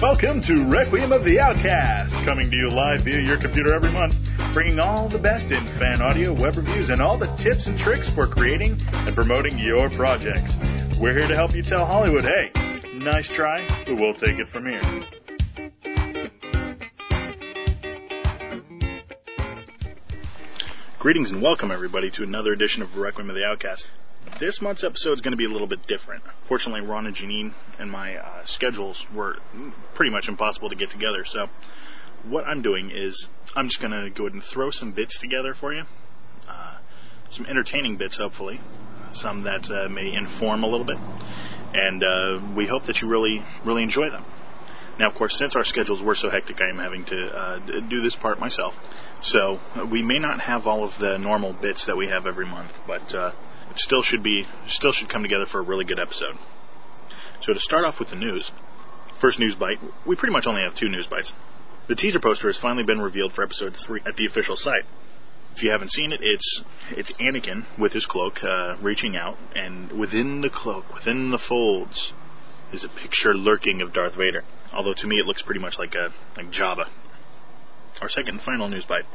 Welcome to Requiem of the Outcast, coming to you live via your computer every month, bringing all the best in fan audio, web reviews, and all the tips and tricks for creating and promoting your projects. We're here to help you tell Hollywood, hey, nice try, but we'll take it from here. Greetings and welcome, everybody, to another edition of Requiem of the Outcast. This month's episode is going to be a little bit different. Fortunately, Ron and Janine and my uh, schedules were pretty much impossible to get together, so what I'm doing is I'm just going to go ahead and throw some bits together for you. Uh, some entertaining bits, hopefully. Some that uh, may inform a little bit. And uh, we hope that you really, really enjoy them. Now, of course, since our schedules were so hectic, I am having to uh, do this part myself. So we may not have all of the normal bits that we have every month, but uh, it still should be still should come together for a really good episode. So to start off with the news, first news bite. We pretty much only have two news bites. The teaser poster has finally been revealed for episode three at the official site. If you haven't seen it, it's it's Anakin with his cloak uh, reaching out, and within the cloak, within the folds, is a picture lurking of Darth Vader. Although to me it looks pretty much like a like Jabba. Our second and final news bite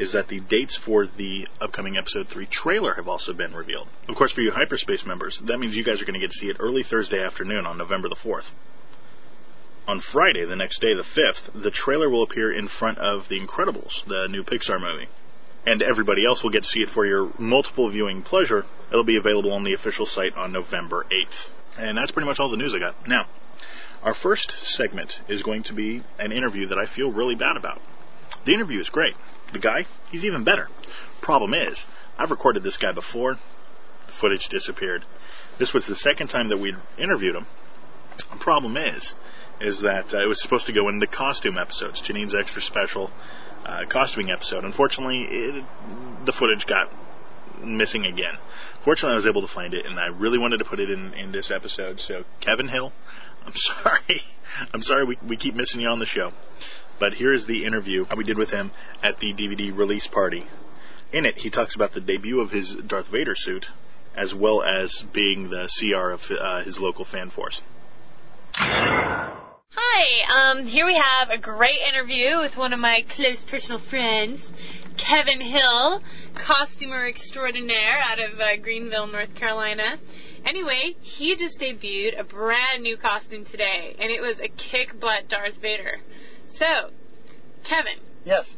is that the dates for the upcoming episode 3 trailer have also been revealed. Of course, for you hyperspace members, that means you guys are going to get to see it early Thursday afternoon on November the 4th. On Friday, the next day, the 5th, the trailer will appear in front of The Incredibles, the new Pixar movie. And everybody else will get to see it for your multiple viewing pleasure. It'll be available on the official site on November 8th. And that's pretty much all the news I got. Now, our first segment is going to be an interview that I feel really bad about. The interview is great. The guy, he's even better. Problem is, I've recorded this guy before. The footage disappeared. This was the second time that we'd interviewed him. The problem is, is that uh, it was supposed to go in the costume episodes, Janine's extra special uh, costuming episode. Unfortunately, it, the footage got missing again. Fortunately, I was able to find it, and I really wanted to put it in, in this episode. So, Kevin Hill, I'm sorry. I'm sorry we, we keep missing you on the show. But here is the interview we did with him at the DVD release party. In it, he talks about the debut of his Darth Vader suit, as well as being the CR of uh, his local fan force. Hi, um, here we have a great interview with one of my close personal friends, Kevin Hill, costumer extraordinaire out of uh, Greenville, North Carolina. Anyway, he just debuted a brand new costume today, and it was a kick butt Darth Vader. So, Kevin. Yes.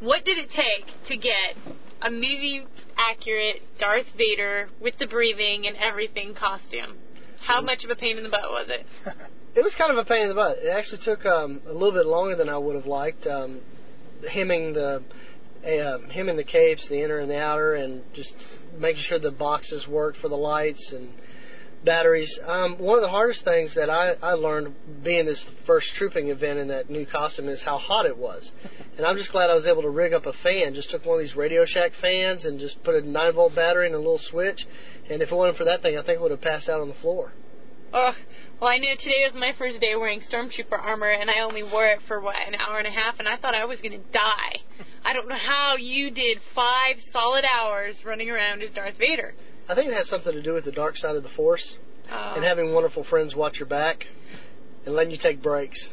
What did it take to get a movie accurate Darth Vader with the breathing and everything costume? How much of a pain in the butt was it? it was kind of a pain in the butt. It actually took um, a little bit longer than I would have liked. Um, hemming the uh, hemming the capes, the inner and the outer, and just making sure the boxes worked for the lights and batteries. Um, one of the hardest things that I, I learned being this first trooping event in that new costume is how hot it was. And I'm just glad I was able to rig up a fan. Just took one of these Radio Shack fans and just put a 9 volt battery and a little switch. And if it wasn't for that thing, I think I would have passed out on the floor. Ugh. Well, I knew today was my first day wearing Stormtrooper armor, and I only wore it for, what, an hour and a half, and I thought I was going to die. I don't know how you did five solid hours running around as Darth Vader. I think it has something to do with the dark side of the Force Oh. and having wonderful friends watch your back and letting you take breaks.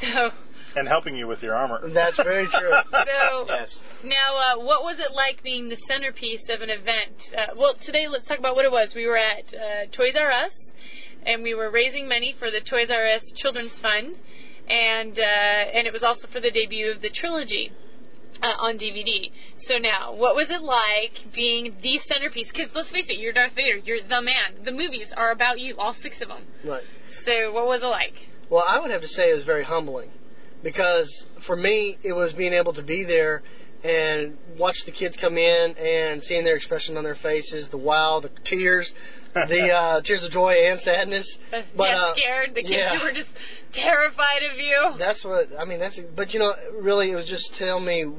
So, And helping you with your armor. That's very true. so yes. now, uh, what was it like being the centerpiece of an event? Uh, well, today let's talk about what it was. We were at uh, Toys R Us, and we were raising money for the Toys R Us Children's Fund, and uh, and it was also for the debut of the trilogy. Uh, on DVD. So now, what was it like being the centerpiece? Because let's face it, you're Darth Vader. You're the man. The movies are about you, all six of them. Right. So what was it like? Well, I would have to say it was very humbling because for me, it was being able to be there and watch the kids come in and seeing their expression on their faces, the wow, the tears, the uh, tears of joy and sadness. Uh, But, yeah, uh, scared. The kids yeah. who were just terrified of you. That's what I mean. That's but you know, really, it was just tell me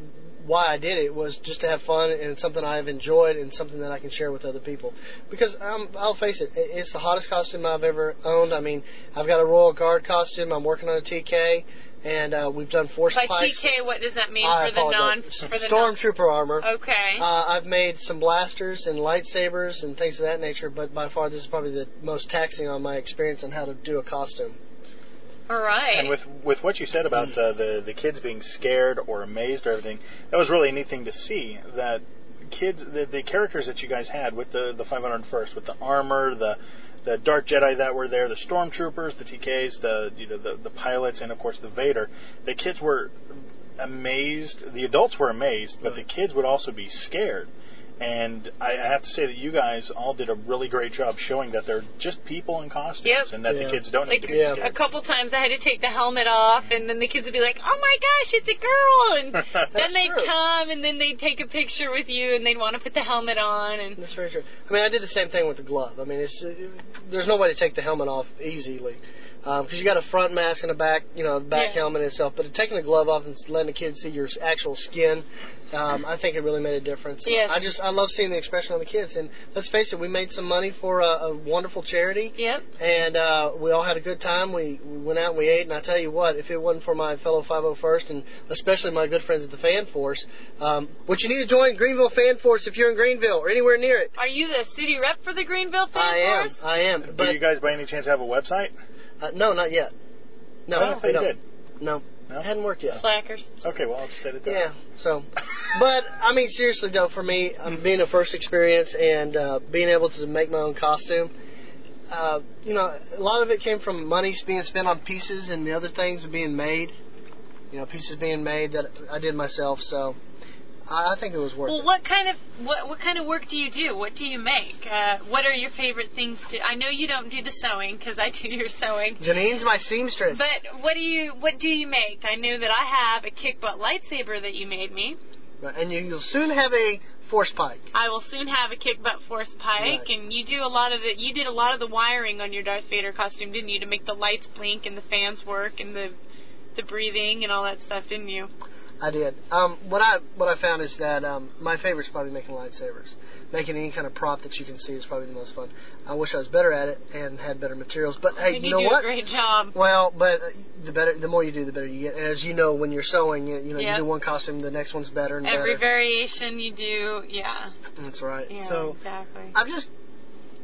why I did it was just to have fun and it's something I've enjoyed and something that I can share with other people. Because um, I'll face it, it- it's the hottest costume I've ever owned. I mean, I've got a Royal Guard costume. I'm working on a TK, and uh, we've done force By spikes. TK, what does that mean I for the non? apologize. For the non- Stormtrooper armor. Okay. Uh, I've made some blasters and lightsabers and things of that nature, but by far this is probably the most taxing on my experience on how to do a costume. All right. And with with what you said about uh, the the kids being scared or amazed or everything, that was really a neat thing to see. That kids, the, the characters that you guys had with the the 501st, with the armor, the the Dark Jedi that were there, the stormtroopers, the TKs, the you know the the pilots, and of course the Vader. The kids were amazed. The adults were amazed, but the kids would also be scared. And I I have to say that you guys all did a really great job showing that they're just people in costumes, Yep. and that Yeah. the kids don't need Like to be Yeah. a scared. couple times I had to take the helmet off, and then the kids would be like, "Oh my gosh, it's a girl!" And then they'd true. come, and then they'd take a picture with you, and they'd want to put the helmet on, and That's very true. I mean, I did the same thing with the glove. I mean, it's uh, there's no way to take the helmet off easily because you got a front mask and a back, you know, back Yeah. helmet itself. But taking the glove off and letting the kids see your actual skin, um, I think it really made a difference. Yes. I just I love seeing the expression on the kids. And let's face it, we made some money for a, a wonderful charity. yep. and uh, we all had a good time. We, we went out and we ate, and I tell you what, if it wasn't for my fellow 501st and especially my good friends at the Fan Force, um, which you need to join Greenville Fan Force if you're in Greenville or anywhere near it. Are you the city rep for the Greenville Fan I am, Force? I am, Do but you guys by any chance have a website? Uh, no, not yet. No, I thought we you don't. did. No, No? it hadn't worked yet. Slackers. Okay, well I'll just edit that. Yeah. So, but I mean, seriously though, for me, um, being a first experience and uh, being able to make my own costume, uh, you know, a lot of it came from money being spent on pieces and the other things being made. You know, pieces being made that I did myself. So, I, think it was worth Well, it. what kind of what what kind of work do you do? What do you make? Uh, what are your favorite things to? I know you don't do the sewing because I do your sewing. Janine's my seamstress. But what do you what do you make? I know that I have a kick butt lightsaber that you made me. and you, you'll soon have a force pike. I will soon have a kick butt force pike, Right. and you do a lot of the you did a lot of the wiring on your Darth Vader costume, didn't you, to make the lights blink and the fans work and the the breathing and all that stuff, didn't you? I did. Um, what I what I found is that um, my is probably making lightsabers. Making any kind of prop that you can see is probably the most fun. I wish I was better at it and had better materials. But hey, you you know do what? a great job. Well, but uh, the better, the more you do, the better you get. And as you know, when you're sewing, you, you know, Yep. you do one costume, the next one's better and Every better. variation you do, yeah, That's right. yeah, So exactly. I've just,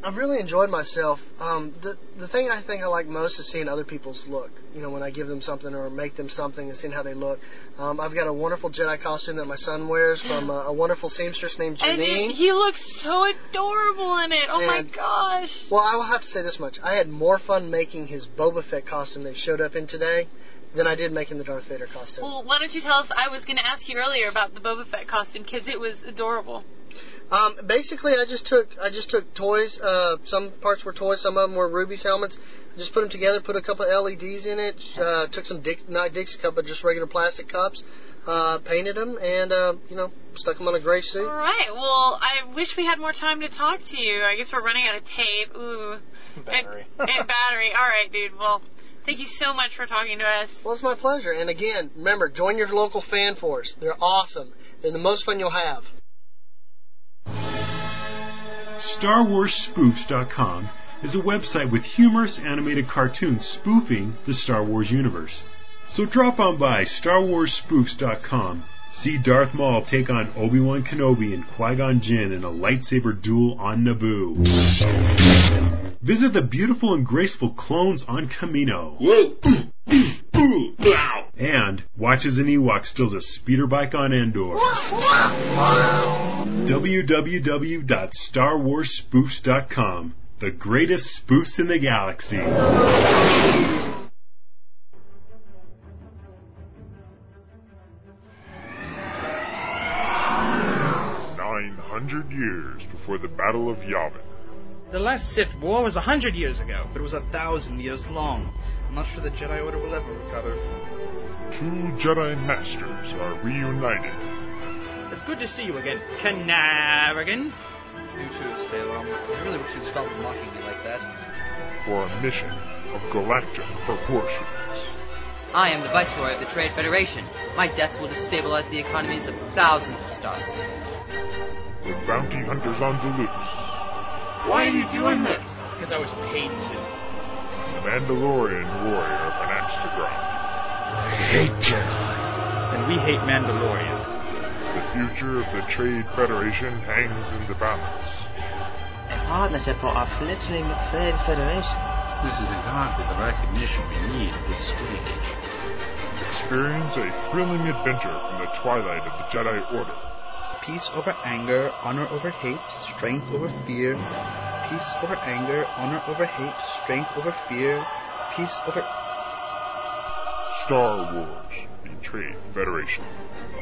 I've really enjoyed myself. Um, the the thing I think I like most is seeing other people's look. You know, when I give them something or make them something and seeing how they look. Um, I've got a wonderful Jedi costume that my son wears from a, a wonderful seamstress named And Janine. it, he looks so adorable in it. Oh my gosh. Well, I will have to say this much: I had more fun making his Boba Fett costume that showed up in today than I did making the Darth Vader costume. Well, why don't you tell us? I was going to ask you earlier about the Boba Fett costume because it was adorable. Um, basically, I just took I just took toys. Uh, some parts were toys, some of them were Rubie's helmets. I just put them together, put a couple of LEDs in it. Uh, took some Dick, not Dixie cup, but just regular plastic cups. Uh, painted them, and uh, you know, stuck them on a gray suit. All right. Well, I wish we had more time to talk to you. I guess we're running out of tape. Ooh. Battery. And, and battery. All right, dude. Well, thank you so much for talking to us. Well, it's my pleasure. And again, remember, join your local fan force. They're awesome. They're the most fun you'll have. StarWarsSpoofs.com is a website with humorous animated cartoons spoofing the Star Wars universe. So drop on by StarWarsSpoofs.com. See Darth Maul take on Obi-Wan Kenobi and Qui-Gon Jinn in a lightsaber duel on Naboo. Visit the beautiful and graceful clones on Kamino. and watch as an Ewok steals a speeder bike on Endor. www.starwarspoofs.com. The greatest spoofs in the galaxy. Before the Battle of Yavin. The last Sith War was a hundred years ago, but it was a thousand years long. I'm not sure the Jedi Order will ever recover. Two Jedi Masters are reunited It's good to see you again, Canarigan. You too, Salem. I really wish you'd stop mocking me like that. for a mission of galactic proportions. I am the Viceroy of the Trade Federation. My death will destabilize the economies of thousands of star systems. With bounty hunters on the loose, Why are you doing this? Because I was paid to. the Mandalorian warrior of Anaxes. I hate Tigrad. And we hate Mandalorian. The future of the Trade Federation hangs in the balance. A partnership for our fledgling Trade Federation. This is exactly the recognition we need at this stage. Experience a thrilling adventure from the twilight of the Jedi Order. Peace over anger, honor over hate, strength over fear. Peace over anger, honor over hate, strength over fear. Peace over. Star Wars The Trade Federation.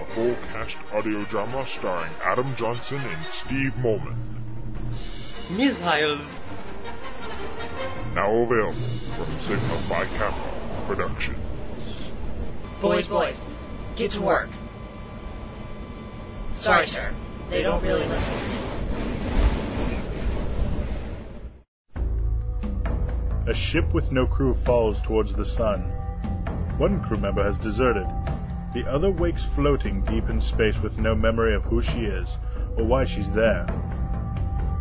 A full cast audio drama starring Adam Johnson and Steve Molman. Missiles. Now available from Sigma by Kappa Productions. Boys, boys, get to work. Sorry, sir. They don't really listen. A ship with no crew falls towards the sun. One crew member has deserted. The other wakes floating deep in space with no memory of who she is or why she's there.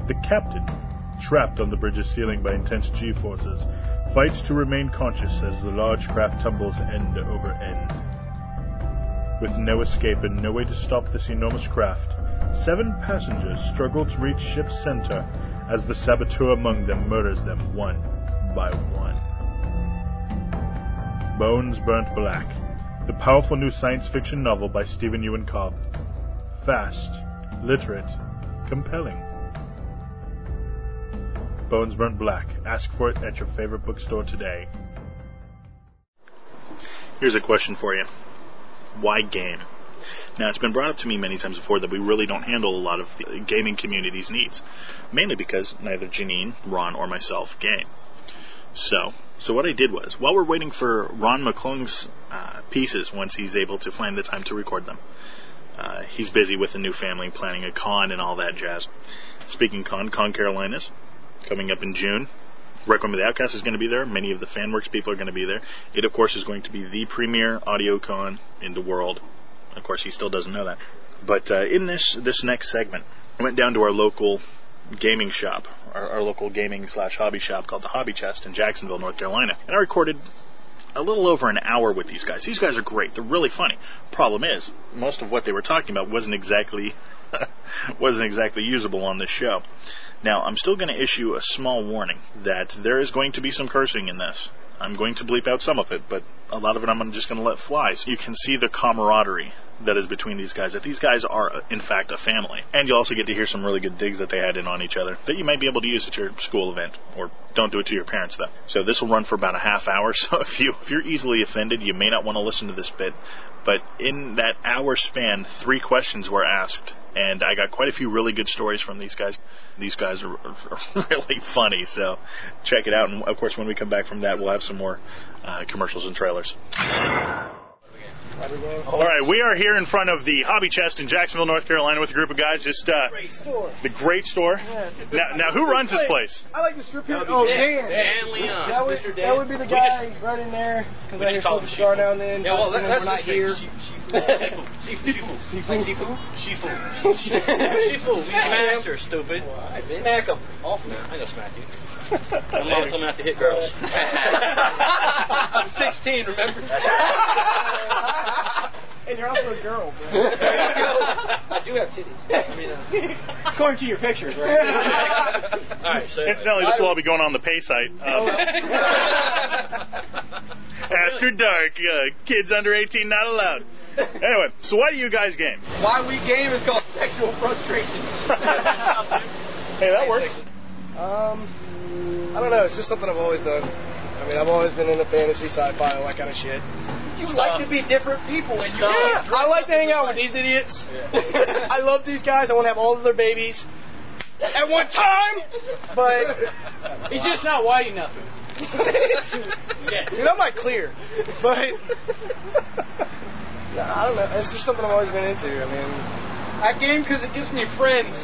The captain, trapped on the bridge's ceiling by intense G forces, fights to remain conscious as the large craft tumbles end over end. With no escape and no way to stop this enormous craft, seven passengers struggle to reach ship's center as the saboteur among them murders them one by one. Bones Burnt Black, the powerful new science fiction novel by Stephen Euin Cobb. Fast, literate, compelling. Bones Burnt Black. Ask for it at your favorite bookstore today. Here's a question for you. Why game? Now, it's been brought up to me many times before that we really don't handle a lot of the gaming community's needs, mainly because neither Janine, Ron, or myself game. So, so what I did was, while we're waiting for Ron McClung's uh, pieces, once he's able to find the time to record them, uh, he's busy with a new family, planning a con and all that jazz. Speaking con, Con Carolinas, coming up in June. Requiem of the Outcast is going to be there. Many of the FanWorks people are going to be there. It, of course, is going to be the premier audio con in the world. Of course, he still doesn't know that. But uh, in this this next segment, I went down to our local gaming shop, our, our local gaming slash hobby shop called the Hobby Chest in Jacksonville, North Carolina, and I recorded a little over an hour with these guys. These guys are great. They're really funny. Problem is, most of what they were talking about wasn't exactly wasn't exactly usable on this show. Now, I'm still going to issue a small warning that there is going to be some cursing in this. I'm going to bleep out some of it, but a lot of it I'm just going to let fly. So you can see the camaraderie that is between these guys. That these guys are, uh, in fact, a family. And you also get to hear some really good digs that they had in on each other that you might be able to use at your school event. Or don't do it to your parents, though. So this will run for about a half hour. So if you if you're easily offended, you may not want to listen to this bit. But in that hour span, three questions were asked and I got quite a few really good stories from these guys. These guys are, are really funny, so check it out. And of course, when we come back from that, we'll have some more uh, commercials and trailers. All right, we are here in front of the Hobby Chest in Jacksonville, North Carolina, with a group of guys. Just uh, Great store. the great store. Now, now, who runs this place? I like Mr. Peter. Oh, Dan. Dan Leon. That would, Mr. that Dan. would be the We guy just- right in there. Because we I just hear call Smoke him Star Shifu. down there. Yeah, well, that, we're that's not his here. Shifu. Shifu. Shifu. Shifu. Shifu. We master, stupid. Smack him. Off. I'm gonna smack you. I'm coming out to hit girls. I'm 16, remember? And you're also a girl, bro. I do have titties. I mean, uh, According to your pictures, right? all right, so Incidentally, this will all be going on the pay site. Um, after dark, uh, kids under 18 not allowed. Anyway, so why do you guys game? Why we game is called sexual frustration. Hey, that works. Um, I don't know. It's just something I've always done. I mean, I've always been into fantasy, sci-fi, all that kind of shit. You like to be different people, and you Yeah, I like to hang out with these idiots. I love these guys. I want to have all of their babies at one time. But he's just not white enough. Dude, I'm not clear. But no, I don't know. It's just something I've always been into. I mean, I game because it gives me friends.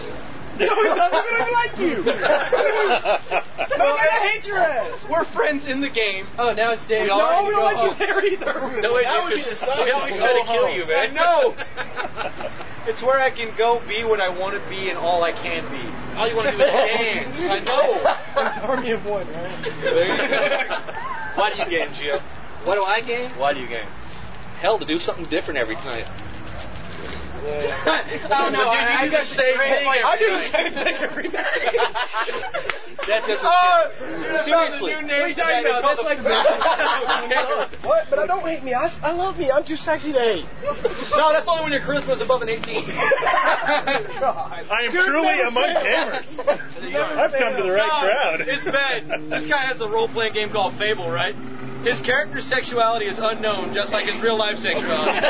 no, it doesn't. We don't even like you. no, I hate your ass. We're friends in the game. Oh, now it's Dave. No, we don't like you there either. No, wait, that would be because the we always try to kill you, man. I know. It's where I can go be what I want to be and all I can be. All you want to do is dance. I know. Army of one, right? There. Why do you game, Gio? Why do I game? Why do you game? Hell, to do something different every night. Yeah. Oh no, I, I got the same thing I do the same thing every day. That doesn't. Oh, Seriously. What are you talking about? That's like What? But I don't hate me. I, I love me. I'm too sexy to hate. No, that's only when your charisma is above an 18. I am truly among gamers. I've come to the right No, crowd. It's bad. This guy has a role playing game called Fable, right? His character's sexuality is unknown, just like his real life sexuality.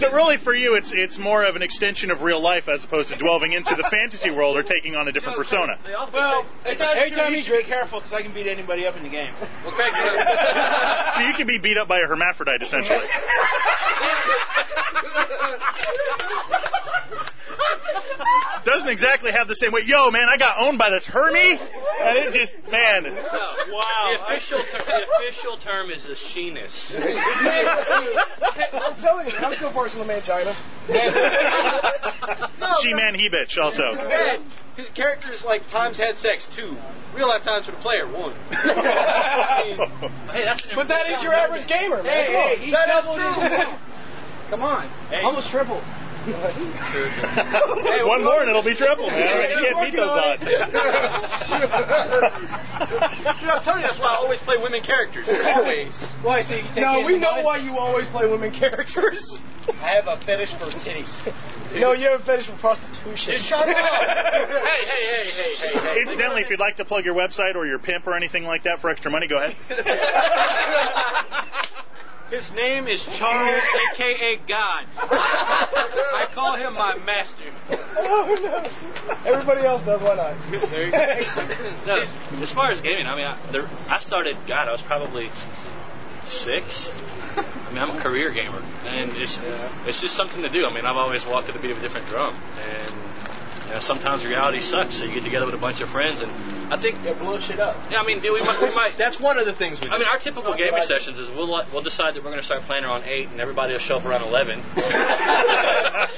So really, for you, it's it's more of an extension of real life as opposed to delving into the fantasy world or taking on a different persona. Well, If that's every true, time you you should be careful because I can beat anybody up in the game. Well, Craig, So you can be beat up by a hermaphrodite essentially. Doesn't exactly have the same weight. Yo, man, I got owned by this Hermie, and it just, man. wow. The official, ter- the official term is a sheeness. I'm telling you, I'm still partial to mangina. She man, he bitch. Also. Bad. His character is like times had sex two. Real life times for the player one. Hey, that's an But that is your average gamer, man. Hey, Come on. hey, he That is true. Come on. Almost triple. Hey, one more and it'll be triple, man. You can't beat those odds. Dude, I'm telling you, that's why I always play women characters. Always. Why? So you take No, we know mud? why you always play women characters. I have a fetish for titties. No, you have a fetish for prostitution. Shut up! hey, hey, hey, hey, hey, hey. Incidentally, if you'd like to plug your website or your pimp or anything like that for extra money, go ahead. His name is Charles, aka God. I call him my master. Oh, no. Everybody else does. Why not? There you go. No, as far as gaming, I mean, I, there, I started. God, I was probably six. I mean, I'm a career gamer, and it's it's just something to do. I mean, I've always walked to the beat of a different drum, and you know, sometimes reality sucks. So you get together with a bunch of friends, and I think it blow shit up. yeah, I mean, we might, we might That's one of the things we do. I mean, our typical gaming sessions is we'll we'll decide that we're going to start playing around eight, and everybody will show up around eleven.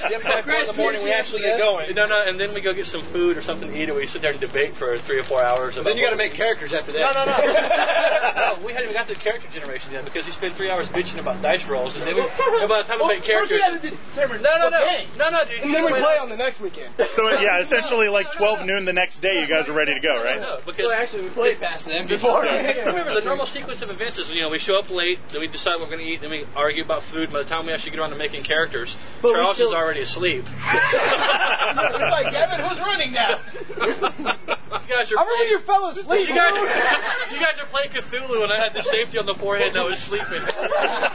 Then by four in the morning, we actually get going. No, no, and then we go get some food or something to eat, and we sit there and debate for three or four hours. About Then you got to make characters after that. No, no, no. no. We hadn't even got to the character generation yet because you spend three hours bitching about dice rolls, and then we, and by the time we make characters, no, no, no, no, no, dude. And then we play on the next weekend. So yeah, essentially like 12 noon the next day, you guys are ready to go, right? No, because Well, actually, we played past them before. Remember, the normal sequence of events is, you know, we show up late, then we decide what we're going to eat, then we argue about food. By the time we actually get around to making characters, But Charles still- is already asleep. It's like, Kevin, who's running now? You guys are I remember playing, you fell asleep. you, guys, you guys are playing Cthulhu, and I had the safety on the forehead, and I was sleeping.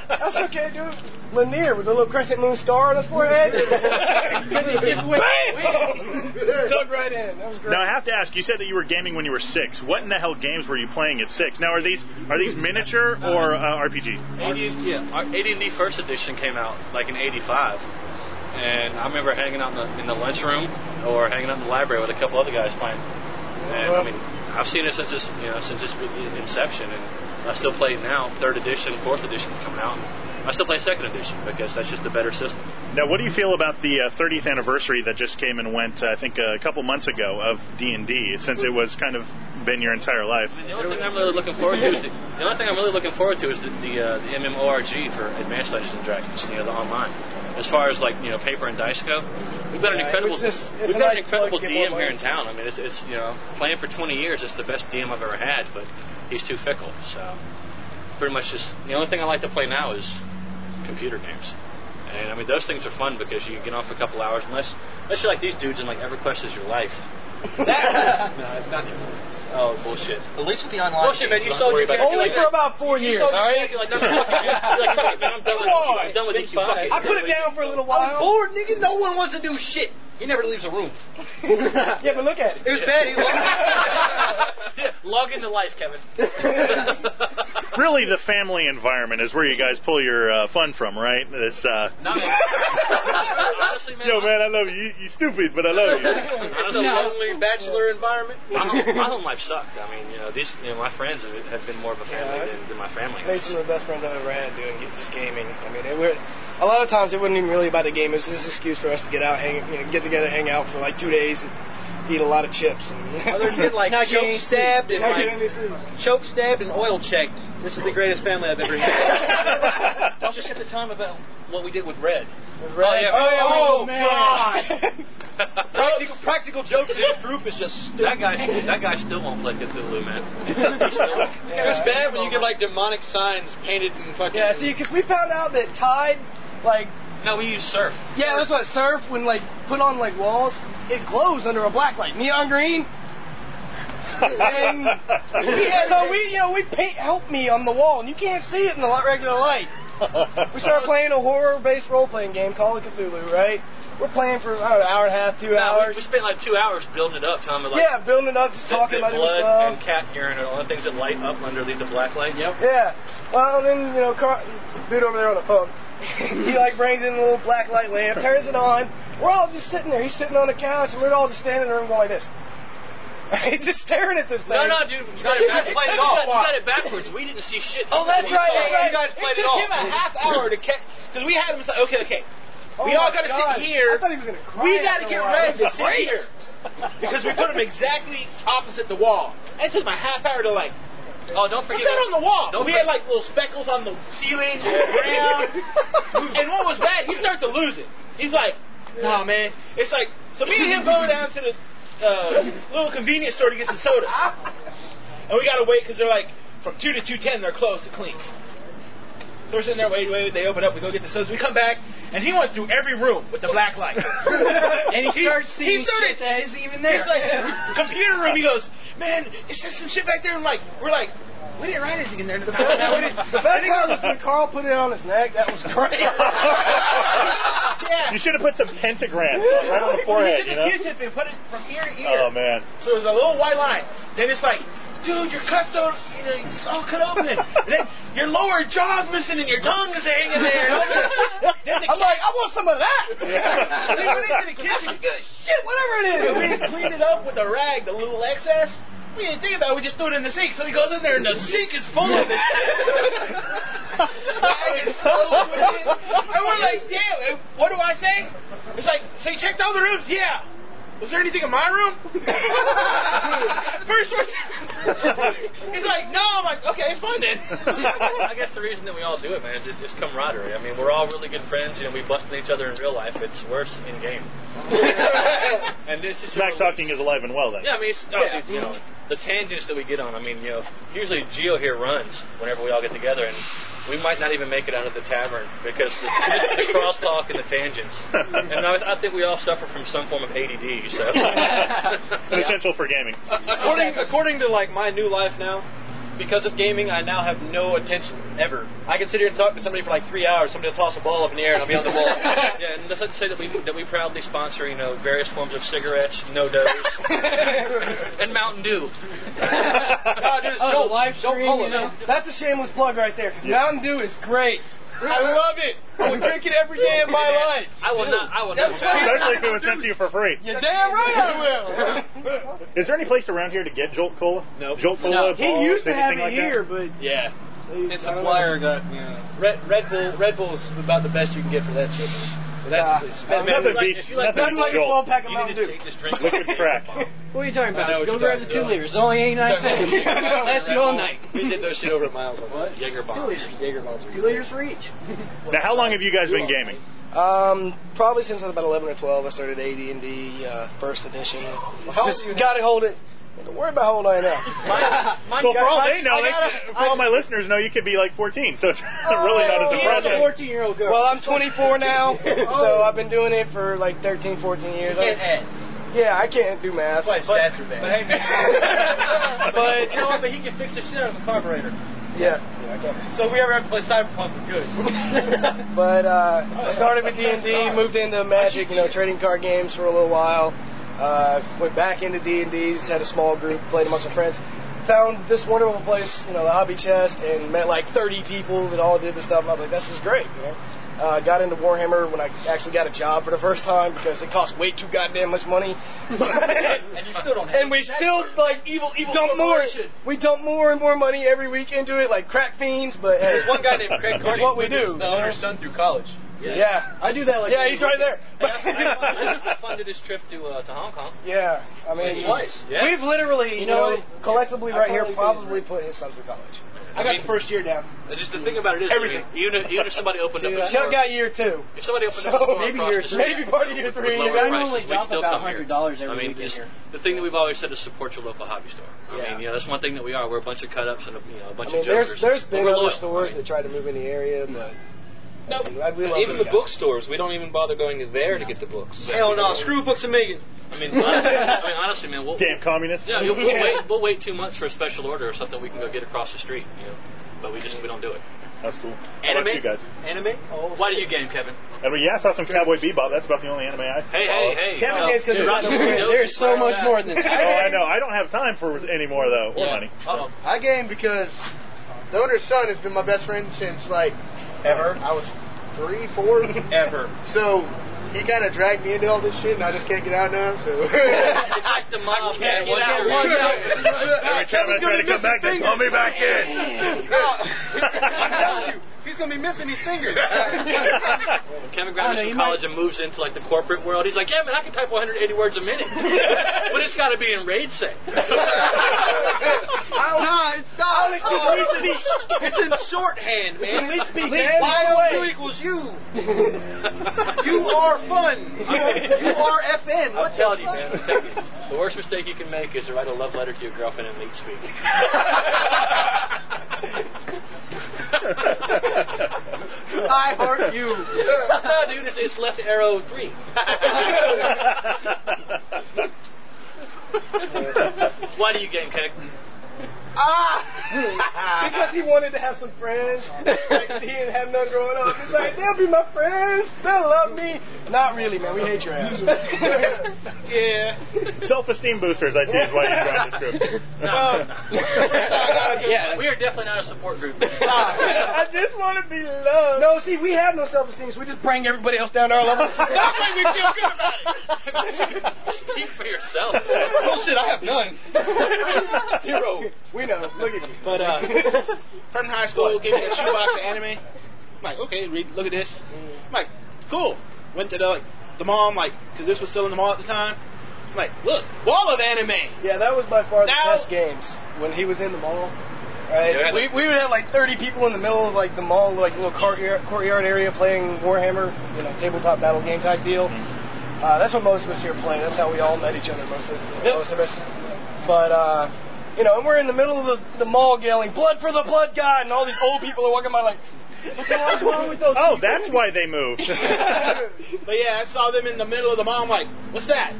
That's okay, dude. Lanier with the little crescent moon star on his forehead. Because he just went- Bam! Dug right in. That was great. Now I have to ask. You said that you were gaming when you were six. What in the hell games were you playing at six? Now are these are these miniature or uh, RPG? AD, yeah, AD&D First Edition came out like in '85, and I remember hanging out in the, in the lunchroom or hanging out in the library with a couple other guys playing. And I mean, I've seen it since its you know since its inception, and I still play it now. Third edition, fourth edition's coming out. I still play second edition because that's just a better system. Now, what do you feel about the uh, 30th anniversary that just came and went? Uh, I think a couple months ago of D&D, since it was kind of been your entire life. The only thing I'm really looking forward to is the, the only thing I'm really looking forward to is the the, uh, the MMORG for Advanced Dungeons and Dragons, you know, the online. As far as like you know, paper and dice go, we've got an Yeah, it incredible just- we've got nice an incredible plug to get DM here in town. I mean, it's, it's you know, playing for 20 years, it's the best DM I've ever had, but he's too fickle. So pretty much just the only thing I like to play now is computer games. And I mean, those things are fun because you get off a couple hours, unless unless you're like these dudes and like EverQuest is your life. no, it's not. Oh bullshit. At least with the online. Bullshit, man. You don't sold your about character Only like for that. about four You years, sold all your right? like, no, no, fuck you. You're like, fuck it, man. I'm done with Come on. I'm done with you. Fuck it. I put it down for a little while. I was while. bored, nigga. No one wants to do shit. He never leaves a room. yeah, but look at it. It was bad. He loved Yeah, log into life, Kevin. Really, the family environment is where you guys pull your uh, fun from, right? This, uh, No, man. Honestly, man. yo, man, I love you. you. You stupid, but I love you. It's a lonely bachelor environment. My home, my home life sucked. I mean, you know, these, you know, my friends have, have been more of a family Yeah, than, than my family. Made some of the best friends I've ever had doing just gaming. I mean, it were, a lot of times it wasn't even really about the game. It was just an excuse for us to get out, hang, you know, get together, hang out for like two days, and eat a lot of chips. And, Other than like Not choke getting stabbed and like getting any sleep. choke stabbed and oil checked. This is the greatest family I've ever had. Don't just at the time about what we did with Red. With Oh, yeah. Oh, Oh, oh man. practical, practical jokes in this group is just stupid. That guy, that guy still won't play Cthulhu, man. It's bad when you get like demonic signs painted in fucking. Yeah, see, because we found out that Tide, like, No, we use surf. yeah, that's what surf when like put on like walls, it glows under a black light, neon green. and we so we, you know, we paint help me on the wall, and you can't see it in the regular light. We started playing a horror-based role-playing game called Cthulhu, right? We're playing for I don't know, an hour and a half, two No, we, hours. we spent like two hours building it up, telling me like yeah, building it up, just talking about different blood stuff. and cat urine and all the things that light up underneath the black light. Yep. Yeah. Well, then you know, Carl, dude over there on the phone, he like brings in a little black light lamp, turns it on. We're all just sitting there. He's sitting on the couch, and we're all just standing there and going like this. Right, just staring at this thing. No, no, dude, you got it, back- you got, you got it backwards. We didn't see shit. Oh, that's right, that's right. You guys played It it, took off. him a half hour to catch. Because we had him say, okay, okay. Oh we all got to sit here. I thought he was gonna cry We got to get ready to sit here. Because we put him exactly opposite the wall. It took him a half hour to like. Oh, don't What's forget. that on the wall? Don't we had like little speckles on the ceiling, the ground. and what was bad, he started to lose it. He's like, nah, man. It's like, so me and him go down to the uh, little convenience store to get some soda. And we gotta wait because they're like, from 2 to 210, they're closed to clink. So we're sitting there, wait, wait, they open up, we go get the sodas. We come back, and he went through every room with the black light. And he starts seeing he started, shit that isn't even there. He's like, computer room, he goes, man, it just some shit back there. And like, we're like, we didn't write anything in there. The best The best part was when Carl put it on his neck. That was great. yeah. You should have put some pentagrams right on the forehead, He you did the know? Q-tip and put it from ear to ear. Oh, man. So there's a little white line. Then it's like, dude, your cuts don't, you know, it's all cut open. And then your lower jaw's missing and your tongue is hanging there. And all this. Then the I'm like, I want some of that. Yeah. we went into the kitchen. Good shit, whatever it is. And we cleaned it up with a rag, the little excess. We didn't think about it. We just threw it in the sink. So he goes in there and the sink is full of this shit. Is so wicked. And we're like, damn. What do I say? It's like, so you checked all the rooms? Yeah. Was there anything in my room? First one. He's like, no. I'm like, okay, it's fine then. I guess the reason that we all do it, man, is just, it's camaraderie. I mean, we're all really good friends. You know, we bust at each other in real life. It's worse in game. and this is Smack talking is alive and well then. Yeah, I mean, it's, no, Yeah. dude, you know, the tangents that we get on. I mean, you know, usually Geo here runs whenever we all get together, and we might not even make it out of the tavern because the, just the crosstalk and the tangents. And I, I think we all suffer from some form of ADD. So. An essential for gaming. according, according to like my new life now, because of gaming, I now have no attention ever. I can sit here and talk to somebody for like three hours. Somebody will toss a ball up in the air and I'll be on the ball. yeah, and that's not to say that we that we proudly sponsor, you know, various forms of cigarettes, NoDoz, and Mountain Dew. God, dude, Oh, don't, the live don't stream, pull you know? That's a shameless plug right there, because Mountain Dew is great. I love it. I would drink it every day of my life. I will not. I will That's not. Especially if it was sent to you for free. You're damn right I will. Is there any place around here to get Jolt Cola? No. Jolt Cola? He balls, used to have anything it like here, that? but Yeah. His His supplier got you know, Red Red Bull. Red Bull's about the best you can get for that shit. Man. That's Yeah. it's, Nothing like- beats, like- nothing nothing like beats a 12 Jolt. pack of You Mountain need to Dew. take this drink. Liquid crack. What are you talking I know about? what Go you're grab the talking two about. liters. It's only 89 cents. Lasts you all night. We did those shit over at Miles. What? Jaeger Two bombs. liters. Jaeger bombs. Two liters for each. Now, how long have you guys been gaming? Um, probably since I was about 11 or 12, I started AD&D uh, first edition. How Just old are you gotta hold it. Don't worry about how old I am now. Mine, mine, Well, for all I- they know, they- gotta- for all my listeners know, you could be like 14, so it's really not as He has a impressive. 14 year old girl. Well, I'm 24 now, so I've been doing it for like 13, 14 years. Can't I- add. yeah, I can't do math. That's why stats are but hey, man. But- you know what? But he can fix the shit out of a carburetor. Yeah, yeah, I can't. So if we ever have to play Cyberpunk, we're good. But uh, I started with D&D, moved into Magic, you know, trading card games for a little while. Uh, went back into D&D, just had a small group, played amongst my friends. Found this wonderful place, you know, the Hobby Chest, and met like 30 people that all did this stuff. And I was like, this is great, you know. Uh, got into Warhammer when I actually got a job for the first time because it cost way too goddamn much money. and you still don't have and we still like evil, evil dump more. We dump more and more money every week into it, like crack fiends. But hey, There's one guy named Craig Carney what we do. The owner's son through college. Yeah. I do that like Yeah, he's right there. I funded his trip to uh, to Hong Kong. Yeah, I mean, Twice. Yeah. we've literally, you, You know, know collectively I right here, probably probably put his son through college. I got the first year down. Just the thing about it is, Everything. I mean, even if, even if somebody opened Dude, up a I store, got year two. if somebody opened So, up a store maybe year the three. Maybe part of year with three. lower I prices, normally we'd drop still about come here. $100 every I mean, week in just here. the thing that we've always said is support your local hobby store. I Yeah. mean, you know, that's one thing that we are. We're a bunch of cut ups and a, you know, a I bunch mean, of there's jokers. there's But been we're other loyal. stores that try to move in the area, but No, I- we love even the guy. bookstores, we don't even bother going there to get the books. Hell no, screw Books a Million. I mean, honestly, I mean, honestly, man, we'll, Damn communists. Yeah, we'll, we'll wait. We'll wait two months for a special order or something we can go get across the street. You know, but we just we don't do it. That's cool. How Anime? you guys? Anime? Why do you game, Kevin? I mean, yeah, I saw some Cowboy Bebop. That's about the only anime I. Hey, follow. hey, hey. Kevin uh, games 'cause dude, it's not dude, There's so much more than Oh, I know. I don't have time for any more though. More money. Uh-oh. I game because the owner's son has been my best friend since like ever. I was three, four. Ever. So he kind of dragged me into all this shit, and I just can't get out now. So it's like the mob, man. Once you're in, Every time I try to come back, they pull me back in. I'm telling you, he's gonna be missing his fingers. When Kevin I know, graduates from college and moves into like the corporate world, he's like, yeah, man, I can type 180 words a minute, but it's got to be in RAID say. no, it's not. Oh, it's, in, it's in shorthand, man. At least be man. man. By the Y way- equals you. you are fun. You, you are FN. I'm What telling the you, man. I'm telling you. The worst mistake you can make is to write a love letter to your girlfriend in late speak. I heart you. no, dude, it's, it's left arrow three. Why do you game, Kevin? Ah! because he wanted to have some friends. Like, 'cause he didn't have none growing up. He's like, they'll be my friends. They'll love me. Not really, man. We hate your ass. yeah. Self-esteem boosters. I see is why you joined this group. yeah, we are definitely not a support group. I just want to be loved. No, see, we have no self-esteem, so we just bring everybody else down to our level. that way we feel good about it. Speak for yourself. Bullshit, I have none. Zero. We know. Look at you. But uh, friend in high school gave me a shoebox of anime. I'm like, okay, read, look at this. I'm like, cool. Went to the like, the mall, I'm like, because this was still in the mall at the time. I'm like, look, wall of anime. Yeah, that was by far the best games when he was in the mall. Right, Yeah, we, we would have like 30 people in the middle of like the mall, like little courtyard, courtyard area playing Warhammer, you know, tabletop battle game type deal. Uh, that's what most of us here play. That's how we all met each other, most of most of us. But uh, you know, and we're in the middle of the, the mall yelling "Blood for the Blood God," and all these old people are walking by like, "What the hell's wrong with those?" Oh, people?" that's why they moved. But yeah, I saw them in the middle of the mall. I'm like, what's that?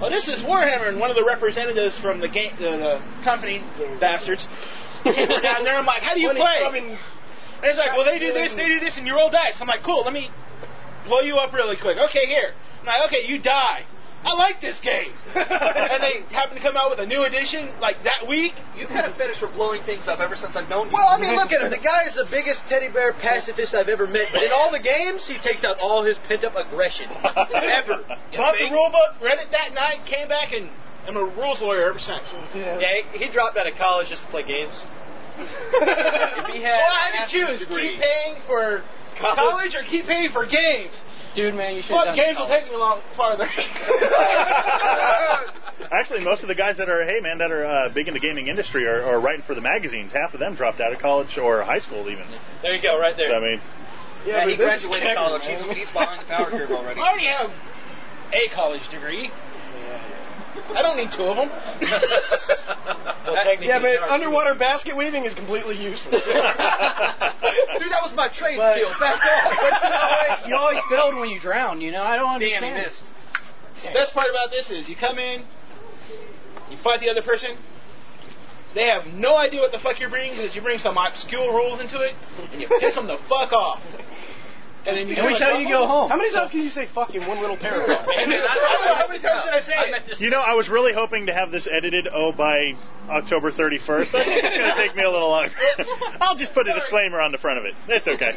Oh, this is Warhammer, and one of the representatives from the game, the, the company, bastards, came down there. I'm like, how do you Money play? grubbing And it's like, well, they do this, they do this, and you roll dice. I'm like, cool, let me blow you up really quick. Okay, here. I'm like, okay, you die. I like this game. and they happen to come out with a new edition like that week. You've had a fetish for blowing things up ever since I've known you. Well, I mean, look at him. The guy is the biggest teddy bear pacifist I've ever met. But in all the games, he takes out all his pent up aggression. Ever. Bought the rule book, read it that night, came back, and I'm a rules lawyer ever since. Yeah, he, he dropped out of college just to play games. if he had, well, I an had to choose: degree, keep paying for college or keep paying for games. Dude, man, you should Fuck, have games will take me a lot farther. Actually, most of the guys that are, hey man, that are uh, big in the gaming industry are, are writing for the magazines. Half of them dropped out of college or high school even. There you go, right there. So, I mean, yeah, but he graduated college. He's, he's behind the power curve already. I already have a college degree. I don't need two of them. Yeah, but underwater basket weaving is completely useless. Dude, that was my trade But- skill. Back off. You always failed when you drowned, you know? I don't Damn, understand. he missed. Best part about this is you come in, you fight the other person. They have no idea what the fuck you're bringing because you bring some obscure rules into it, and you piss them the fuck off. And then you And we tell you to go oh, home. How many times can you say "fuck" in one little paragraph? And then I, I don't know how many times did I say I it? you know, I was really hoping to have this edited, oh, by October 31st. I think it's going to take me a little longer. I'll just put a disclaimer on the front of it. It's okay.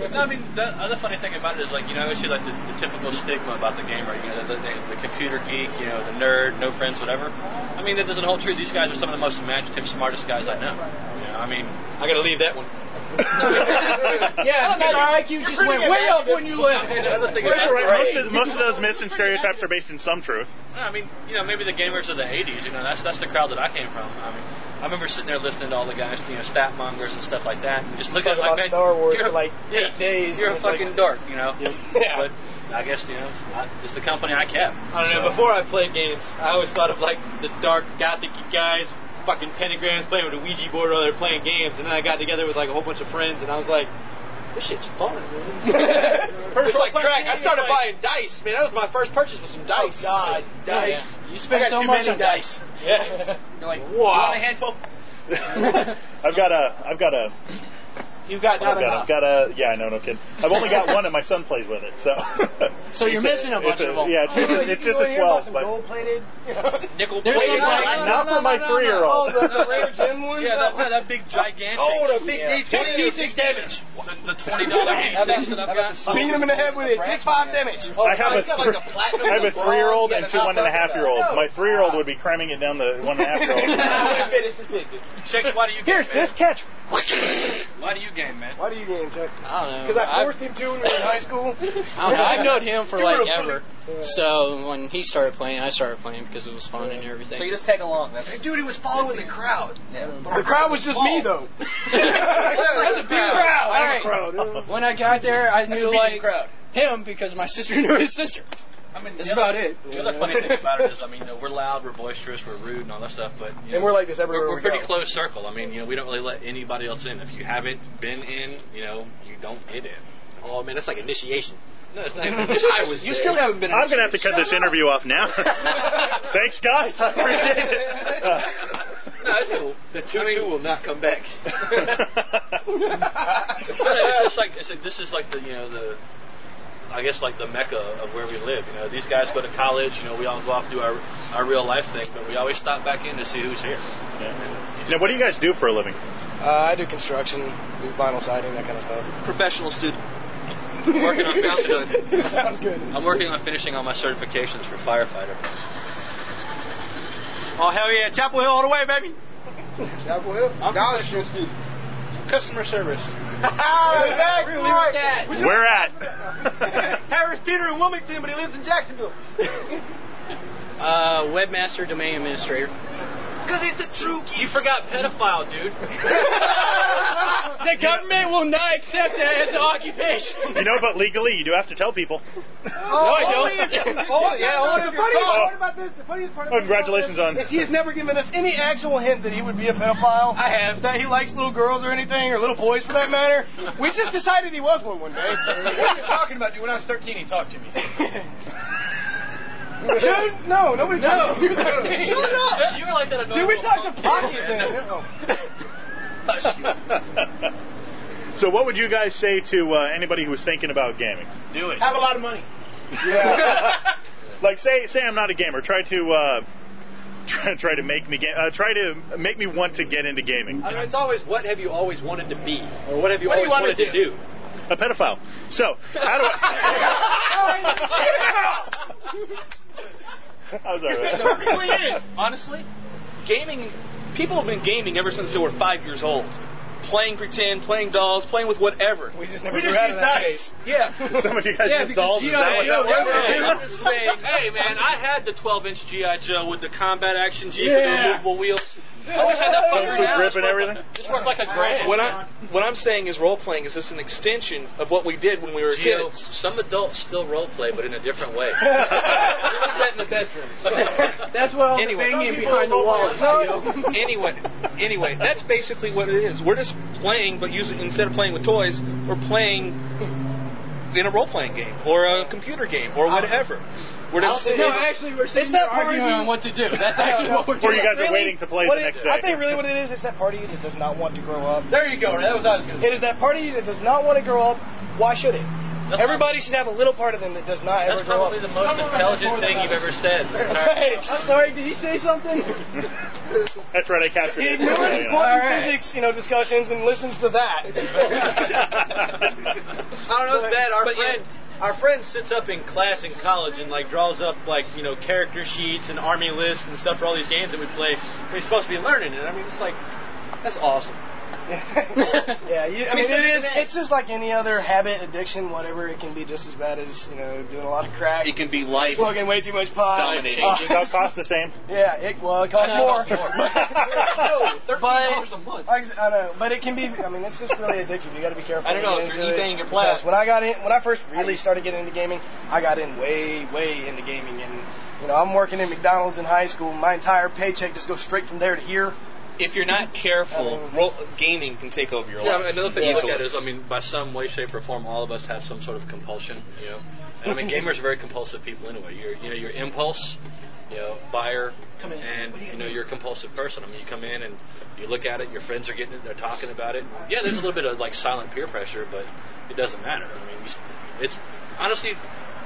No, I mean, the other funny thing about it is, like, you know, I see, like, the, the typical stigma about the gamer, you know, the, the, the computer geek, you know, the nerd, no friends, whatever. I mean, that doesn't hold true. These guys are some of the most imaginative, smartest guys I know. You know, I mean, I gotta leave that one. yeah, because our IQ just went way up when you left. That's. Most of, most of those myths and stereotypes are based in some truth. I mean, you know, maybe the gamers of the '80s. You know, that's that's the crowd that I came from. I mean, I remember sitting there listening to all the guys, you know, stat mongers and stuff like that, and just looking at like, about man, Star Wars you're, for like yeah, eight days. You're a it's like- fucking dork, you know. Yeah. But I guess you know, I, it's the company I kept. I don't know. Before I played games, I always thought of like the dark gothic guys, fucking pentagrams, playing with a Ouija board or they're playing games. And then I got together with like a whole bunch of friends, and I was like, this shit's fun. it's like crack. I started buying dice. Man, that was my first purchase with some dice. Oh, God, dice. You spent so too much many on dice. Yeah. You're like, Wow. want a handful? I've got a, I've got a, You've got I've got, enough. I've got a, yeah, no, no kidding. I've only got one, and my son plays with it, so. So you're It's missing a bunch it's of them. Yeah, it's just, a, it's just a twelve, but gold plated. nickel plated. some like- not for my three year old. Oh, the, the Rare Gem ones. Yeah, that, that big gigantic. Oh, the big yeah. D6 damage. The, the twenty dollar D6 that I've got. Beat him in the head with it. Take five damage. Oh, I have oh, a, he's got like a platinum I have a three-year-old and two what one and a I'm talking half-year-olds. My three-year-old would be cramming it down the one and a half-year-old. Finish this big, dude. Chicks, why do you game? Here's this catch. Why do you game, man? Why do you game, Chuck? I don't know. Because I I've- forced him to when we were in high school. I don't know. I've known him for You like were a ever. So when he started playing, I started playing because it was fun and everything. So you just tag along. That's Dude, he was following the crowd. yeah. The crowd was just me, though. That's a big crowd. All I'm a crowd. When I got there, I knew like crowd. him because my sister knew his sister. I mean, That's the about it. The other funny thing about it is, I mean, you know, we're loud, we're boisterous, we're rude, and all that stuff, but you know, And we're like this everywhere we're, we're we pretty go. close circle. I mean, you know, we don't really let anybody else in. If you haven't been in, you know, you don't get in. Oh man, that's like initiation. No, it's not even. I was. You still haven't been. I'm gonna have to cut this interview off now. Thanks, guys. I appreciate it. Uh, No, it's cool. The two-two will not come back. No, no, it's just like it's like, this is like the you know the I guess like the mecca of where we live. You know, these guys go to college. You know, we all go off and do our our real life thing, but we always stop back in to see who's here. now, what do you guys do for a living? Uh, I do construction, do vinyl siding, that kind of stuff. Professional student. Working on finishing. Sounds good. I'm working on finishing all my certifications for firefighter. Oh hell yeah, Chapel Hill all the way, baby. Chapel Hill? I'm College professional student. Customer service. Where at? Harris Teeter in Wilmington, but he lives in Jacksonville. Uh, webmaster, domain administrator. Because he's the true You forgot pedophile, dude. the government will not accept that as an occupation. You know, but legally, you do have to tell people. no, I oh, don't. Oh, yeah, only oh, the funniest caught. part about this, the funniest part Oh, congratulations on. is he has never given us any actual hint that he would be a pedophile. I have. That he likes little girls or anything, or little boys for that matter. We just decided he was one one day. What are you talking about, dude? When I was 13, he talked to me. Dude, no, nobody No. talked to you. Shut up! You were like that. at Dude, we normal talked to phone Pocket call, then. so, what would you guys say to uh, anybody who was thinking about gaming? Do it. Have a lot of money. Yeah. Like, say, say I'm not a gamer. Try to. Uh, Try, try to make me ga- uh, try to make me want to get into gaming. I mean, it's always what have you always wanted to be, or what have you What do you always wanna wanted to do. A pedophile. So how do I? I'm sorry. Really is. Honestly, gaming. People have been gaming ever since they were five years old. Playing pretend, playing dolls, playing with whatever. We just never We grew just out of that dice. phase. Yeah. Some of you guys Yeah, use because dolls. Is G.I. that what Joe, that yeah, was? I'm just saying. Hey man, I had the 12-inch GI Joe with the combat action Jeep with Yeah. the movable wheels. I wish I had that fucker now. grip and worth everything? Like, it's worth like a grand. What I what I'm saying is role playing is just an extension of what we did when we were Gio, kids. some adults still role play, but in a different way. we do that in the bedroom. That's what all Anyway. banging behind the walls. anyway, anyway, that's basically what it is. We're just playing, but using instead of playing with toys, we're playing in a role playing game or a computer game or whatever. We're just No, actually, we're sitting there that arguing on what to do. That's actually what we're Or doing. you guys are waiting to play the it- next day. I think really what it is is that part of you that does not want to grow up. there you go. That was what I was going to It is that part of you that does not want to grow up. Why should it? Everybody should have a little part of them that does not That's ever grow up. That's probably the most intelligent thing you've ever said. Right. I'm sorry, did you say something? That's right. I captured He it. ignores Yeah. important All right. physics, you know, discussions and listens to that. I don't know. It's bad. Our friend, our friend sits up in class in college and like draws up like you know character sheets and army lists and stuff for all these games that we play. We're supposed to be learning it. I mean, it's like that's awesome. yeah, you, I I mean, mean, it it is. is- It's just like any other habit, addiction, whatever. It can be just as bad as you know doing a lot of crack. It can be life smoking way too much pot. dominating. Uh, Does that cost the same? yeah, it well, it costs No, more. it costs more. no, thirteen but dollars a month. I, I know, but it can be. I mean, it's just really addictive. You got to be careful. I don't know, when you if you're into eBaying your plat- when I got in, when I first really started getting into gaming, I got in way, way into gaming, and you know, I'm working in McDonald's in high school. My entire paycheck just goes straight from there to here. If you're not careful, ro- gaming can take over your Yeah, life. another thing you look at is, I mean, by some way, shape, or form, all of us have some sort of compulsion, you know. And I mean, gamers are very compulsive people anyway. You're, you know, your impulse, you know, buyer, and you know, you're a compulsive person. I mean, you come in and you look at it. Your friends are getting it. They're talking about it. Yeah, there's a little bit of like silent peer pressure, but it doesn't matter. I mean, it's honestly,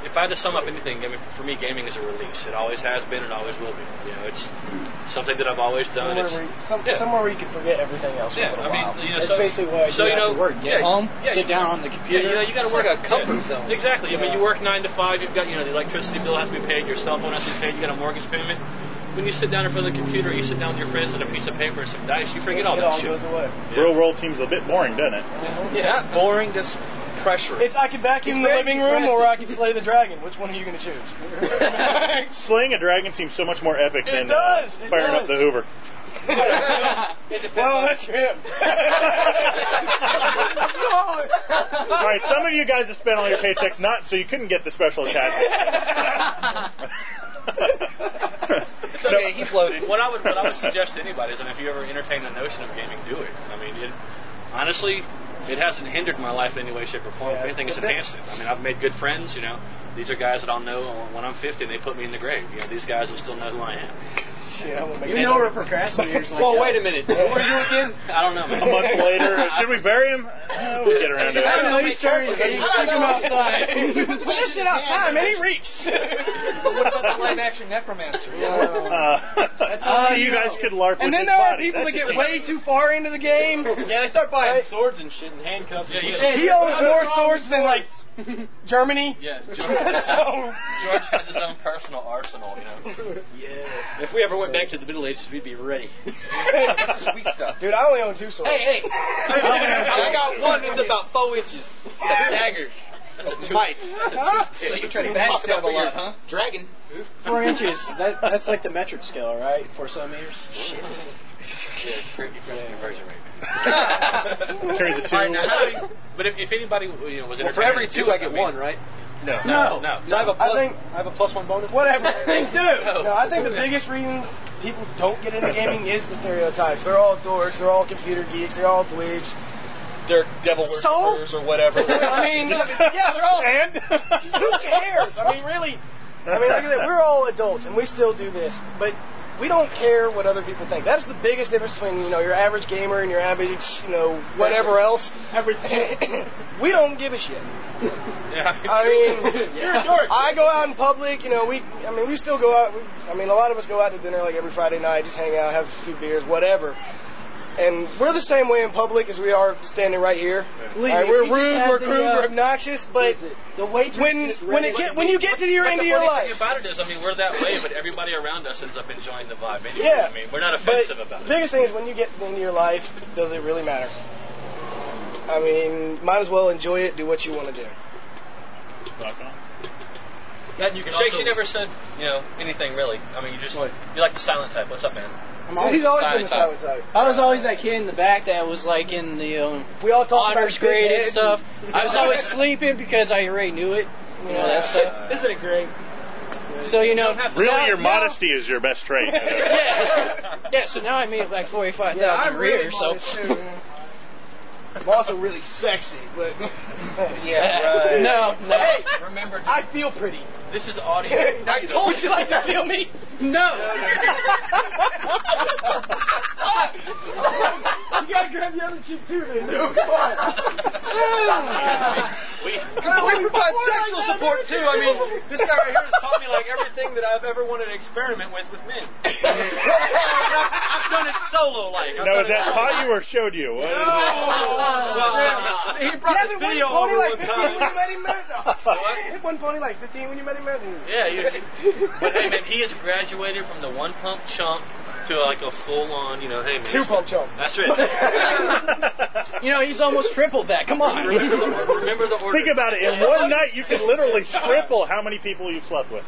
if I had to sum up anything, I mean, for me, gaming is a release. It always has been and always will be. You know, it's something that I've always done. Somewhere, It's where you, some, yeah. somewhere where you can forget everything else Yeah, for a I little mean, while. you know, That's so, basically what I so do you know, after work. Get yeah, home, yeah, sit down on the Yeah, computer. you know, you got to work like a comfort yeah, zone. Exactly. I mean, you work nine to five. You've got you know the electricity bill has to be paid, your cell phone has to be paid, you got a mortgage payment. When you sit down in front of the computer, you sit down with your friends and a piece of paper and some dice, you forget all it that all shit. goes away. Real world seems a bit boring, doesn't it? Yeah, not boring, just pressure. It's I can vacuum It's the living room or. I can slay the dragon. Which one are you going to choose? Slaying a dragon seems so much more epic It than does, uh, firing does. up the Hoover. well, that's him. All right, some of you guys have spent all your paychecks not so you couldn't get the special attachment. It's okay. He's loaded. What I would what I would suggest to anybody is, and if you ever entertain the notion of gaming, do it. I mean, it honestly, it hasn't hindered my life in any way, shape, or form. Yeah, if anything, it's but that- enhanced it. I mean, I've made good friends. You know, these are guys that I'll know when I'm 50 and they put me in the grave. You know, these guys will still know who I am. Shit, I'm gonna make You know we're procrastinators like Well, that. wait a minute. What are you again? I don't know, man. A month later, uh, should we bury him? Uh, we'll get around to it. I it. know he's starting to Hey, stick him outside. Put that shit outside, man. He reeks. But what about the live action necromancer? Uh, all you you guys know. could LARP And with then his there are body. people that get way too far into the game. Yeah, they start buying swords and shit and handcuffs. Yeah, and. He owns more swords than like Germany. Yeah, George, so George has his own personal arsenal. You know. If we ever went back to the Middle Ages, we'd be ready. Sweet stuff. Dude, I only own two swords. Hey, hey. I got one that's about four inches. A Dagger. That's a two. Bite. So you try to backstab a lot, huh? Dragon. Four inches. That, that's like the metric scale, right? Four centimeters. Yeah, you're correct your version right. Carry the two. All right, now, how do you- but if, if anybody you know was Well, for entertained every to two, do it, I get mean- one, right? No, No. no. So I have a plus. I think- I have a plus one bonus. Whatever. They do. No, I think the biggest reason people don't get into gaming is the stereotypes. They're all dorks. They're all computer geeks. They're all dweebs. They're devil So? worshippers or whatever. I mean, yeah, they're all. And? Who cares? I mean, really. I mean, like I said, we're all adults and we still do this, but we don't care what other people think. That's the biggest difference between you know your average gamer and your average you know whatever else. we don't give a shit. Yeah, I mean, You're a dork. I go out in public. You know, we. I mean, we still go out. We, I mean, a lot of us go out to dinner like every Friday night, just hang out, have a few beers, whatever. And we're the same way in public as we are standing right here. Believe All right, me, we're if you just rude, we're the, crude, uh, we're obnoxious, but What is it? The waitress when ready it get when you get to your But end of the your funny life, thing about it is, I mean, we're that way, but everybody around us ends up enjoying the vibe anyway. Yeah, I mean, we're not but offensive about the it. biggest thing is when you get to the end of your life, does it really matter? I mean, might as well enjoy it, do what you want to do. That you can Shakes, also- you never said, you know, anything really. I mean, you just What? you're like the silent type. What's up, man? I'm always He's always silent been the type. silent. I was always that kid in the back that was like in the um, We all talk about honors his big grade and stuff. I was always sleeping because I already knew it. You know that stuff. Isn't it great? So you know, Really, now- your now- modesty is your best trait. Yeah, yeah. So now I made like forty-five thousand Yeah, I'm a really year. So modest too. man. I'm also really sexy, but yeah, right. No, no. Hey, remember, I feel pretty. This is audio. I told you like to feel me. No. you gotta grab the other cheek too, then. Dude, come on. we, we provide sexual support too. I mean, this guy right here has taught me like everything that I've ever wanted to experiment with with men. I've, I've done it solo, like. I've now, is that it- taught you or showed you? What is Well, he uh, brought his Hasn't video over like one 15 when you time. met him, man? No. Hit one pony like 15 when you met him, man? yeah, you, but hey, man, he has graduated from the one pump chump to like a full on, you know, hey man. Two pump chump. That's right. You know, he's almost tripled that. Come on. remember, the, remember the order. Think about it. In one night, you can literally triple how many people you've slept with.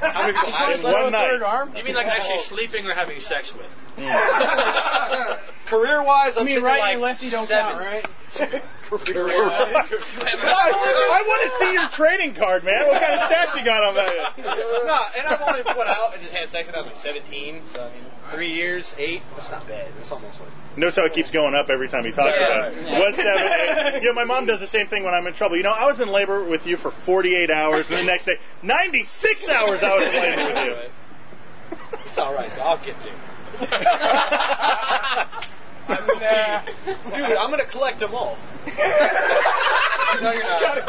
How many people- In one night. You mean like actually sleeping or having sex with? Career wise, I'm mean, thinking right like and lefty don't seven. count, right? I want to see your trading card, man. What kind of stats you got on that? no, and I've only put out and just had sex when I was like 17. So I mean, three years, eight. That's not bad. That's almost what. Notice how it keeps going up every time he talks Yeah. about it. Was seven. eight. Yeah, my mom does the same thing when I'm in trouble. You know, I was in labor with you for 48 hours, and the next day, 96 hours I was in labor with you. It's all right. I'll get there. Dude, I'm gonna collect them all. no, you're not.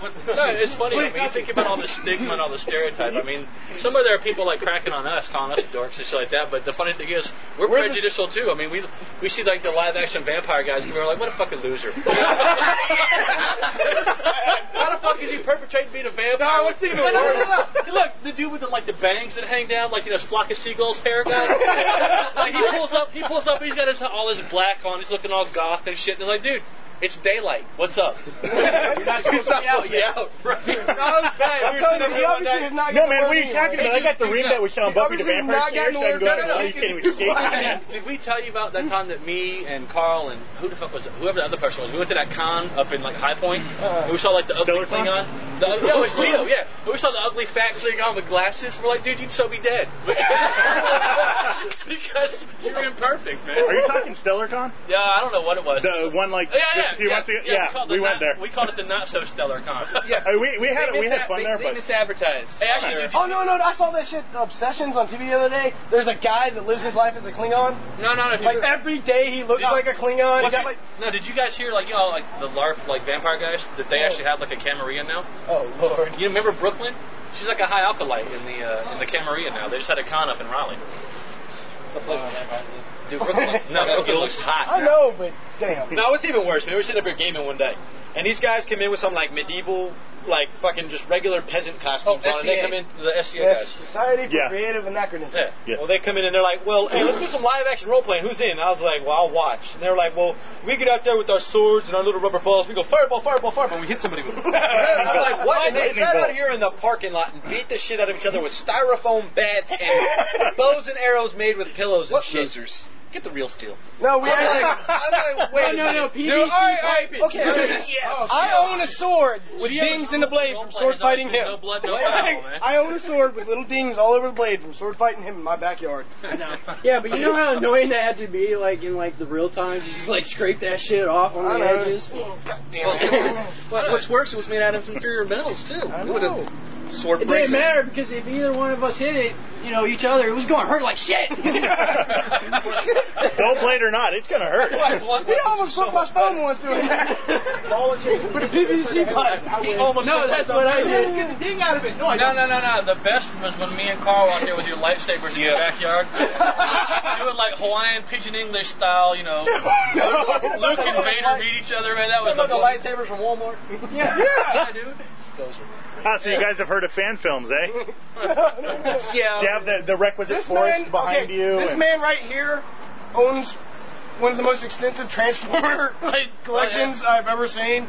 No, it's funny. I mean, you think about all the stigma and all the stereotype. I mean, somewhere there are people like cracking on us, calling us dorks and shit like that. But the funny thing is, we're, We're the- prejudicial too. I mean, we we see like the live action vampire guys, and we're like, what a fucking loser. How the fuck is he perpetrating being a vampire? No, what's even No, no, no, worse- no, no. Look, the dude with the like the bangs that hang down, like you know, his flock of seagulls hair guy. like he pulls up, he pulls up, he's got his all his black on, he's looking all goth and shit. They're like, dude. It's daylight. What's up? You're not supposed to be out yet. Right. No, it's bad. I'm telling you, he obviously is not No, man, what are you talking in about? I got the Dude, ream no. that we saw on He Buffy the Vampire not Slayer, gotten so I can the go word out you can't even escape. Did we tell you about that time that me and Carl and who the fuck was it? Whoever the other person was, we went to that con up in like High Point. Uh-huh. and we saw like the ugly Stellar Con? Klingon. The, yeah, it was Gino, yeah. And we saw the ugly fat Klingon with glasses. We're like, dude, you'd so be dead. because you're imperfect, man. Are you talking StellarCon? Yeah, I don't know what it was. The one like yeah, yeah, a few yeah, months ago? yeah, Yeah, called we went not- there. We called it the not so stellar con. Yeah. Uh, we we had They we had fun they, there, they but misadvertised. Hey, actually, There. did you- Oh no no! I saw that shit Obsessions on TV the other day. There's a guy that lives his life as a Klingon. no, no, no. did Like every day he looks Did- like a Klingon. He got like no, did you guys hear like you know like the LARP like vampire guys that they actually have like a Camarilla now? oh lord. You remember Brooklyn? She's like a high alkalite in the uh, in the Camarilla now. They just had a con up in Raleigh. Dude, Brooklyn, no, Brooklyn looks hot. I know, but damn. No, it's even worse. Man, we were sitting up here gaming one day, and these guys come in with some like medieval, like fucking just regular peasant costumes oh, on. And they come in. The SCA Yes, guys. Society for Yeah. Creative Anachronism. Yeah. Yes. Well, they come in and they're like, "Well, hey, let's do some live action role playing. Who's in?" I was like, "Well, I'll watch." And they were like, "Well, we get out there with our swords and our little rubber balls. We go fireball, fireball, fireball. We hit somebody with them." I'm like, "What?" And they Lightning sat bolt. out here in the parking lot and beat the shit out of each other with styrofoam bats and bows and arrows made with pillows and What shit. Get the real steel. No, we I'm actually. like, I'm like, wait No, no, no. PVC Dude, all right, all right, piping. okay. I oh, own a sword with See, dings in the blade from sword fighting him. no blood, no Like, foul, man. I own a sword with little dings all over the blade from sword fighting him in my backyard. Yeah, but you know how annoying that had to be, like in like the real times, you just like scrape that shit off on I the know. edges. Well, what's worse, it was made out of inferior metals too. I know. Sword It breaks didn't matter because if either one of us hit it, you know, each other, it was going to hurt like shit. Dull blade or not, it's gonna hurt. He almost broke my thumb once doing that. With a PVC pipe. He almost no, that's what I did. Get the ding out of it. No, No, no, no, no. The best was when me and Carl were out there with your lightsabers in the backyard, doing like Hawaiian pigeon English style, you know. Luke and Vader meet each other, man. That was Remember the the lightsabers from Walmart? Yeah, yeah, dude. Ah, so you guys have heard of fan films, eh? Yeah. Do you have the, the requisite This forest man, behind okay, you? This man right here owns one of the most extensive Transformer like collections I've ever seen.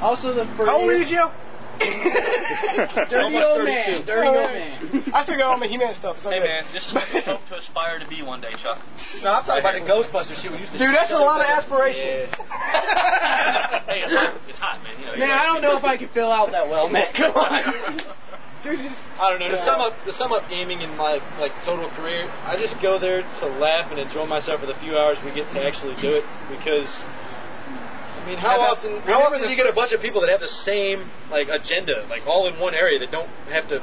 Also, the first. How old are you, Gio? Dirty Almost old 32. man. Dirty old man. I still got all my He-Man stuff. It's Hey okay. man, this is what we hope to aspire to be one day, Chuck. No, I'm talking about the Ghostbusters shit we used to Dude, that's a lot of with. aspiration. Hey, it's hot. It's hot, man. You know, Man, you I don't know if I can fill out that well, man. Come on. Dude, just I don't know. To sum up, to sum up gaming in my like total career, I just go there to laugh and enjoy myself for the few hours we get to actually do it. Because, I mean, how How often? How how often do you get a bunch of people that have the same like agenda, like all in one area that don't have to?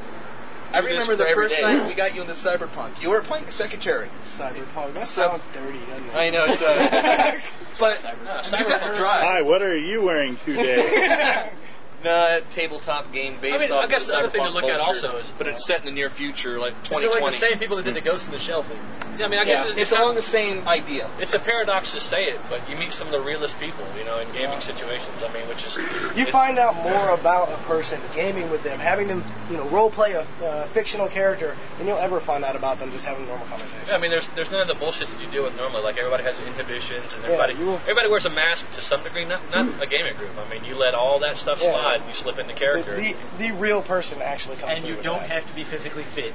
I remember the first day? night we got you into Cyberpunk. You were playing secretary. Cyberpunk. That sounds dirty, doesn't it? I know it does. But No, you got to Cyberpunk. drive. Hi, what are you wearing today? No, a tabletop game based on I mean, off I guess the other thing to cyberpunk look at also is- but it's set in the near future, like Is 2020. it like the same people that did the Ghost in the Shell thing? Yeah, I mean, I guess Yeah, it's, it's along the same idea. It's a paradox to say it, but you meet some of the realest people, you know, in gaming situations. I mean, which is You find out more about a person gaming with them, having them, you know, role play a uh, fictional character than you'll ever find out about them just having a normal conversation. Yeah, I mean, there's there's none of the bullshit that you deal with normally. Like everybody has inhibitions, and everybody you will- everybody wears a mask to some degree. Not not a gaming group. I mean, you let all that stuff Yeah. slide, and you slip into character. the, the real person actually comes And you don't that. have to be physically fit.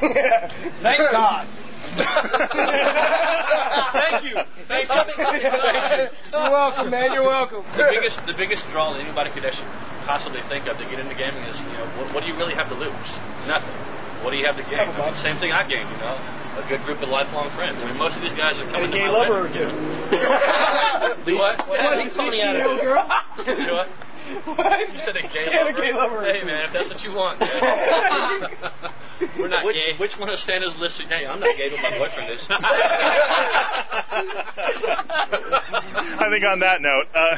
Thank God. Thank you. Thank you. You're welcome, man. You're welcome. the biggest the biggest draw that anybody could actually possibly think of to get into gaming is you know what, what do you really have to lose? Nothing. What do you have to gain? I mean, same thing I gained. You know, a good group of lifelong friends. I mean, most of these guys are And coming a gay to my lover or two. you know. Do what? What? What? Take Tony out. You know what? What? You said a gay Yeah, a lover. gay lover Hey man, if that's what you want. We're not which, gay. Which one of Santa's list? Hey, I'm not gay, but my boyfriend is. I think on that note, uh,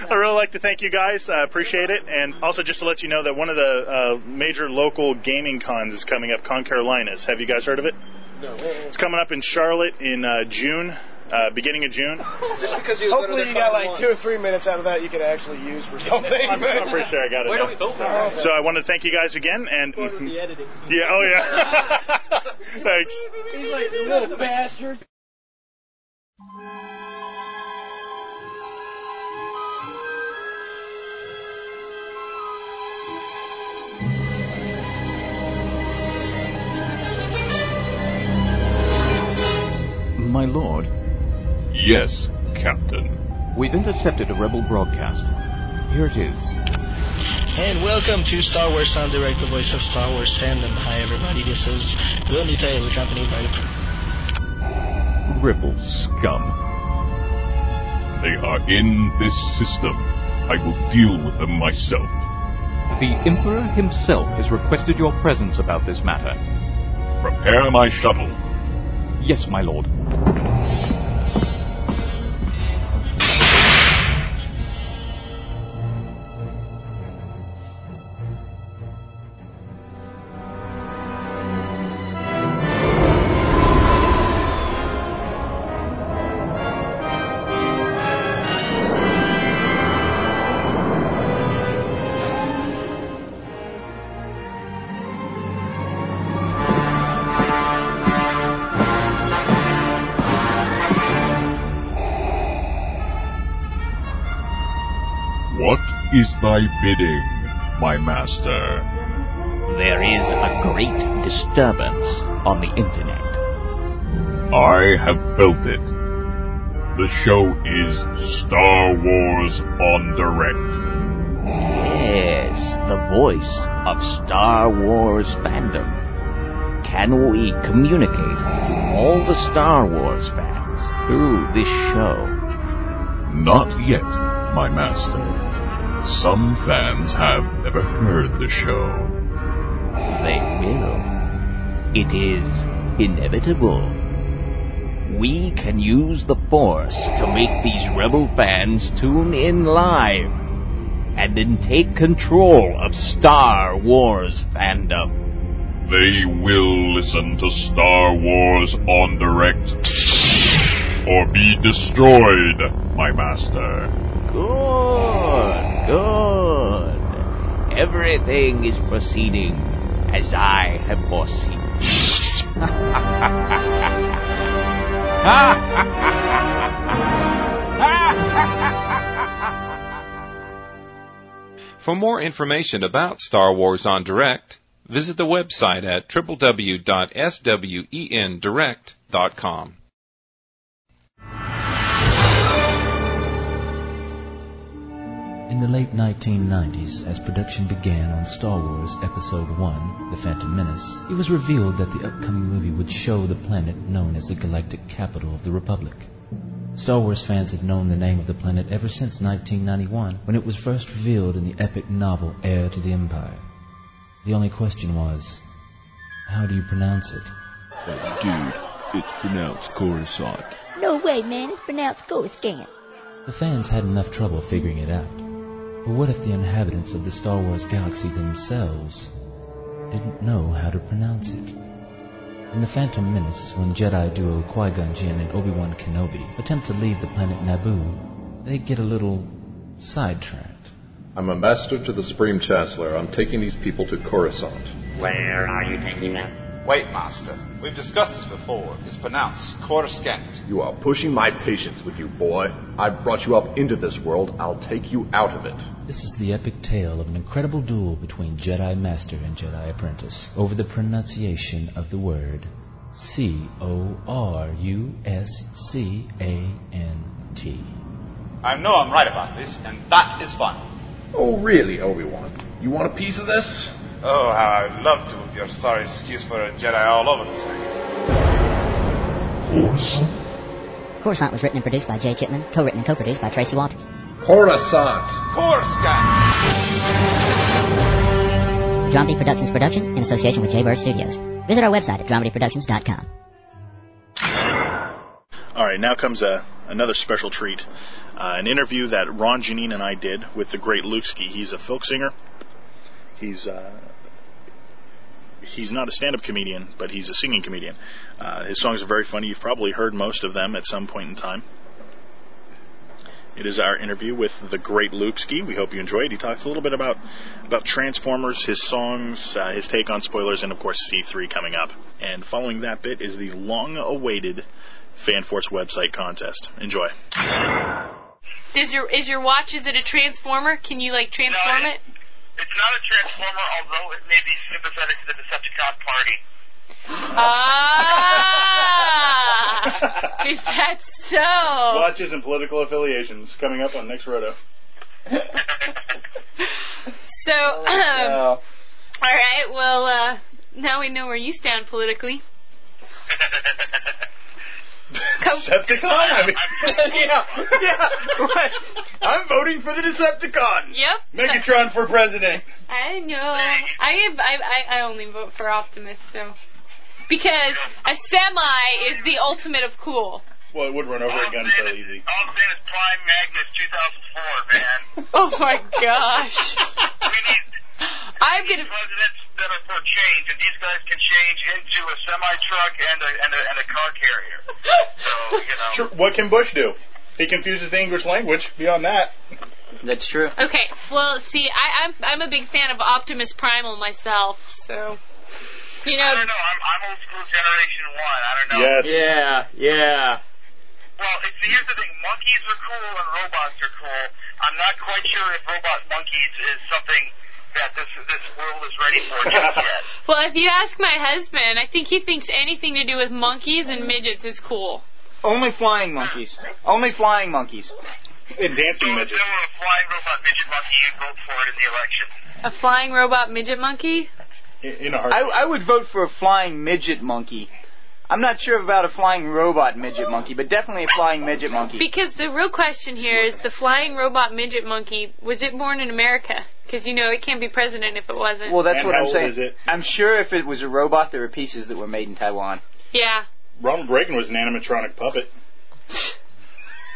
I really like to thank you guys. I appreciate it. And also just to let you know that one of the uh, major local gaming cons is coming up, Con Carolinas. Have you guys heard of it? No. It's coming up in Charlotte in uh, June, uh, beginning of June. Because you Hopefully you got like two or three minutes out of that you could actually use for something. I'm, I'm pretty sure I got it. Where do we filter? So I want to thank you guys again. And the yeah, oh yeah. Thanks. He's like, little bastard. My lord, Yes, Captain. we've intercepted a rebel broadcast. Here it is. And welcome to Star Wars Sound Direct, the voice of Star Wars fandom. Hi, everybody. This is Will Details, accompanied by the. Rebel scum. They are in this system. I will deal with them myself. The Emperor himself has requested your presence about this matter. Prepare my shuttle. Yes, my lord. Thy bidding, my master? There is a great disturbance on the internet. I have built it. The show is Star Wars on Direct. Yes, the voice of Star Wars fandom. Can we communicate to all the Star Wars fans through this show? Not yet, my master. Some fans have never heard the show. They will. It is inevitable. We can use the Force to make these rebel fans tune in live and then take control of Star Wars fandom. They will listen to Star Wars on Direct or be destroyed, my master. Good, good. Everything is proceeding as I have foreseen. For more information about Star Wars on Direct, visit the website at www.swendirect.com. In the late 1990s, as production began on Star Wars Episode 1, The Phantom Menace, it was revealed that the upcoming movie would show the planet known as the galactic capital of the Republic. Star Wars fans had known the name of the planet ever since 1991, when it was first revealed in the epic novel Heir to the Empire. The only question was, how do you pronounce it? Uh, dude, it's pronounced Coruscant. No way, man. It's pronounced Coruscant. The fans had enough trouble figuring it out. But what if the inhabitants of the Star Wars galaxy themselves didn't know how to pronounce it? In The Phantom Menace, when Jedi duo Qui-Gon Jinn and Obi-Wan Kenobi attempt to leave the planet Naboo, they get a little sidetracked. I'm a master to the Supreme Chancellor. I'm taking these people to Coruscant. Where are you taking them? Wait, Master. We've discussed this before. It's pronounced Coruscant. You are pushing my patience with you, boy. I brought you up into this world. I'll take you out of it. This is the epic tale of an incredible duel between Jedi Master and Jedi Apprentice over the pronunciation of the word C O R U S C A N T. I know I'm right about this, and that is fun. Oh, really, Obi-Wan? You want a piece of this? Oh, how I'd love to with your sorry excuse for a Jedi all over the Coruscant? Coruscant was written and produced by Jay Chipman, co-written and co-produced by Tracy Walters. Coruscant! Coruscant! Dramedy Productions production in association with Jaybird Studios. Visit our website at dramedyproductions.com. All right, now comes a, another special treat. Uh, an interview that Ron Janine and I did with the great Luke Ski. He's a folk singer. He's uh, he's not a stand-up comedian, but he's a singing comedian. Uh, his songs are very funny. You've probably heard most of them at some point in time. It is our interview with the great Luke Ski. We hope you enjoy it. He talks a little bit about about Transformers, his songs, uh, his take on spoilers, and of course C3 coming up. And following that bit is the long-awaited FanForce website contest. Enjoy. Does your is your watch is it a transformer? Can you like transform No, it? It's not a transformer, although it may be sympathetic to the Decepticon party. Ah, is that so? Watches and political affiliations coming up on next roto. So, um, all right. Well, uh, now we know where you stand politically. Decepticon? I mean, yeah, yeah. Right. I'm voting for the Decepticon. Yep. Megatron for president. I know. I, I I I only vote for Optimus, so because a semi is the ultimate of cool. Well, it would run over a gun fairly easy. All I'm saying is Prime Magnus 2004, man. Oh my gosh. we need I'm gonna. presidents that are for change, and these guys can change into a semi truck and a and a and a car carrier. So you know. Sure, what can Bush do? He confuses the English language. Beyond that, That's true. Okay. Well, see, I, I'm I'm a big fan of Optimus Primal myself, so you know. I don't know. I'm I'm old school generation one. I don't know. Yes. Yeah, yeah. Well, it's, here's the thing. Monkeys are cool and robots are cool. I'm not quite sure if robot monkeys is something that this this world is ready for just yet. Well, if you ask my husband, I think he thinks anything to do with monkeys and midgets is cool. Only flying monkeys. Only flying monkeys. And dancing midgets. If there were a flying robot midget monkey, you'd vote for it in the election. A flying robot midget monkey? In a I, I would vote for a flying midget monkey. I'm not sure about a flying robot midget monkey, but definitely a flying midget monkey. Because the real question here is the flying robot midget monkey, was it born in America? Because, you know, it can't be president if it wasn't. Well, that's And what how I'm old saying. is it? I'm sure if it was a robot, there were pieces that were made in Taiwan. yeah. Ronald Reagan was an animatronic puppet.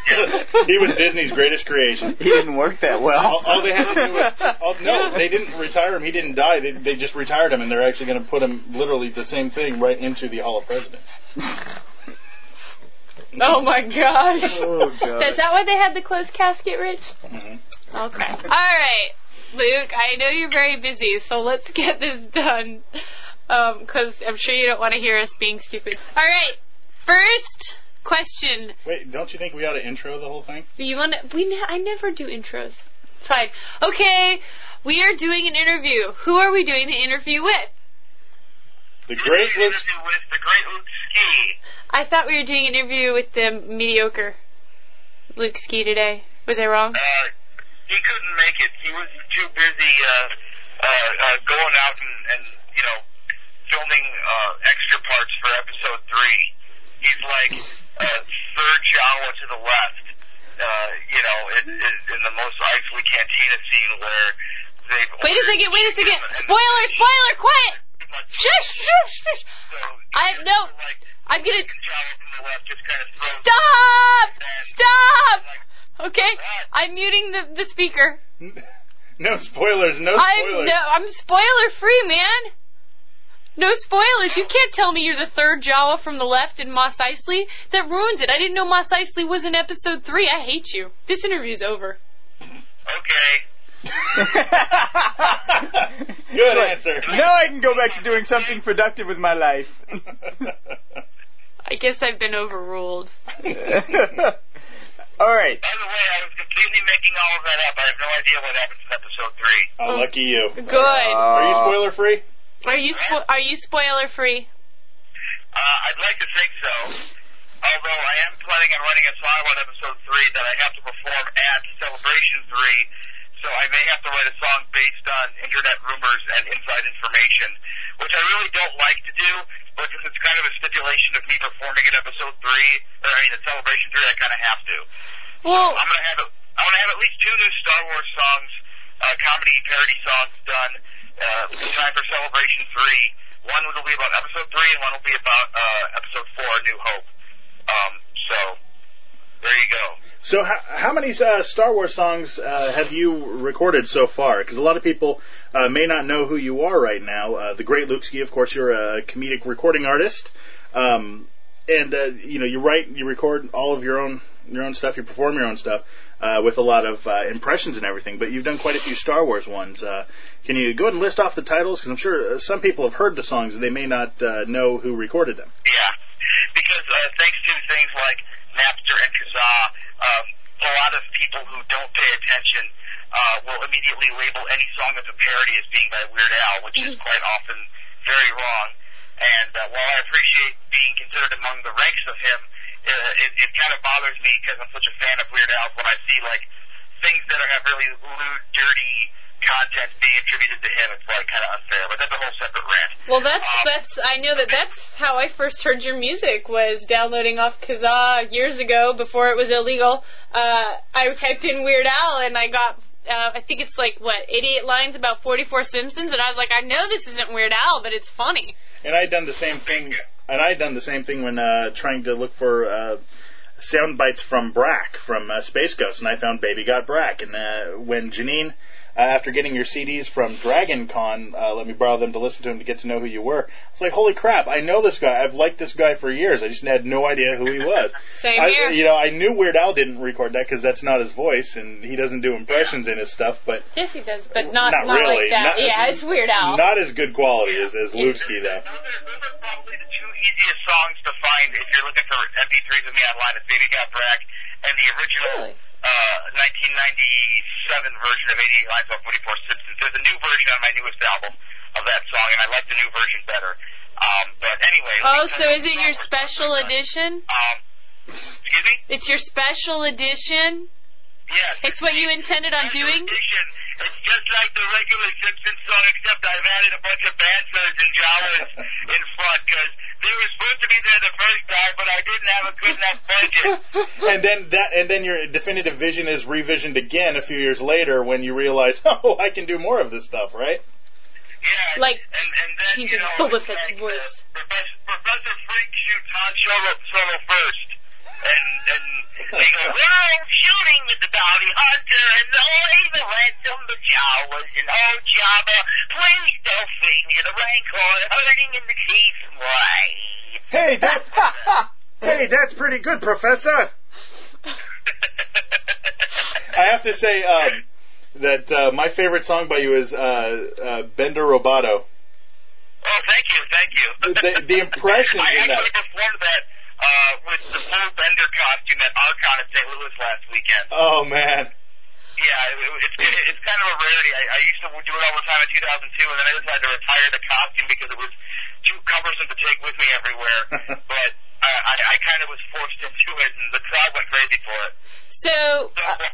he was Disney's greatest creation. He didn't work that well. All, all they had to do was all, no, they didn't retire him. He didn't die. They they just retired him, and they're actually going to put him literally the same thing right into the Hall of Presidents. Oh my gosh. Oh, God. Is that why they had the closed casket, Rich? Mhm. Okay. All right, Luke. I know you're very busy, so let's get this done. Because I'm sure you don't want to hear us being stupid. All right. First question. Wait, don't you think we ought to intro the whole thing? Do you want to? We ne- I never do intros. Fine. Okay. We are doing an interview. Who are we doing the interview with? The great Luke. Interview with the great Luke Ski. I thought we were doing an interview with the mediocre Luke Ski today. Was I wrong? Uh, he couldn't make it. He was too busy uh, uh, uh, going out and, and you know filming uh, extra parts for episode three. He's like uh, third Jawa to the left. Uh, you know, in, in, in the Mos Eisley Cantina scene where they've Wait a second, wait a second. Spoiler, spoiler, quiet! Shush, shush, shush. I, have no, I'm gonna. Stop! Stop! Okay, I'm muting the, the speaker. No spoilers. No I'm no, I'm spoiler free, man. No spoilers. You can't tell me you're the third Jawa from the left in Mos Eisley. That ruins it. I didn't know Mos Eisley was in episode three. I hate you. This interview's over. Okay. Good answer. Now I can go back to doing something productive with my life. I guess I've been overruled. All right. By the way, I was completely making all of that up. I have no idea what happens in episode three. Oh, lucky you. Good. Uh, Are you spoiler free? Are you spo- are you spoiler free? Uh, I'd like to think so. Although I am planning on writing a song about episode three that I have to perform at Celebration three, so I may have to write a song based on internet rumors and inside information, which I really don't like to do, but since it's kind of a stipulation of me performing at episode three, or I mean at Celebration three, I kind of have to. Well, I'm gonna have a, I'm gonna have at least two new Star Wars songs, uh, comedy parody songs done uh, for Celebration three. One will be about episode three, and one will be about uh, episode four, New Hope. Um, so there you go. So, how, how many uh, Star Wars songs uh, have you recorded so far? Because a lot of people uh, may not know who you are right now. Uh, the great Luke Ski, of course, you're a comedic recording artist, um, and uh, you know you write, you record all of your own your own stuff, you perform your own stuff uh, with a lot of impressions and everything. But you've done quite a few Star Wars ones. Can you go ahead and list off the titles? Because I'm sure uh, some people have heard the songs and they may not uh, know who recorded them. Yeah, because uh, thanks to things like Napster and Kazaa, um, a lot of people who don't pay attention uh, will immediately label any song that's a parody as being by Weird Al, which is quite often very wrong. And uh, while I appreciate being considered among the ranks of him, uh, it, it kind of bothers me because I'm such a fan of Weird Al when I see like things that are, have really lewd, dirty content being attributed to him. It's like kind of unfair, but that's a whole separate rant. Well, that's that's I know that that's how I first heard your music was downloading off Kazaa years ago before it was illegal. Uh, I typed in Weird Al and I got uh, I think it's like what 88 lines about 44 Simpsons, and I was like, I know this isn't Weird Al, but it's funny. And I'd done the same thing. And I'd done the same thing when uh, trying to look for uh, sound bites from Brak from uh, Space Ghost, and I found Baby Got Brak. And uh, when Janine, uh, after getting your CDs from Dragon Con, uh, let me borrow them to listen to him to get to know who you were, I was like, holy crap, I know this guy. I've liked this guy for years. I just had no idea who he was. Same I, here. You know, I knew Weird Al didn't record that because that's not his voice, and he doesn't do impressions in his stuff, but Yes, he does, but not Not not, really. like that. Not- yeah, it's Weird Al. not as good quality as, as Luke Ski, though. those are probably the two easiest songs to find if you're looking for MP3s of me online is Baby Got Brak and the original uh, 1997 version of 88 Lines About 44 Simpsons. There's a new version on my newest album of that song, and I like the new version better. Um, but anyway. Oh, so is it your special edition? Um, excuse me? It's your special edition. Yes. It's what you intended on doing. It's just like the regular Simpsons song, except I've added a bunch of Banthas and Jawas in front because they were supposed to be there the first time, but I didn't have a good enough budget. and then that, and then your definitive vision is revisioned again a few years later when you realize, oh, I can do more of this stuff, right? Yeah. Like and, and then, changing you know, Boba it's Fett's like, voice. Uh, Professor, Professor Freak shoots Han Solo, Solo first. And, and they go, we're shooting with the bounty hunter and oh, the ransom, the Jawas, and oh, Jabba, please don't feed me the rancor, hurting in the teeth. Why? Hey, that's hey, that's pretty good, Professor. I have to say um, that uh, my favorite song by you is uh, uh, Bender Roboto. Oh, thank you, thank you. The, the impressions I in that. actually performed that uh, with the full Bender costume at Archon in St. Louis last weekend. Oh man. Yeah, it, it, it's it's kind of a rarity. I, I used to do it all the time in 2002, and then I decided to retire the costume because it was too cumbersome to take with me everywhere. but I, I, I kind of was forced into it, and the crowd went crazy for it. So, So uh,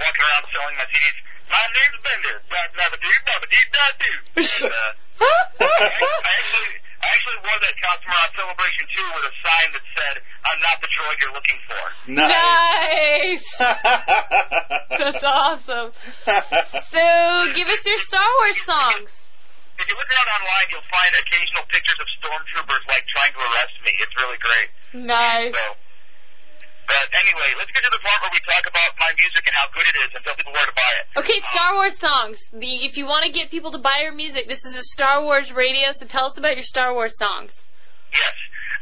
walking around selling my CDs. My name's Bender. Blah blah blah doo blah blah doo blah doo. And, uh, I, I actually I actually wore that costume on Celebration 2 with a sign that said, "I'm not the droid you're looking for." nice. That's awesome. So, give us your Star Wars songs. If you look around online, you'll find occasional pictures of stormtroopers like trying to arrest me. It's really great. Nice. So, But anyway, let's get to the part where we talk about my music and how good it is and tell people where to buy it. Okay, Star Wars songs. The if you want to get people to buy your music, this is a Star Wars radio. So tell us about your Star Wars songs. Yes.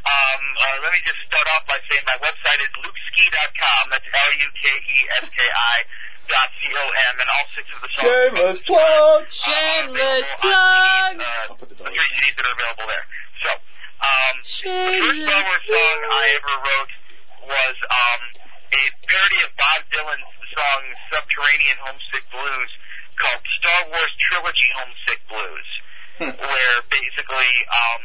Um, uh, let me just start off by saying my website is lukeski.com. That's L-U-K-E-S-K-I dot C-O-M, and all six of the songs. Shameless plug. Shameless plug. Uh, the three CDs that are available there. So, um, the first Star Wars song I ever wrote was um, a parody of Bob Dylan's song Subterranean Homesick Blues called Star Wars Trilogy Homesick Blues, where basically um,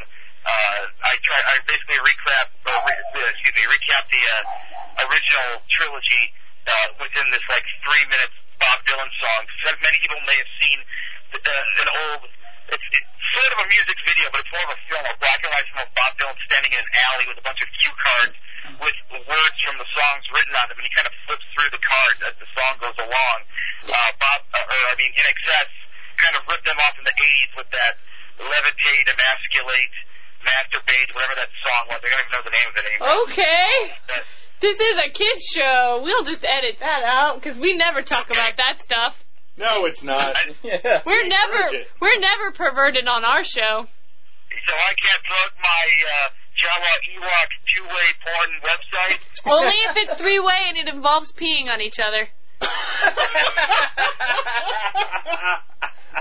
uh, I try I basically recap uh, re, uh, excuse me recap the uh, original trilogy uh, within this like three minute Bob Dylan song. So many people may have seen the, uh, an old. It's, it's sort of a music video, but it's more of a film, a black and white film of Bob Dylan standing in an alley with a bunch of cue cards with words from the songs written on them, and he kind of flips through the cards as the song goes along. Uh, Bob, uh, or I mean, INXS, kind of ripped them off in the '80s with that levitate, emasculate, masturbate, whatever that song was. I don't even know the name of it anymore. Okay. That, This is a kids show. We'll just edit that out because we never talk about that stuff. No, it's not. yeah. We're never we're never perverted on our show. so I can't plug my uh, Jawa Ewok two-way porn website. Only if it's three way and it involves peeing on each other.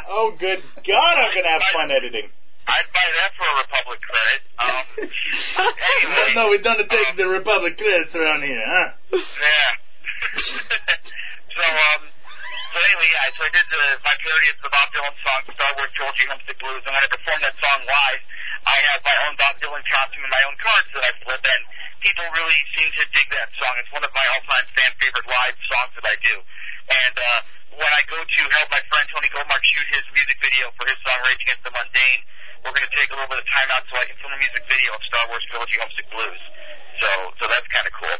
oh, good God, I'm gonna have fun editing. I'd buy that for a Republic credit. Um, anyway, no, we don't take the Republic credits around here, huh? yeah. so um, so anyway, yeah. So I did the my parody of the Bob Dylan song Star Wars Trilogy Homesick Blues, and when I performed that song live, I have my own Bob Dylan costume and my own cards that I flip, and people really seem to dig that song. It's one of my all-time fan favorite live songs that I do. And uh, when I go to help my friend Tony Goldmark shoot his music video for his song Rage Against the Mundane, we're going to take a little bit of time out so I can film a music video of Star Wars Trilogy Homesick Blues. So, so that's kind of cool.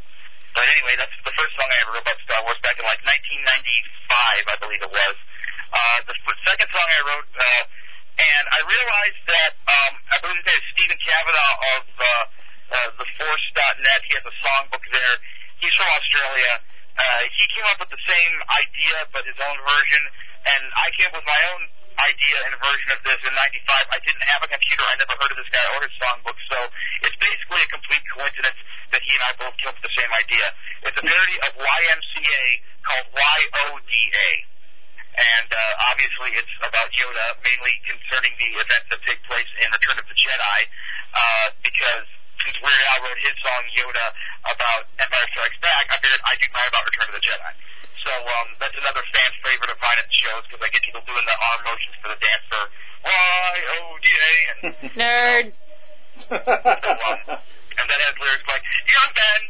But anyway, that's the first song I ever wrote about Star Wars back in like 1995, I believe it was. Uh, the second song I wrote, uh, and I realized that um, I believe his Stephen Kavanaugh of uh, uh, theforce.net. He has a songbook there. He's from Australia. Uh, he came up with the same idea, but his own version, and I came up with my own idea and version of this in '95. I didn't have a computer. I never heard of this guy or his songbook, so it's basically a complete coincidence that he and I both came up with the same idea. It's a parody of YMCA called YODA. And uh, obviously, it's about Yoda, mainly concerning the events that take place in Return of the Jedi, uh, because since Weird Al wrote his song Yoda about Empire Strikes Back, I figured I'd do mine about Return of the Jedi. So um, that's another fan favorite of mine at the shows because I get people doing the arm motions for the dance for Y-O-D-A. And, Nerd. so, um, and that has lyrics like, Young man,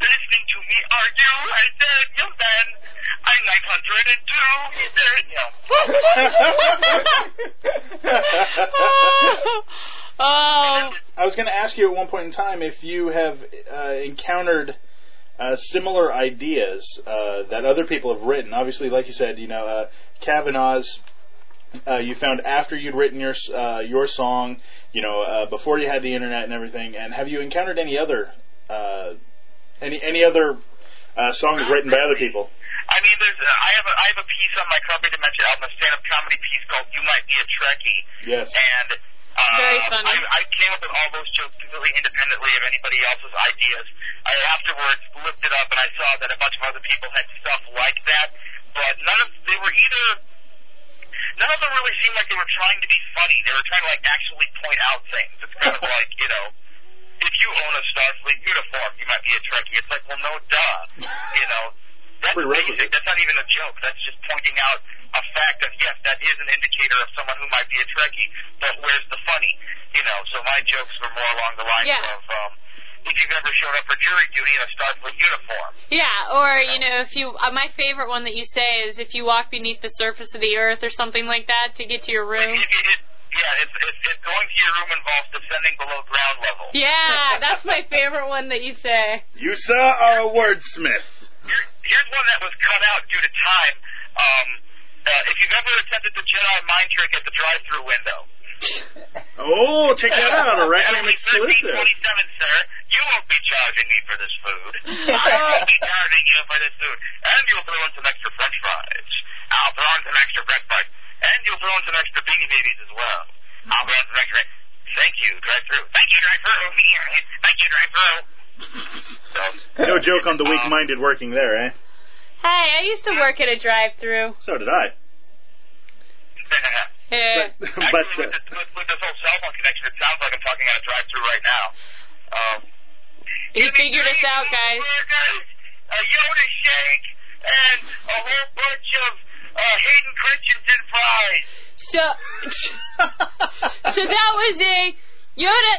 listening to me, are you? I said, young man, I'm 902. He said, you know. oh. I was going to ask you at one point in time if you have uh, encountered uh, similar ideas uh, that other people have written. Obviously, like you said, you know, uh, Kavanaugh's. Uh, you found after you'd written your uh, your song, you know, uh, before you had the internet and everything. And have you encountered any other uh, any any other uh, songs written by other people? I mean, there's, uh, I have a, I have a piece on my Carpe Dementia album, a stand-up comedy piece called "You Might Be a Trekkie," Yes. and uh, Very funny. I, I came up with all those jokes completely independently of anybody else's ideas. I afterwards looked it up and I saw that a bunch of other people had stuff like that, but none of they were either. None of them really seemed like they were trying to be funny. They were trying to like actually point out things. It's kind of like you know, if you own a Starfleet uniform, you might be a Trekkie. It's like, well, no, duh. You know, that's basic. That's not even a joke. That's just pointing out a fact that yes, that is an indicator of someone who might be a Trekkie. But where's the funny? You know, so my jokes were more along the lines Yeah. of um, if you've ever showed up for jury duty in a Starfleet uniform. Yeah, or you know, if you uh, my favorite one that you say is if you walk beneath the surface of the earth or something like that to get to your room. It, it, it, yeah, it's, it's, it's going to your room involves descending below ground level. Yeah, that's my favorite one that you say. You sir are a wordsmith. Here's one that was cut out due to time. Um, uh, if you've ever attempted the Jedi mind trick at the drive-through window, Oh, check that out, a Requiem Enemy exclusive. 1327, sir. You won't be charging me for this food. I won't be charging you for this food. And you'll throw in some extra french fries. I'll throw in some extra bread fries. And you'll throw in some extra beanie babies as well. I'll throw in some extra... Thank you, drive-through. Thank you, drive-through. Thank you, drive-through. So, No joke on the weak-minded working there, eh? Hey, I used to work at a drive-through. So did I. Yeah. But Actually, uh, with, this, with, with this whole cell phone connection, it sounds like I'm talking at a drive-through right now. Um, He figured us out, guys. a Yoda shake and a whole bunch of uh, Hayden Christensen fries. So, so that was a Yoda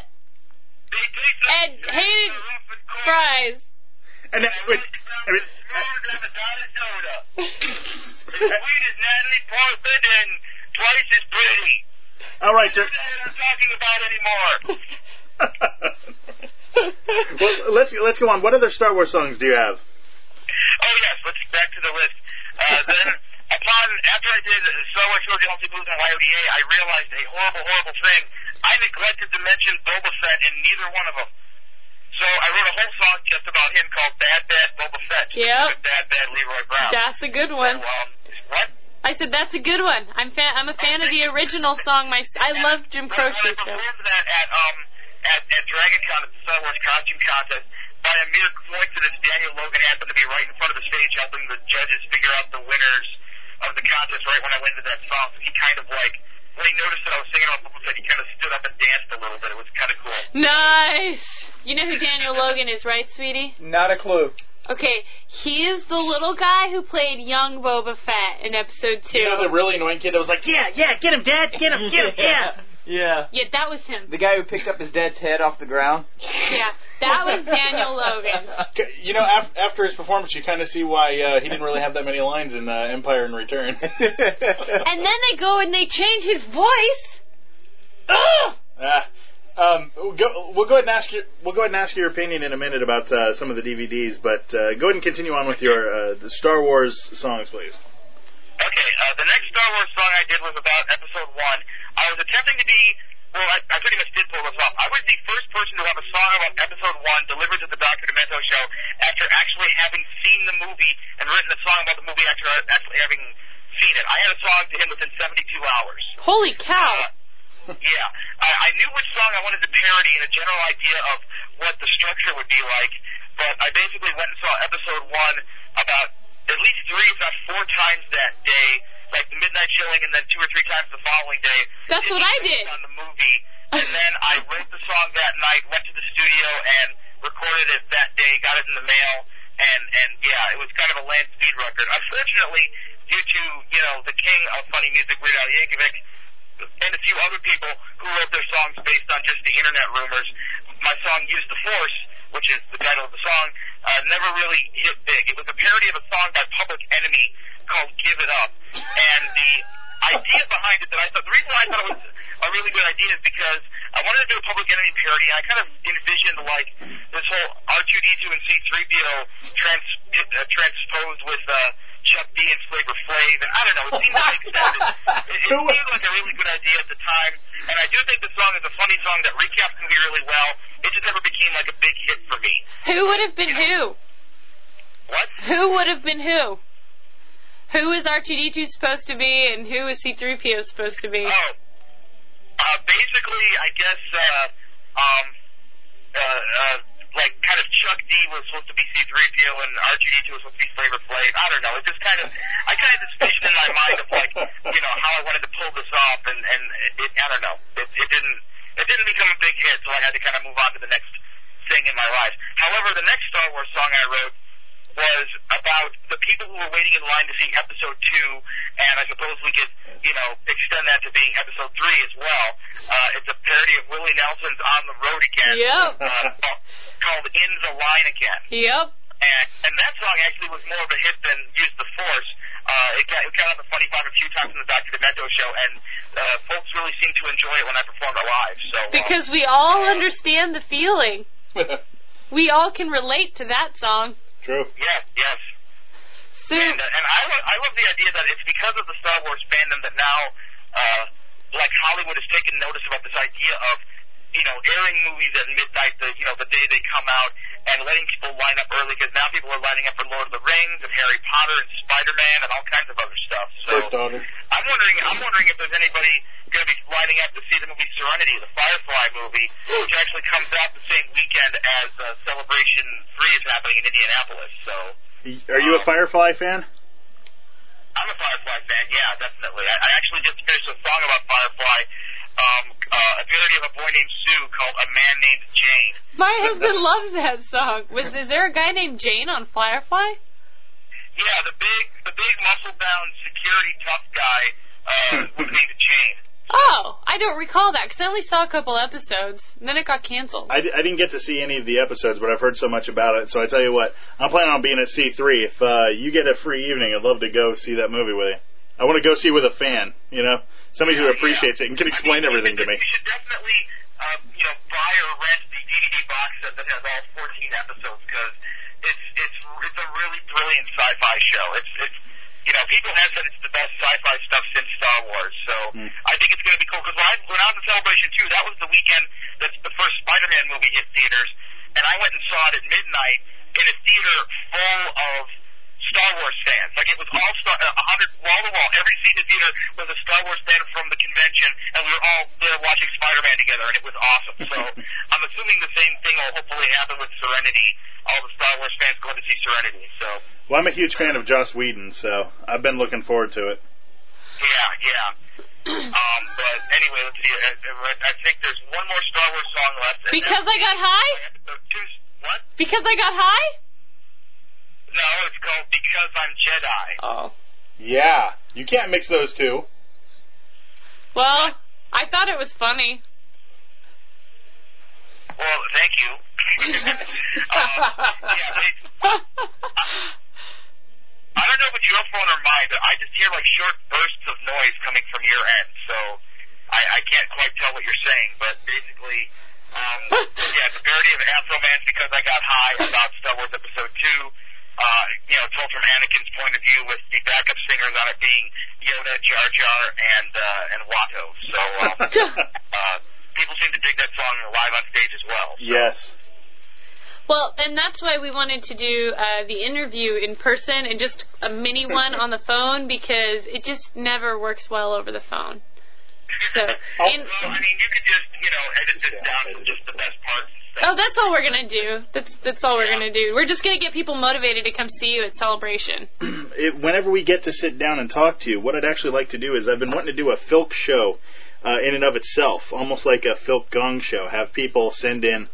and Hayden fries. And that, wait, I mean, Sweet as Natalie Portman and twice as pretty. all right, sir. I'm talking about anymore. Well, let's let's go on. What other Star Wars songs do you have? Oh yes, let's back to the list. Uh, then, upon after I did Star Wars Trilogy Multi Blues and YODA, I realized a horrible, horrible thing. I neglected to mention Boba Fett in neither one of them. So I wrote a whole song just about him called Bad Bad Boba Fett. Yep. Bad Bad Leroy Brown. That's a good one. Um, what? I said that's a good one. I'm fan. I'm a fan of the original song. My I love Jim Croce. So. that at um at, at Dragon Con at the Star Wars costume contest. By a mere coincidence, Daniel Logan happened to be right in front of the stage helping the judges figure out the winners of the contest right when I went into that song. So he kind of like when he noticed that I was singing on Boba Fett, he kind of stood up and danced a little bit. It was kind of cool. Nice. You know who Daniel Logan is, right, sweetie? Not a clue. Okay, he is the little guy who played young Boba Fett in episode two. You know the really annoying kid that was like, yeah, yeah, get him, Dad, get him, get him, yeah. yeah. Yeah, that was him. The guy who picked up his dad's head off the ground. Yeah, that was Daniel Logan. You know, af- after his performance, you kind of see why uh, he didn't really have that many lines in uh, Empire in Return. And then they go and they change his voice. Ugh! Ah, um, we'll go, we'll go ahead and ask your we'll go ahead and ask your opinion in a minute about uh, some of the DVDs, but uh, go ahead and continue on with your uh, the Star Wars songs, please. Okay, uh, the next Star Wars song I did was about Episode One. I was attempting to be well, I, I pretty much did pull this off. I was the first person to have a song about Episode One delivered to the Dr. Demento show after actually having seen the movie and written a song about the movie after actually having seen it. I had a song to him within 72 hours. Holy cow! Uh, yeah, I, I knew which song I wanted to parody and a general idea of what the structure would be like, but I basically went and saw episode one about at least three, if not four times that day, like the midnight showing, and then two or three times the following day. That's what I did. On the movie, and then I wrote the song that night, went to the studio and recorded it that day, got it in the mail, and and yeah, it was kind of a land speed record. Unfortunately, due to you know the king of funny music, Weird Al Yankovic, and a few other people who wrote their songs based on just the internet rumors. My song "Use the Force," which is the title of the song, uh, never really hit big. It was a parody of a song by Public Enemy called "Give It Up," and the idea behind it that I thought the reason why I thought it was a really good idea is because I wanted to do a Public Enemy parody, and I kind of envisioned like this whole R2D2 and C3PO trans uh, transposed with. Uh, Chuck D and Flavor Flav, and I don't know, it seemed to make sense. It, it seemed like a really good idea at the time, and I do think the song is a funny song that recaps the movie really well. It just never became like a big hit for me. Who would have been who? What? Who would have been who? Who is R2D2 supposed to be, and who is C3PO supposed to be? Oh, uh, basically, I guess, uh, um, uh, uh, like kind of Chuck D was supposed to be C3PO and R2D2 was supposed to be Flavor Flav. I don't know. It just kind of, I kind of just vision in my mind of like, you know, how I wanted to pull this off, and and it, I don't know. It, it didn't, it didn't become a big hit, so I had to kind of move on to the next thing in my life. However, the next Star Wars song I wrote was about the people who were waiting in line to see episode two, and I suppose we could, you know, extend that to being episode three as well. Uh, it's a parody of Willie Nelson's On the Road Again. Yep. Uh, called- called In the Line Again. Yep. And, and that song actually was more of a hit than Use the Force. Uh, it got, it got on the Funny Farm a few times in the Dr. Demento show, and uh, folks really seemed to enjoy it when I performed it live. So, uh, Because we all understand the feeling. we all can relate to that song. True. Yes, yes. So, and, uh, and I, lo- I love the idea that it's because of the Star Wars fandom that now uh, like Hollywood has taken notice about this idea of you know, airing movies at midnight, the you know, the day they come out, and letting people line up early because now people are lining up for Lord of the Rings and Harry Potter and Spider Man and all kinds of other stuff. So First order. I'm wondering, I'm wondering if there's anybody going to be lining up to see the movie Serenity, the Firefly movie, which actually comes out the same weekend as uh, Celebration Three is happening in Indianapolis. So Are you a Firefly fan? I'm a Firefly fan, yeah, definitely. I, I actually just finished a song about Firefly. Um, uh, a parody of a boy named Sue called A Man Named Jane. My husband loves that song. Was is there a guy named Jane on Firefly? Yeah, the big, the big muscle-bound security tough guy uh, was named Jane. Oh, I don't recall that because I only saw a couple episodes. And then it got canceled. I, didn't get to see any of the episodes, but I've heard so much about it. So I tell you what, I'm planning on being at C3. If uh, you get a free evening, I'd love to go see that movie with you. I want to go see with a fan, you know, somebody who appreciates it and can explain everything to me. You should definitely, uh, you know, buy or rent the DVD box set that has all 14 episodes because it's it's it's a really brilliant sci-fi show. It's it's you know people have said it's the best sci-fi stuff since Star Wars. So hmm. I think it's going to be cool because when I when I was in Celebration 2, that was the weekend that the first Spider-Man movie hit theaters, and I went and saw it at midnight in a theater full of Star Wars fans. Like it was all Star, a hundred wall to wall. Every seat in the theater was a Star Wars fan from the convention, and we were all there watching Spider-Man together, and it was awesome. So I'm assuming the same thing will hopefully happen with Serenity. All the Star Wars fans going to see Serenity. So Well, I'm a huge fan of Joss Whedon, so I've been looking forward to it. yeah, yeah. um, but anyway, let's see. I, I think there's one more Star Wars song left. Because I got high? Two. What? Because I got high? No, it's called Because I'm Jedi. Oh. Yeah, you can't mix those two. Well, I thought it was funny. Well, thank you. um, yeah, but it's, I don't know if it's your phone or mine, but I just hear like short bursts of noise coming from your end, so I, I can't quite tell what you're saying. But basically, um, yeah, it's a parody of Afroman's because I got high about Star Wars Episode Two. Uh, you know, told from Anakin's point of view, with the backup singers on it being Yoda, Jar Jar, and uh, and Watto. So um, uh, people seem to dig that song live on stage as well. Yes. Well, and that's why we wanted to do uh, the interview in person and just a mini one on the phone because it just never works well over the phone. So, in, well, I mean, you could just, you know, edit this down to just the best parts. oh, that's all we're gonna do. That's that's all we're gonna do. We're just gonna get people motivated to come see you at Celebration. it, whenever we get to sit down and talk to you, what I'd actually like to do is I've been wanting to do a Filk show uh, in and of itself, almost like a Filk Gong show. Have people send in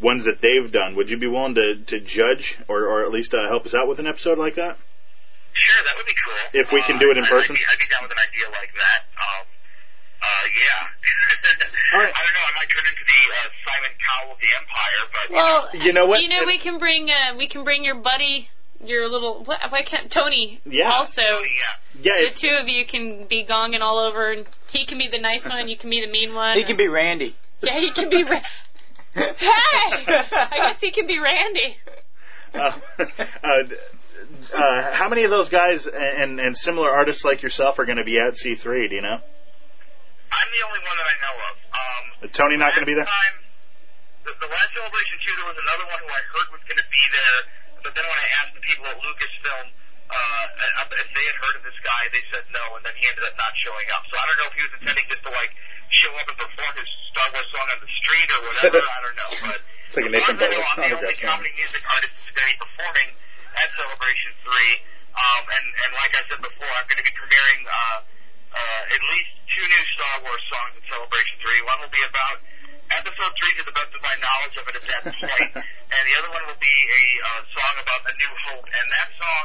ones that they've done. Would you be willing to, to judge or, or at least uh, help us out with an episode like that? Sure, that would be cool. If we can do it in Uh, person? I'd be, I'd be down with an idea like that. Um, uh, yeah. All right. I don't know. I might turn into the uh, Simon Cowell of the Empire, but Well, You know what? You know we can bring uh, we can bring your buddy, your little what? Why can't Tony? Yeah. Also, Yeah, the two of you can be gonging all over, and he can be the nice one, you can be the mean one. He can be Randy. Yeah, he can be. Ra- hey, I guess he can be Randy. uh, uh, uh, how many of those guys and, and similar artists like yourself are going to be at C3? Do you know? I'm the only one that I know of. Um, Is Tony not going to be there? time, the, the last celebration too, there was another one who I heard was going to be there, but then when I asked the people at Lucasfilm uh, if they had heard of this guy, they said no, and then he ended up not showing up. So I don't know if he was intending just to like show up and perform his Star Wars song on the street or whatever. I don't know, but It's like a Nathan Butler I'm the only autograph song. comedy music artist that's going to be performing at Celebration 3. Um, and, and like I said before, I'm going to be premiering uh, uh, at least two new Star Wars songs at Celebration 3. One will be about Episode 3 to the best of my knowledge of it at that point, and the other one will be a uh, song about A New Hope. And that song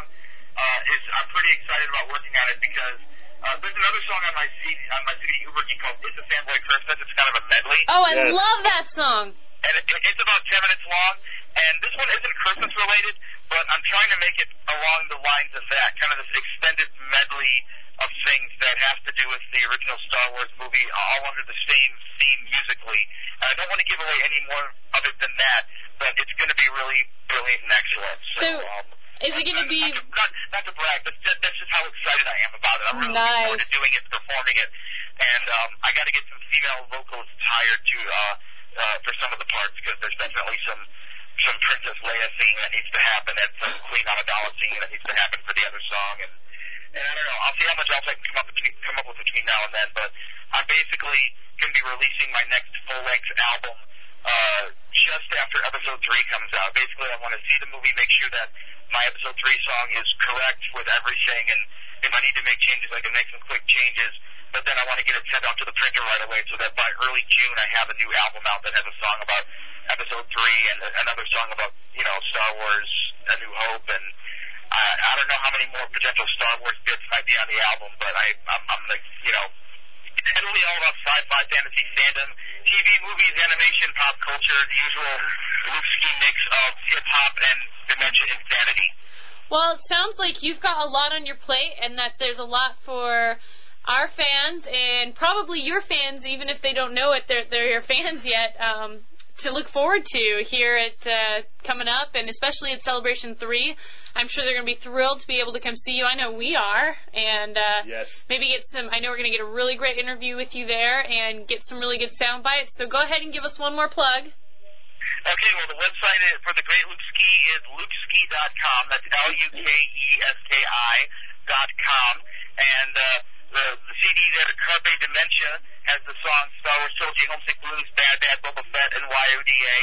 uh, is, I'm pretty excited about working on it because uh, there's another song on my CD, on my CD Uber Geek called It's a Fanboy Christmas. It's kind of a medley. Oh, I love that song. And it, it's about 10 minutes long. And this one isn't Christmas related, but I'm trying to make it along the lines of that, kind of this extended medley of things that have to do with the original Star Wars movie, all under the same theme musically. And I don't want to give away any more of it than that, but it's going to be really brilliant and excellent. So, So, um, is it going to be? not, not to brag, but that, that's just how excited I am about it. I'm really looking forward to doing it, performing it. and um, I got to get some female vocalists hired to uh, uh, for some of the parts because there's definitely some some Princess Leia singing that needs to happen and some Queen Amidala singing that needs to happen for the other song and and I don't know. I'll see how much else I can come up between, come up with between now and then. But I'm basically going to be releasing my next full length album uh, just after episode three comes out. Basically, I want to see the movie, make sure that my episode three song is correct with everything, and if I need to make changes, I can make some quick changes. But then I want to get it sent out to the printer right away, so that by early June I have a new album out that has a song about episode three and another song about you know Star Wars: A New Hope and. I, I don't know how many more potential Star Wars bits might be on the album, but I, I'm, I'm like, you know, it'll all about sci-fi, fantasy, fandom, TV, movies, animation, pop culture, the usual Luke mix of hip-hop and dementia insanity. Well, it sounds like you've got a lot on your plate, and that there's a lot for our fans and probably your fans, even if they don't know it, they're they're your fans yet. Um, to look forward to here at uh, coming up, and especially at Celebration Three. I'm sure they're going to be thrilled to be able to come see you. I know we are, and uh, yes. maybe get some. I know we're going to get a really great interview with you there and get some really good sound bites. So go ahead and give us one more plug. Okay, well, the website for the Great Luke Ski is lukeski.com. That's L-U-K-E-S-K-I dot com. And uh, the, the CD there, Carpe Dementia, has the song Star Wars Trilogy, Homesick Blues, Bad Bad Boba Fett, and YODA.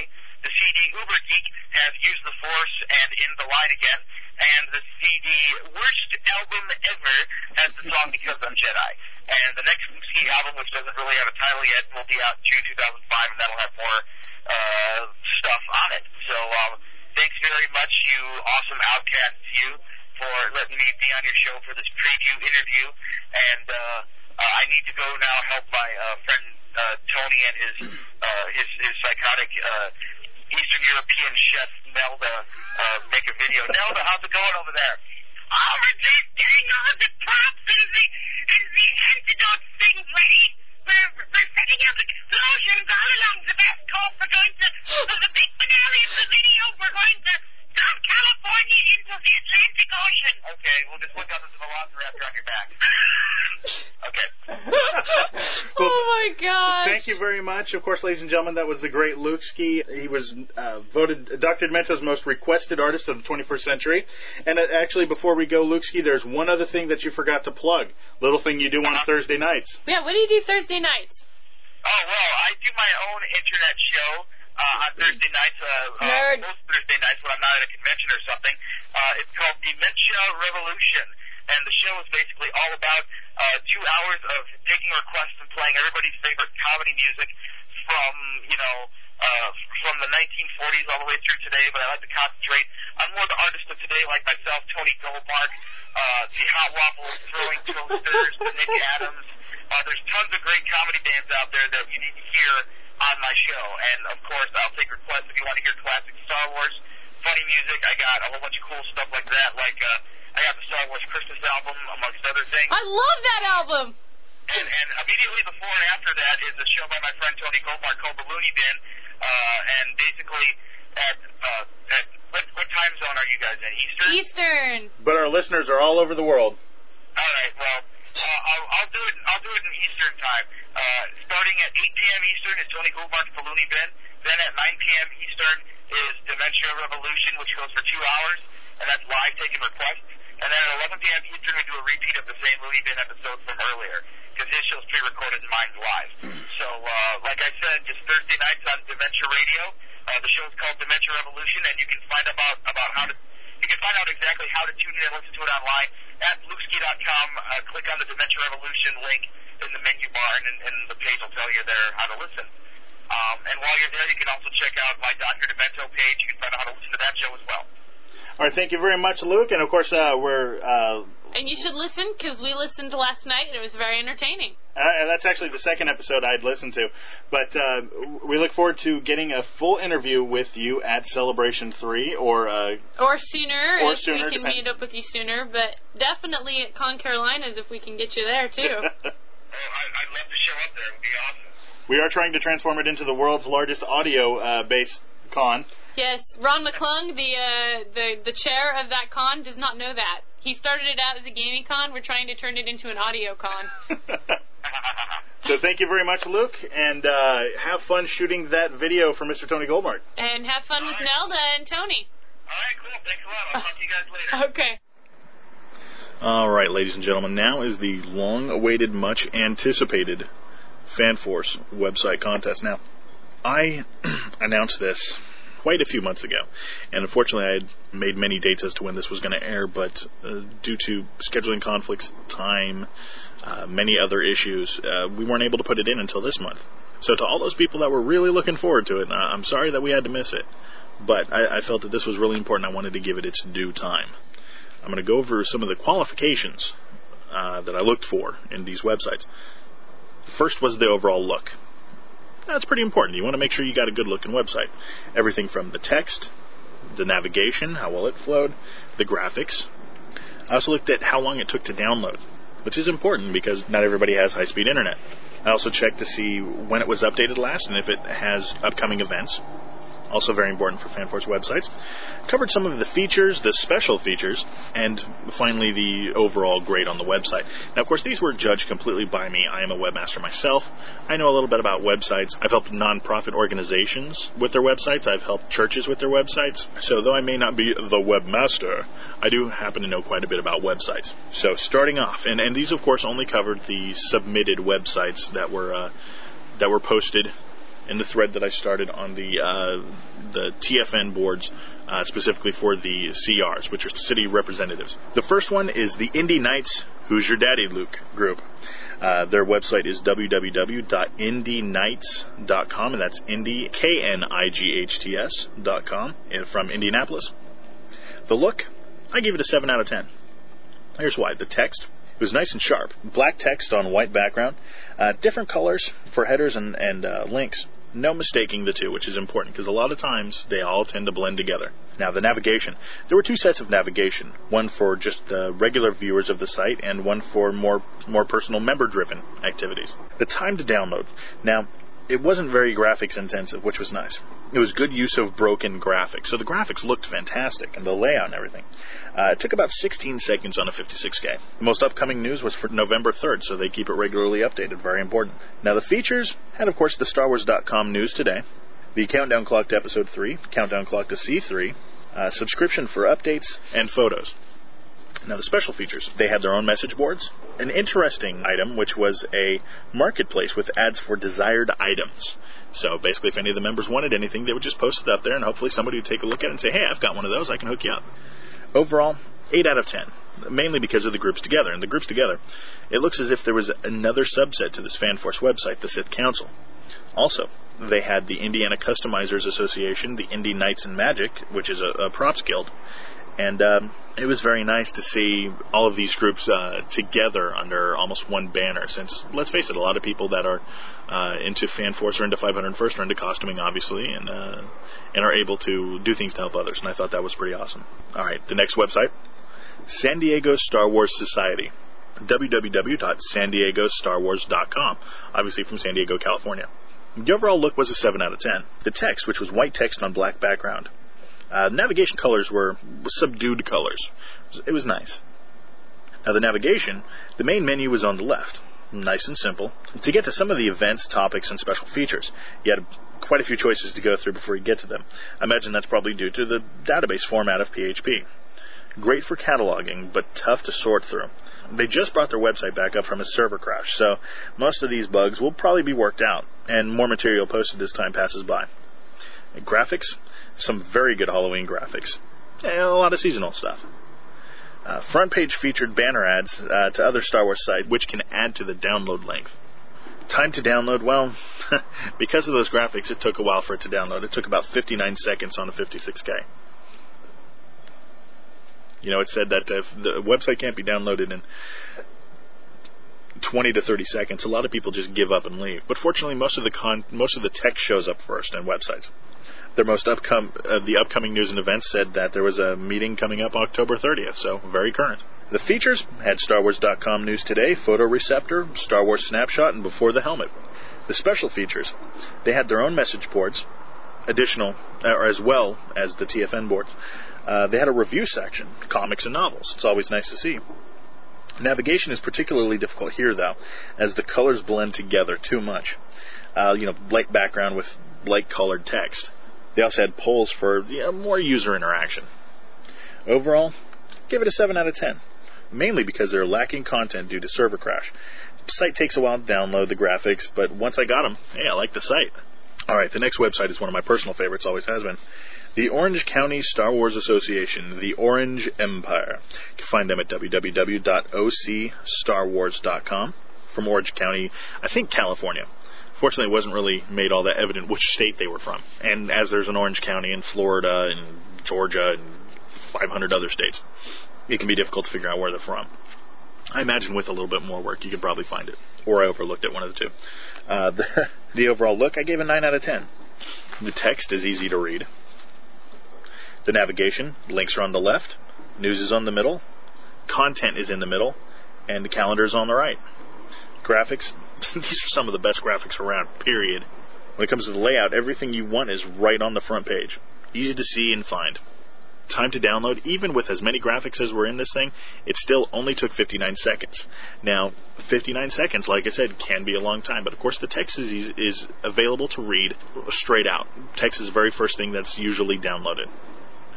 The CD Uber Geek has Use the Force and In the Line Again. And the CD Worst Album Ever has the song Because I'm Jedi. And the next Luke album, which doesn't really have a title yet, will be out June 2005, and that'll have more uh, stuff on it. So um, thanks very much, you awesome outcasts, you, for letting me be on your show for this preview interview. And uh, uh, I need to go now help my uh, friend uh, Tony and his uh, his, his psychotic uh, Eastern European chef Nelda uh, make a video. Nelda, how's it going over there? Oh, we're just getting all the props and the, and the antidote thing ready. We're, we're setting up explosions all along the West Coast. We're going to, for the big finale of the video, we're going to South California into the Atlantic Ocean. Okay, we'll just look out the Velociraptor on your back. okay. oh my god! Thank you very much. Of course, ladies and gentlemen, that was the great Luke Ski. He was uh, voted Dr. Demento's most requested artist of the 21st century. And uh, actually, before we go, Luke Ski, there's one other thing that you forgot to plug. Little thing you do on Thursday nights. Yeah, what do you do Thursday nights? Oh well, I do my own internet show uh, on Thursday nights. Uh, uh, most Thursday nights when I'm not at a convention or something. Uh, it's called Dementia Revolution, and the show is basically all about uh, two hours of taking requests and playing everybody's favorite comedy music from you know. Uh, from the 1940s all the way through today, but I like to concentrate on more the artists of today, like myself, Tony Goldmark, uh, the Hot Waffles, Throwing Toasters, the Nick Adams. Uh, there's tons of great comedy bands out there that you need to hear on my show. And of course, I'll take requests if you want to hear classic Star Wars, funny music. I got a whole bunch of cool stuff like that. Like uh, I got the Star Wars Christmas album, amongst other things. I love that album. And, and immediately before and after that is a show by my friend Tony Goldmark called The Looney Bin. Uh, and basically, at, uh, at what, what time zone are you guys in? Eastern. Eastern. But our listeners are all over the world. All right. Well, uh, I'll, I'll do it. I'll do it in Eastern time. Uh, starting at 8 p.m. Eastern is Tony Goldmark's The Looney Bin. Then at 9 p.m. Eastern is Dementia Revolution, which goes for two hours, and that's live taking requests. And then at 11 p.m. Eastern, we do a repeat of the same Looney Bin episode from earlier, because his show's pre-recorded and mine's live. So, uh, like I said, just Thursday nights on Dementia Radio. Uh, the show's called Dementia Revolution, and you can find about about how to you can find out exactly how to tune in and listen to it online at lukeski.com. Uh, click on the Dementia Revolution link in the menu bar, and, and the page will tell you there how to listen. Um, and while you're there, you can also check out my Dr. Demento page. You can find out how to listen to that show as well. All right, thank you very much, Luke. And of course, uh, we're. Uh, And you should listen because we listened last night and it was very entertaining. Uh, that's actually the second episode I'd listened to. But uh, we look forward to getting a full interview with you at Celebration 3 or. Uh, Or sooner, Or if sooner, we can depends. meet up with you sooner. But definitely at Con Carolinas if we can get you there too. Oh, I, I'd love to show up there. It would be awesome. we are trying to transform it into the world's largest audio uh, based con. Yes, Ron McClung, the uh, the the chair of that con, does not know that. He started it out as a gaming con. We're trying to turn it into an audio con. So thank you very much, Luke, and uh, have fun shooting that video for Mr. Tony Goldmark. And have fun with Nelda and Tony. All right, cool. Thanks a lot. I'll talk to you guys later. Okay. All right, ladies and gentlemen, now is the long-awaited, much-anticipated FanForce website contest. Now, I announced this quite a few months ago, and unfortunately, I had made many dates as to when this was going to air, but uh, due to scheduling conflicts, time, uh, many other issues, uh, we weren't able to put it in until this month. So, to all those people that were really looking forward to it, I'm sorry that we had to miss it, but I, I felt that this was really important. I wanted to give it its due time. I'm going to go over some of the qualifications uh, that I looked for in these websites. The First was the overall look. That's pretty important. You want to make sure you got a good looking website. Everything from the text, the navigation, how well it flowed, the graphics. I also looked at how long it took to download, which is important because not everybody has high speed internet. I also checked to see when it was updated last and if it has upcoming events. Also very important for FanForce websites. Covered some of the features, the special features, and finally the overall grade on the website. Now, of course, these were judged completely by me. I am a webmaster myself. I know a little bit about websites. I've helped nonprofit organizations with their websites. I've helped churches with their websites. So, though I may not be the webmaster, I do happen to know quite a bit about websites. So, starting off, and, and these, of course, only covered the submitted websites that were uh, that were posted in the thread that I started on the uh, the TFN boards, uh, specifically for the CRs, which are city representatives. The first one is the Indy Knights Who's Your Daddy Luke group. Uh, their website is www.indyknights.com, and that's Indy K N I G H T S dot com from Indianapolis. The look, I give it a seven out of ten. Here's why: the text. It was nice and sharp. Black text on white background. Uh, different colors for headers and, and uh, links. No mistaking the two, which is important because a lot of times they all tend to blend together. Now, the navigation. There were two sets of navigation one for just the regular viewers of the site, and one for more, more personal member driven activities. The time to download. Now, it wasn't very graphics intensive, which was nice. It was good use of broken graphics. So the graphics looked fantastic, and the layout and everything. Uh, it took about 16 seconds on a 56K. The most upcoming news was for November 3rd, so they keep it regularly updated. Very important. Now, the features had, of course, the StarWars.com news today, the countdown clock to Episode 3, countdown clock to C3, uh, subscription for updates, and photos. Now, the special features. They had their own message boards. An interesting item, which was a marketplace with ads for desired items. So basically, if any of the members wanted anything, they would just post it up there, and hopefully somebody would take a look at it and say, hey, I've got one of those, I can hook you up. Overall, 8 out of 10, mainly because of the groups together. And the groups together, it looks as if there was another subset to this FanForce website, the Sith Council. Also, they had the Indiana Customizers Association, the Indy Knights and Magic, which is a, a props guild, and um, it was very nice to see all of these groups uh, together under almost one banner. Since let's face it, a lot of people that are uh, into FanForce or into 501st or into costuming, obviously, and uh, and are able to do things to help others. And I thought that was pretty awesome. All right, the next website, San Diego Star Wars Society www.sandiegostarwars.com, obviously from San Diego, California. The overall look was a 7 out of 10. The text, which was white text on black background, uh, navigation colors were subdued colors. It was nice. Now, the navigation, the main menu was on the left. Nice and simple. To get to some of the events, topics, and special features, you had quite a few choices to go through before you get to them. I imagine that's probably due to the database format of PHP. Great for cataloging, but tough to sort through. They just brought their website back up from a server crash, so most of these bugs will probably be worked out, and more material posted as time passes by. Graphics, some very good Halloween graphics, and a lot of seasonal stuff. Uh, front page featured banner ads uh, to other Star Wars sites, which can add to the download length. Time to download, well, because of those graphics, it took a while for it to download. It took about 59 seconds on a 56K. You know, it said that if the website can't be downloaded in 20 to 30 seconds, a lot of people just give up and leave. But fortunately, most of the con- most of the text shows up first in websites. Their most upcom- uh, the upcoming news and events said that there was a meeting coming up October 30th, so very current. The features had StarWars.com news today, photo receptor, Star Wars snapshot, and before the helmet. The special features, they had their own message boards, additional, or as well as the TFN boards. Uh, they had a review section, comics and novels. It's always nice to see. Navigation is particularly difficult here, though, as the colors blend together too much. Uh, you know, light background with light colored text. They also had polls for you know, more user interaction. Overall, give it a 7 out of 10, mainly because they're lacking content due to server crash. The site takes a while to download the graphics, but once I got them, hey, I like the site. Alright, the next website is one of my personal favorites, always has been. The Orange County Star Wars Association, the Orange Empire. You can find them at www.ocstarwars.com from Orange County, I think California. Fortunately, it wasn't really made all that evident which state they were from. And as there's an Orange County in Florida and Georgia and 500 other states, it can be difficult to figure out where they're from. I imagine with a little bit more work, you could probably find it. Or I overlooked it, one of the two. Uh, the, the overall look, I gave a 9 out of 10. The text is easy to read. The navigation, links are on the left, news is on the middle, content is in the middle, and the calendar is on the right. Graphics, these are some of the best graphics around, period. When it comes to the layout, everything you want is right on the front page. Easy to see and find. Time to download, even with as many graphics as were in this thing, it still only took 59 seconds. Now, 59 seconds, like I said, can be a long time, but of course the text is, is available to read straight out. Text is the very first thing that's usually downloaded.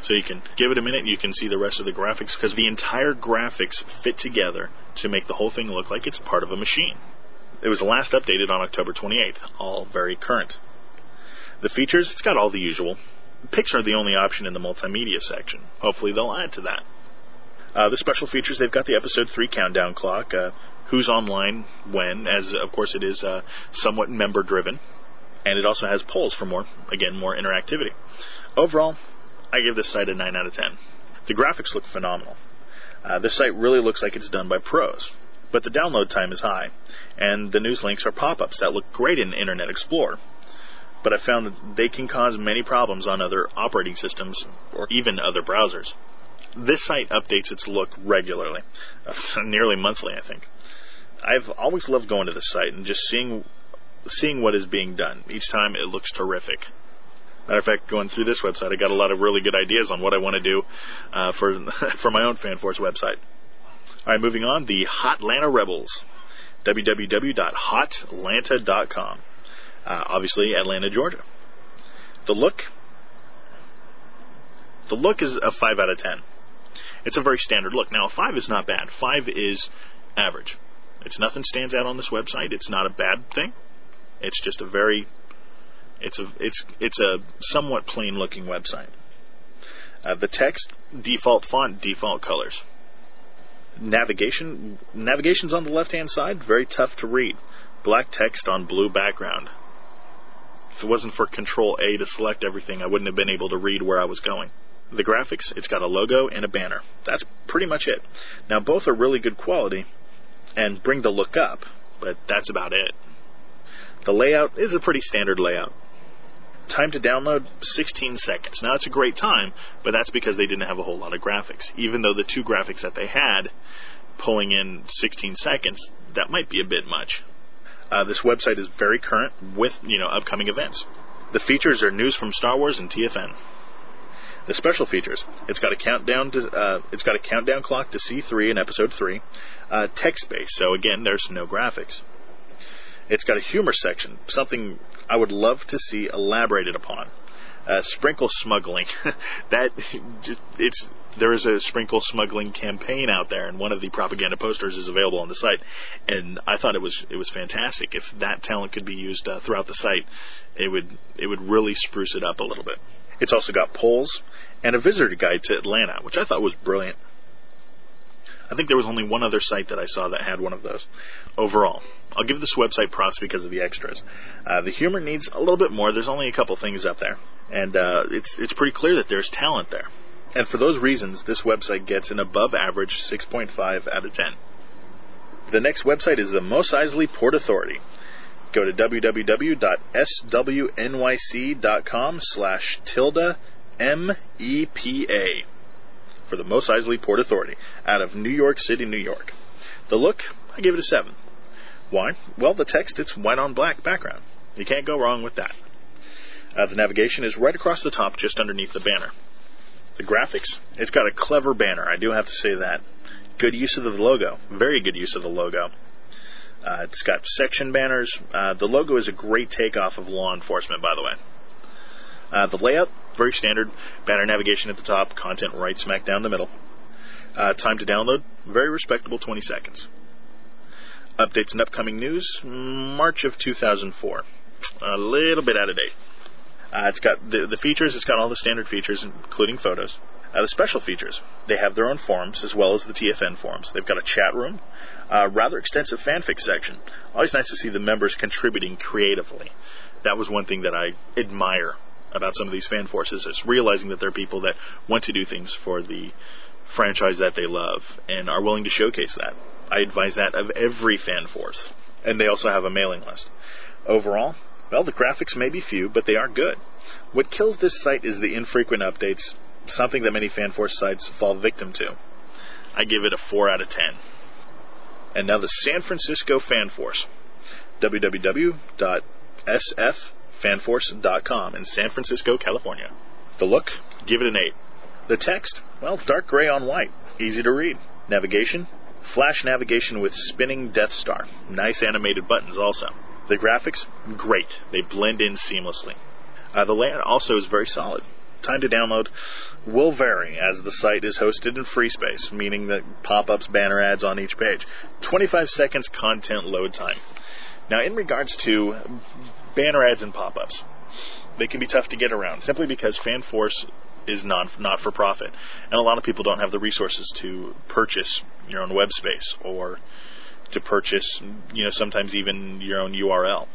So you can give it a minute, you can see the rest of the graphics, because the entire graphics fit together to make the whole thing look like it's part of a machine. It was last updated on October 28th, all very current. The features, it's got all the usual. Pics are the only option in the multimedia section. Hopefully they'll add to that. Uh, the special features, they've got the episode 3 countdown clock, uh, who's online when, as of course it is uh, somewhat member driven. And it also has polls for more, again, more interactivity. Overall, I give this site a 9 out of 10. The graphics look phenomenal. Uh, this site really looks like it's done by pros, but the download time is high, and the news links are pop ups that look great in Internet Explorer. But I found that they can cause many problems on other operating systems or even other browsers. This site updates its look regularly, nearly monthly, I think. I've always loved going to this site and just seeing seeing what is being done. Each time it looks terrific. Matter of fact, going through this website, I got a lot of really good ideas on what I want to do uh, for for my own FanForce website. All right, moving on. The Hotlanta Rebels. www.hotlanta.com. Uh, obviously, Atlanta, Georgia. The look. The look is a five out of ten. It's a very standard look. Now, a five is not bad. Five is average. It's nothing stands out on this website. It's not a bad thing. It's just a very it's a it's it's a somewhat plain looking website. Uh, the text default font, default colors. Navigation navigation's on the left hand side, very tough to read. Black text on blue background. If it wasn't for Control A to select everything, I wouldn't have been able to read where I was going. The graphics, it's got a logo and a banner. That's pretty much it. Now both are really good quality and bring the look up, but that's about it. The layout is a pretty standard layout. Time to download 16 seconds. Now it's a great time, but that's because they didn't have a whole lot of graphics. Even though the two graphics that they had, pulling in 16 seconds, that might be a bit much. Uh, this website is very current with you know upcoming events. The features are news from Star Wars and TFN. The special features: it's got a countdown to uh, it's got a countdown clock to C3 in Episode 3, uh, text based. So again, there's no graphics. It's got a humor section, something I would love to see elaborated upon. Uh, sprinkle smuggling. that it's there is a sprinkle smuggling campaign out there, and one of the propaganda posters is available on the site. And I thought it was it was fantastic. If that talent could be used uh, throughout the site, it would it would really spruce it up a little bit. It's also got polls and a visitor guide to Atlanta, which I thought was brilliant. I think there was only one other site that I saw that had one of those. Overall, I'll give this website props because of the extras. Uh, the humor needs a little bit more. There's only a couple things up there, and uh, it's it's pretty clear that there's talent there. And for those reasons, this website gets an above average 6.5 out of 10. The next website is the Mos Eisley Port Authority. Go to www.swnyc.com slash tilde M-E-P-A for the Mos Eisley Port Authority out of New York City, New York. The look, I give it a 7. Why? Well, the text, it's white on black background. You can't go wrong with that. Uh, the navigation is right across the top, just underneath the banner. The graphics, it's got a clever banner. I do have to say that. Good use of the logo. Very good use of the logo. Uh, it's got section banners. Uh, the logo is a great takeoff of law enforcement, by the way. Uh, the layout, very standard. Banner navigation at the top, content right smack down the middle. Uh, time to download, very respectable 20 seconds. Updates and upcoming news, March of 2004. A little bit out of date. Uh, it's got the, the features, it's got all the standard features, including photos. Uh, the special features, they have their own forums as well as the TFN forums. They've got a chat room, uh, rather extensive fanfic section. Always nice to see the members contributing creatively. That was one thing that I admire about some of these fan forces is realizing that there are people that want to do things for the franchise that they love and are willing to showcase that. I advise that of every fan force. And they also have a mailing list. Overall, well, the graphics may be few, but they are good. What kills this site is the infrequent updates, something that many fan force sites fall victim to. I give it a 4 out of 10. And now the San Francisco Fan Force. www.sffanforce.com in San Francisco, California. The look, give it an 8. The text, well, dark gray on white, easy to read. Navigation, flash navigation with spinning Death Star. Nice animated buttons also. The graphics, great. They blend in seamlessly. Uh, the layout also is very solid. Time to download will vary as the site is hosted in free space, meaning that pop ups, banner ads on each page. 25 seconds content load time. Now, in regards to banner ads and pop ups, they can be tough to get around simply because FanForce is non not for profit, and a lot of people don't have the resources to purchase your own web space or to purchase, you know, sometimes even your own URL.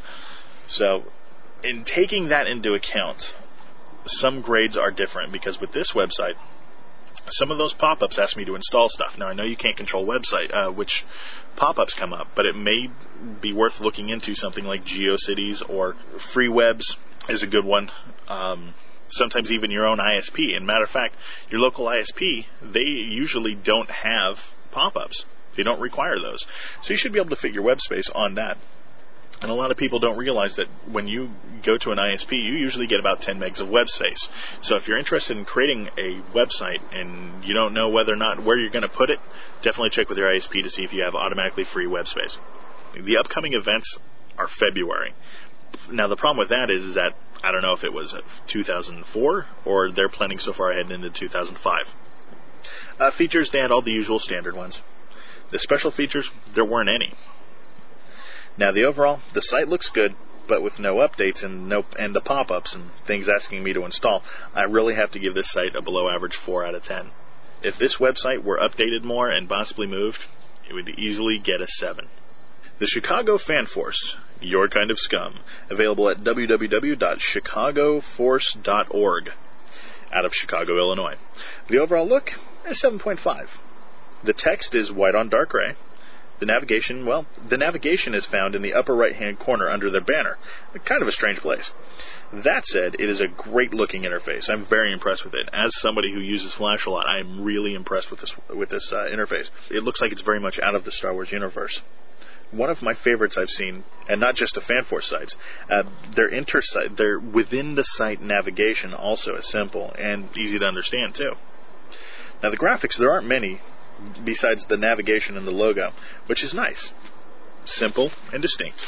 So, in taking that into account, some grades are different because with this website, some of those pop-ups ask me to install stuff. Now I know you can't control website uh, which pop-ups come up, but it may be worth looking into something like GeoCities or FreeWebs is a good one. Um, sometimes even your own ISP. And matter of fact, your local ISP they usually don't have pop-ups. They don't require those, so you should be able to fit your web space on that. And a lot of people don't realize that when you go to an ISP, you usually get about 10 megs of web space. So if you're interested in creating a website and you don't know whether or not where you're going to put it, definitely check with your ISP to see if you have automatically free web space. The upcoming events are February. Now the problem with that is, is that I don't know if it was 2004 or they're planning so far ahead into 2005. Uh, features, they had all the usual standard ones. The special features, there weren't any. Now the overall, the site looks good, but with no updates and no and the pop-ups and things asking me to install, I really have to give this site a below average 4 out of 10. If this website were updated more and possibly moved, it would easily get a 7. The Chicago Fan Force, your kind of scum, available at www.chicagoforce.org out of Chicago, Illinois. The overall look is 7.5. The text is white on dark gray. The navigation, well, the navigation is found in the upper right hand corner under their banner. Kind of a strange place. That said, it is a great looking interface. I'm very impressed with it. As somebody who uses Flash a lot, I'm really impressed with this with this uh, interface. It looks like it's very much out of the Star Wars universe. One of my favorites I've seen, and not just the FanForce sites, uh, their intersite, their within the site navigation also is simple and easy to understand too. Now the graphics, there aren't many besides the navigation and the logo, which is nice. Simple and distinct.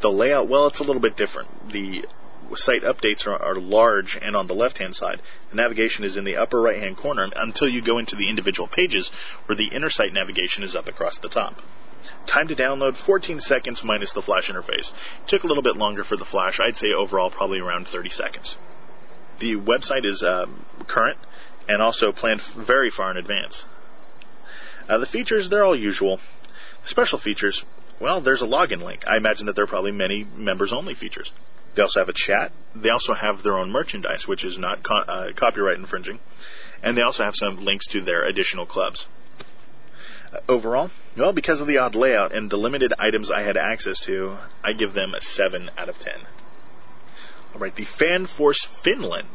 The layout, well, it's a little bit different. The site updates are, are large and on the left hand side. The navigation is in the upper right hand corner until you go into the individual pages where the inner site navigation is up across the top. Time to download 14 seconds minus the flash interface. It took a little bit longer for the flash. I'd say overall probably around 30 seconds. The website is um, current and also planned very far in advance. Uh, the features, they're all usual. Special features, well, there's a login link. I imagine that there are probably many members only features. They also have a chat. They also have their own merchandise, which is not co- uh, copyright infringing. And they also have some links to their additional clubs. Overall, well, because of the odd layout and the limited items I had access to, I give them a 7 out of 10. Alright, the Fan Force Finland.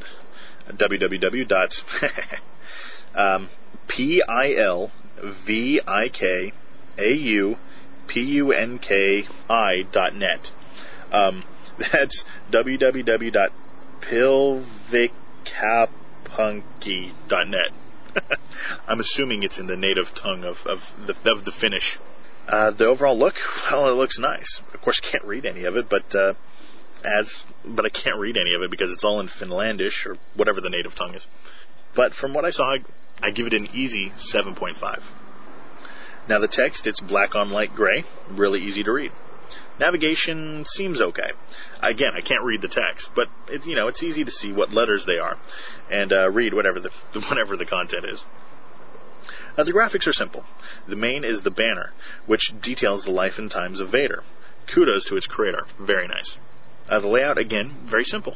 www. um, P-I-L V I K A U P U N K I dot net. Um, that's www.pilvikaupunki.net. I'm assuming it's in the native tongue of, of the of the Finnish. Uh, the overall look, well, it looks nice. Of course, can't read any of it, but uh, as but I can't read any of it because it's all in Finlandish or whatever the native tongue is. But from what I saw, I, I give it an easy 7.5. Now the text, it's black on light gray, really easy to read. Navigation seems okay. Again, I can't read the text, but it, you know it's easy to see what letters they are, and uh, read whatever the whatever the content is. Uh, the graphics are simple. The main is the banner, which details the life and times of Vader. Kudos to its creator. Very nice. Uh, the layout, again, very simple.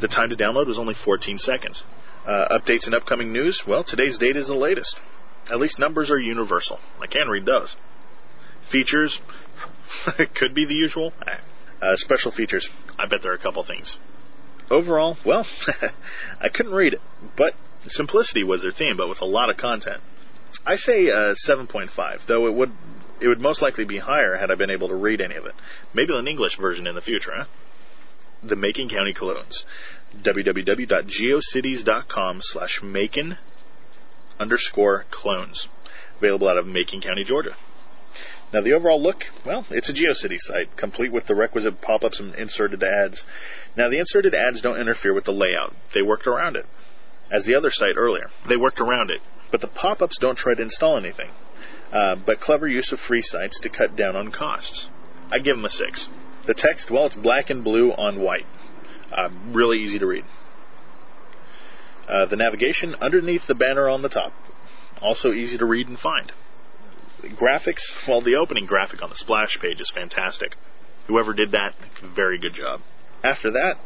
The time to download was only 14 seconds. Uh, updates and upcoming news, well, today's date is the latest. At least numbers are universal. I can read those. Features, it could be the usual. Uh, special features, I bet there are a couple things. Overall, well, I couldn't read it, but simplicity was their theme, but with a lot of content. I say uh, 7.5, though it would it would most likely be higher had I been able to read any of it. Maybe an English version in the future, huh? The Macon County Clones. www.geocities.com slash Macon underscore clones. Available out of Macon County, Georgia. Now the overall look, well, it's a GeoCity site, complete with the requisite pop-ups and inserted ads. Now the inserted ads don't interfere with the layout. They worked around it. As the other site earlier, they worked around it. But the pop-ups don't try to install anything. Uh, but clever use of free sites to cut down on costs. I give them a 6. The text, well, it's black and blue on white. Uh, really easy to read. Uh, the navigation underneath the banner on the top. Also easy to read and find. Graphics, well, the opening graphic on the splash page is fantastic. Whoever did that, very good job. After that,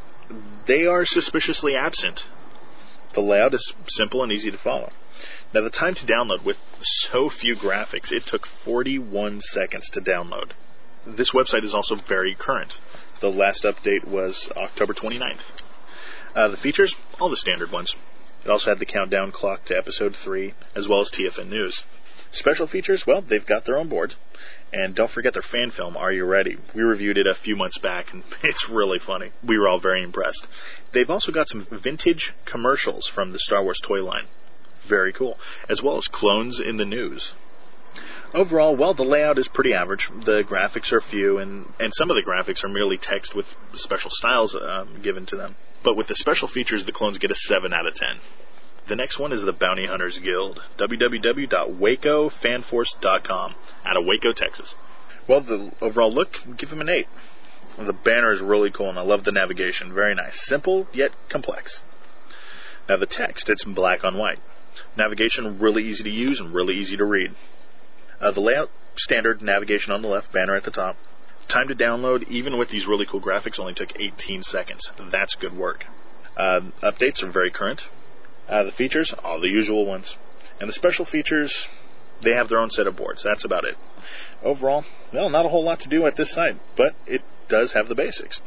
they are suspiciously absent. The layout is simple and easy to follow. Now, the time to download with so few graphics, it took 41 seconds to download. This website is also very current. The last update was October 29th. Uh, the features, all the standard ones. It also had the countdown clock to episode 3, as well as TFN News. Special features, well, they've got their own boards. And don't forget their fan film, Are You Ready? We reviewed it a few months back, and it's really funny. We were all very impressed. They've also got some vintage commercials from the Star Wars toy line. Very cool. As well as clones in the news. Overall, well, the layout is pretty average. The graphics are few, and, and some of the graphics are merely text with special styles um, given to them. But with the special features, the clones get a 7 out of 10. The next one is the Bounty Hunters Guild. www.wacofanforce.com out of Waco, Texas. Well, the overall look, give them an 8. The banner is really cool, and I love the navigation. Very nice. Simple, yet complex. Now, the text, it's black on white. Navigation, really easy to use and really easy to read. Uh, the layout, standard navigation on the left, banner at the top. Time to download, even with these really cool graphics, only took 18 seconds. That's good work. Uh, updates are very current. Uh, the features, all the usual ones. And the special features, they have their own set of boards. That's about it. Overall, well, not a whole lot to do at this site, but it does have the basics.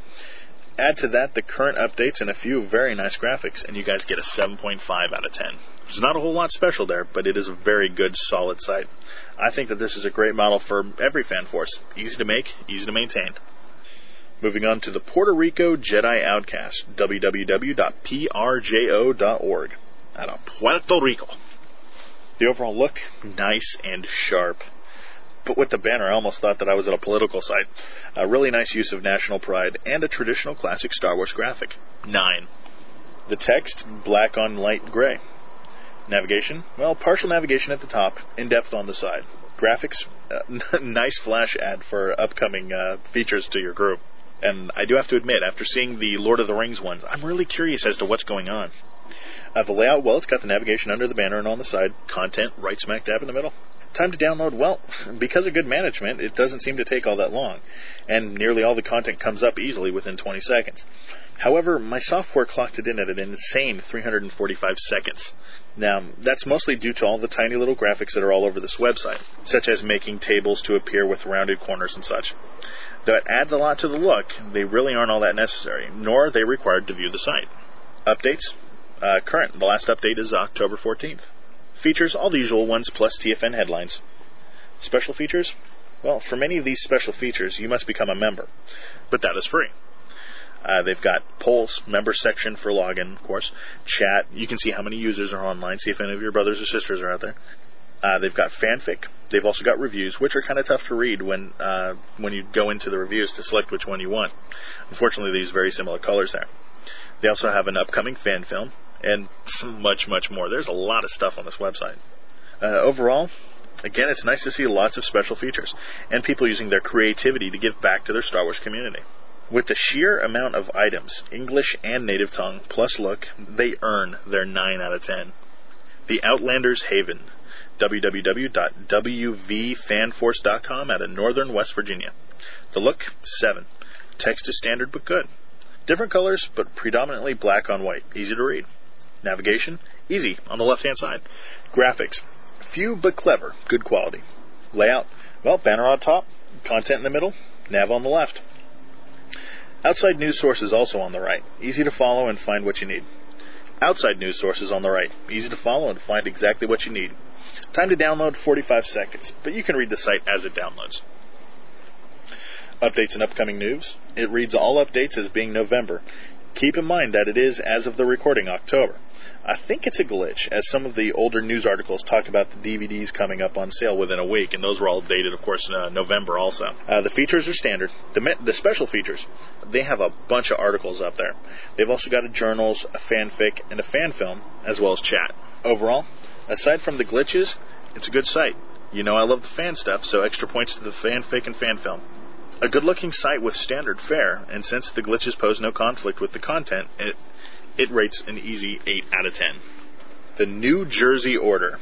Add to that the current updates and a few very nice graphics, and you guys get a 7.5 out of 10. There's not a whole lot special there, but it is a very good, solid site. I think that this is a great model for every fan force. Easy to make, easy to maintain. Moving on to the Puerto Rico Jedi Outcast, www.prjo.org, out of Puerto Rico. The overall look, nice and sharp. But with the banner, I almost thought that I was at a political site. A really nice use of national pride and a traditional classic Star Wars graphic. 9. The text, black on light gray. Navigation, well, partial navigation at the top, in depth on the side. Graphics, uh, nice flash ad for upcoming uh, features to your group. And I do have to admit, after seeing the Lord of the Rings ones, I'm really curious as to what's going on. Uh, the layout, well, it's got the navigation under the banner and on the side, content right smack dab in the middle. Time to download, well, because of good management, it doesn't seem to take all that long, and nearly all the content comes up easily within 20 seconds. However, my software clocked it in at an insane 345 seconds. Now, that's mostly due to all the tiny little graphics that are all over this website, such as making tables to appear with rounded corners and such. Though it adds a lot to the look, they really aren't all that necessary, nor are they required to view the site. Updates? Uh, current. The last update is October 14th. Features, all the usual ones, plus TFN headlines. Special features? Well, for many of these special features, you must become a member, but that is free. Uh, they've got polls, member section for login, of course, chat. You can see how many users are online, see if any of your brothers or sisters are out there. Uh, they've got fanfic. They've also got reviews, which are kind of tough to read when uh, when you go into the reviews to select which one you want. Unfortunately, these very similar colors there. They also have an upcoming fan film and much, much more. There's a lot of stuff on this website. Uh, overall, again, it's nice to see lots of special features and people using their creativity to give back to their Star Wars community. With the sheer amount of items, English and native tongue, plus look, they earn their 9 out of 10. The Outlanders Haven, www.wvfanforce.com out of northern West Virginia. The look, 7. Text is standard but good. Different colors, but predominantly black on white. Easy to read. Navigation, easy on the left hand side. Graphics, few but clever, good quality. Layout, well, banner on top, content in the middle, nav on the left. Outside news sources also on the right, easy to follow and find what you need. Outside news sources on the right, easy to follow and find exactly what you need. Time to download 45 seconds, but you can read the site as it downloads. Updates and upcoming news. It reads all updates as being November. Keep in mind that it is, as of the recording, October. I think it's a glitch, as some of the older news articles talk about the DVDs coming up on sale within a week, and those were all dated, of course, in uh, November also. Uh, the features are standard. The, me- the special features, they have a bunch of articles up there. They've also got a journals, a fanfic, and a fan film, as well as chat. Overall, aside from the glitches, it's a good site. You know I love the fan stuff, so extra points to the fanfic and fan film. A good looking site with standard fare, and since the glitches pose no conflict with the content, it, it rates an easy 8 out of 10. The New Jersey Order.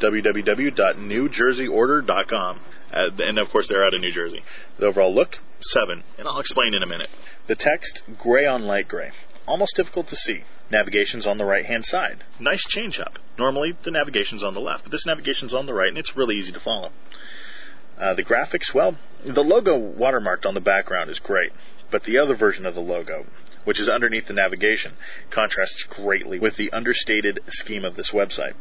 www.newjerseyorder.com. Uh, and of course, they're out of New Jersey. The overall look, 7, and I'll explain in a minute. The text, gray on light gray. Almost difficult to see. Navigation's on the right hand side. Nice change up. Normally, the navigation's on the left, but this navigation's on the right, and it's really easy to follow. Uh, the graphics, well, the logo watermarked on the background is great, but the other version of the logo, which is underneath the navigation, contrasts greatly with the understated scheme of this website.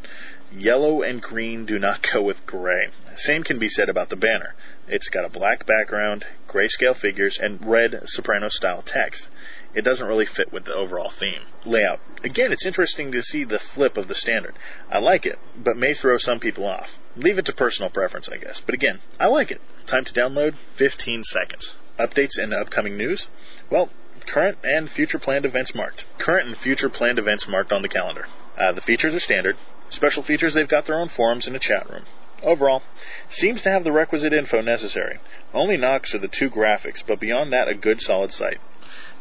Yellow and green do not go with gray. Same can be said about the banner. It's got a black background, grayscale figures, and red soprano style text. It doesn't really fit with the overall theme. Layout. Again, it's interesting to see the flip of the standard. I like it, but may throw some people off. Leave it to personal preference, I guess. But again, I like it. Time to download 15 seconds. Updates and upcoming news? Well, current and future planned events marked. Current and future planned events marked on the calendar. Uh, the features are standard. Special features, they've got their own forums and a chat room. Overall, seems to have the requisite info necessary. Only knocks are the two graphics, but beyond that, a good solid site.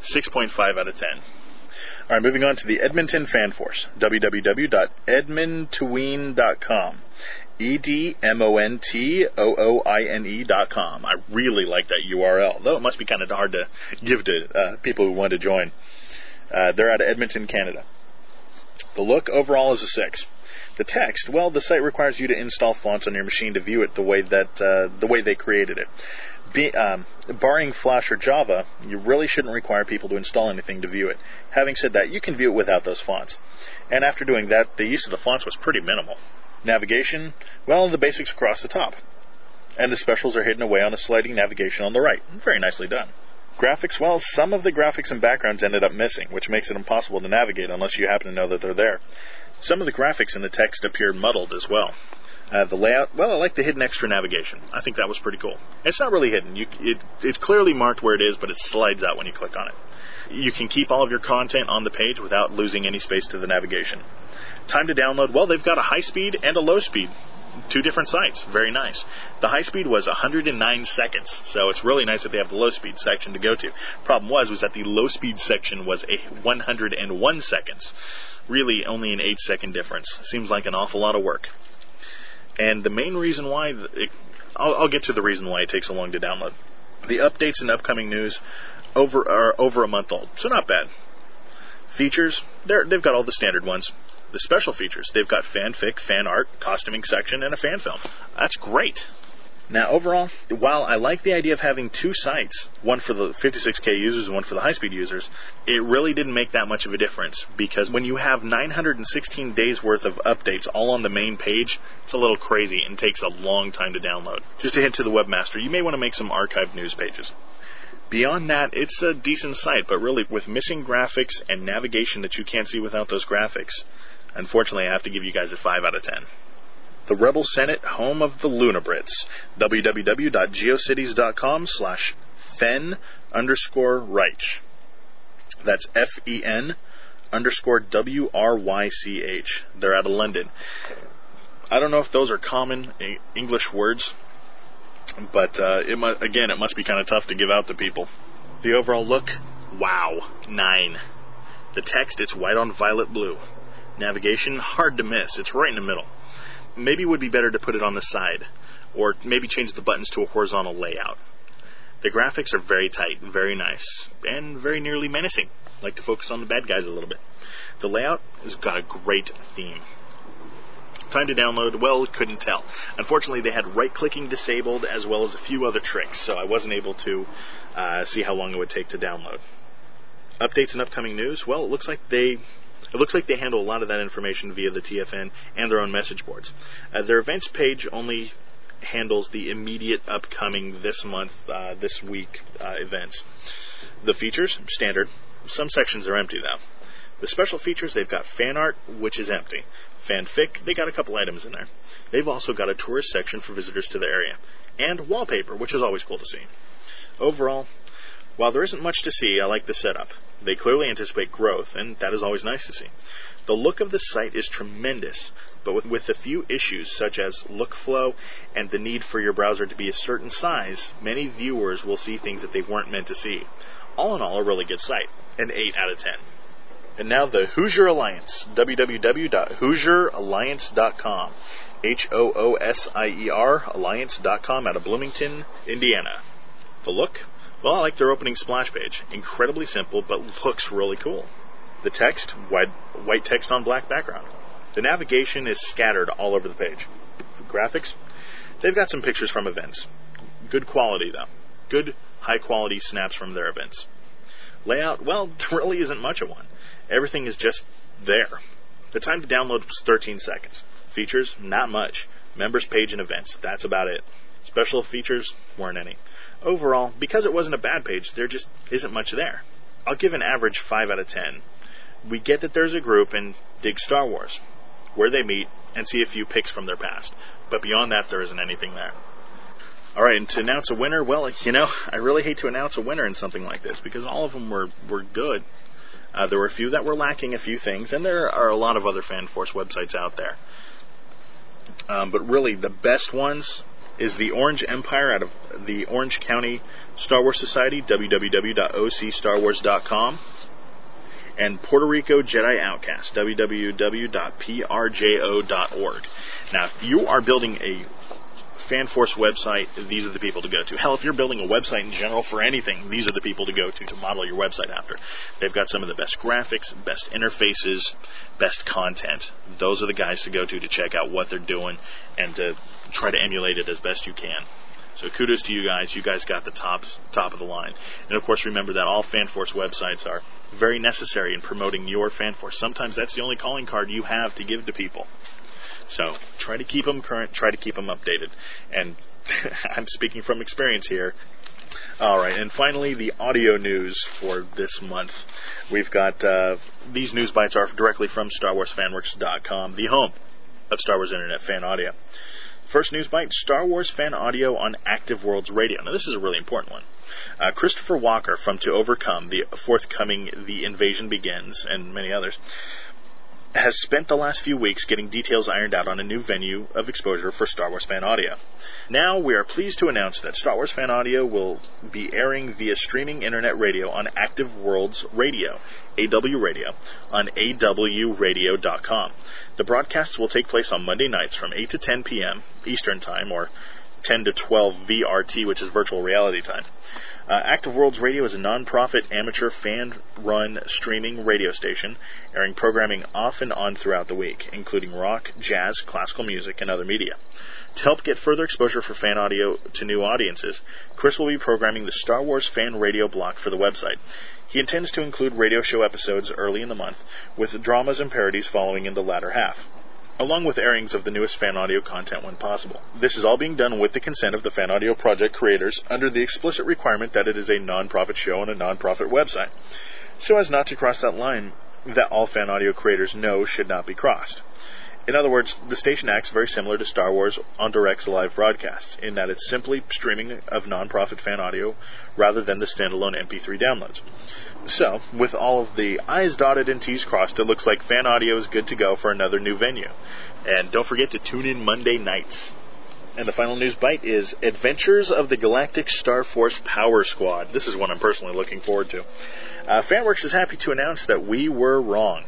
6.5 out of 10. All right, moving on to the Edmonton Fan Force. www.edmontooine.com. E D M O N T O O I N E dot com. I really like that URL, though it must be kind of hard to give to uh, people who want to join. Uh, they're out of Edmonton, Canada. The look overall is a 6. The text, well, the site requires you to install fonts on your machine to view it the way that uh, the way they created it. Be, um, barring Flash or Java, you really shouldn't require people to install anything to view it. Having said that, you can view it without those fonts. And after doing that, the use of the fonts was pretty minimal. Navigation, well, the basics across the top. And the specials are hidden away on a sliding navigation on the right. Very nicely done. Graphics, well, some of the graphics and backgrounds ended up missing, which makes it impossible to navigate unless you happen to know that they're there. Some of the graphics in the text appeared muddled as well. Uh, the layout, well, I like the hidden extra navigation. I think that was pretty cool. It's not really hidden. You, it, it's clearly marked where it is, but it slides out when you click on it. You can keep all of your content on the page without losing any space to the navigation. Time to download, well, they've got a high speed and a low speed. Two different sites. Very nice. The high speed was 109 seconds, so it's really nice that they have the low speed section to go to. Problem was, was that the low speed section was a 101 seconds. Really, only an 8 second difference. Seems like an awful lot of work. And the main reason why, it, I'll, I'll get to the reason why it takes so long to download. The updates and upcoming news over are over a month old, so not bad. Features, they're, they've got all the standard ones. The special features, they've got fanfic, fan art, costuming section, and a fan film. That's great. Now, overall, while I like the idea of having two sites, one for the 56k users and one for the high speed users, it really didn't make that much of a difference because when you have 916 days worth of updates all on the main page, it's a little crazy and takes a long time to download. Just a hint to the webmaster, you may want to make some archived news pages. Beyond that, it's a decent site, but really with missing graphics and navigation that you can't see without those graphics, unfortunately, I have to give you guys a 5 out of 10. The Rebel Senate, home of the Lunabrits. www.geocities.com slash fen underscore wrych. That's F-E-N underscore W-R-Y-C-H. They're out of London. I don't know if those are common English words, but uh, it mu- again, it must be kind of tough to give out to people. The overall look, wow, nine. The text, it's white on violet blue. Navigation, hard to miss. It's right in the middle. Maybe it would be better to put it on the side, or maybe change the buttons to a horizontal layout. The graphics are very tight, very nice, and very nearly menacing. Like to focus on the bad guys a little bit. The layout has got a great theme. Time to download, well, couldn't tell. Unfortunately, they had right clicking disabled as well as a few other tricks, so I wasn't able to uh, see how long it would take to download. Updates and upcoming news, well, it looks like they. It looks like they handle a lot of that information via the TFN and their own message boards. Uh, their events page only handles the immediate upcoming this month, uh, this week uh, events. The features, standard. Some sections are empty though. The special features, they've got fan art, which is empty. Fanfic, they got a couple items in there. They've also got a tourist section for visitors to the area. And wallpaper, which is always cool to see. Overall, while there isn't much to see, I like the setup. They clearly anticipate growth, and that is always nice to see. The look of the site is tremendous, but with, with a few issues such as look flow and the need for your browser to be a certain size, many viewers will see things that they weren't meant to see. All in all, a really good site. An 8 out of 10. And now the Hoosier Alliance, www.hoosieralliance.com. H O O S I E R Alliance.com out of Bloomington, Indiana. The look? Well, I like their opening splash page. Incredibly simple, but looks really cool. The text, white, white text on black background. The navigation is scattered all over the page. Graphics? They've got some pictures from events. Good quality, though. Good, high quality snaps from their events. Layout? Well, there really isn't much of one. Everything is just there. The time to download was 13 seconds. Features? Not much. Members page and events. That's about it. Special features? Weren't any. Overall, because it wasn't a bad page, there just isn't much there. I'll give an average 5 out of 10. We get that there's a group and dig Star Wars, where they meet and see a few pics from their past. But beyond that, there isn't anything there. All right, and to announce a winner, well, you know, I really hate to announce a winner in something like this because all of them were were good. Uh, there were a few that were lacking a few things, and there are a lot of other FanForce websites out there. Um, but really, the best ones is the Orange Empire out of the Orange County Star Wars Society, www.ocstarwars.com, and Puerto Rico Jedi Outcast, www.prjo.org. Now, if you are building a FanForce website, these are the people to go to. Hell, if you're building a website in general for anything, these are the people to go to to model your website after. They've got some of the best graphics, best interfaces, best content. Those are the guys to go to to check out what they're doing and to try to emulate it as best you can. So kudos to you guys. You guys got the top top of the line. And of course, remember that all FanForce websites are very necessary in promoting your FanForce. Sometimes that's the only calling card you have to give to people. So try to keep them current, try to keep them updated. And I'm speaking from experience here. All right, and finally, the audio news for this month. We've got uh, these news bites are directly from StarWarsFanWorks.com, the home of Star Wars Internet fan audio. First news bite: Star Wars fan audio on Active Worlds Radio. Now, this is a really important one. Uh, Christopher Walker from To Overcome, the forthcoming The Invasion Begins, and many others, has spent the last few weeks getting details ironed out on a new venue of exposure for Star Wars Fan Audio. Now we are pleased to announce that Star Wars Fan Audio will be airing via streaming internet radio on Active Worlds Radio, AW Radio, on awradio.com. The broadcasts will take place on Monday nights from 8 to 10 p.m. Eastern Time, or 10 to 12 VRT, which is virtual reality time. Uh, Active Worlds Radio is a non-profit, amateur, fan-run streaming radio station, airing programming off and on throughout the week, including rock, jazz, classical music, and other media. To help get further exposure for fan audio to new audiences, Chris will be programming the Star Wars fan radio block for the website. He intends to include radio show episodes early in the month, with dramas and parodies following in the latter half. Along with airings of the newest fan audio content when possible. This is all being done with the consent of the fan audio project creators under the explicit requirement that it is a non-profit show on a non-profit website, so as not to cross that line that all fan audio creators know should not be crossed. In other words, the station acts very similar to Star Wars on Direct's live broadcasts, in that it's simply streaming of non-profit fan audio rather than the standalone MP3 downloads. So, with all of the I's dotted and T's crossed, it looks like fan audio is good to go for another new venue. And don't forget to tune in Monday nights. And the final news bite is Adventures of the Galactic Star Force Power Squad. This is one I'm personally looking forward to. Uh, FanWorks is happy to announce that we were wrong.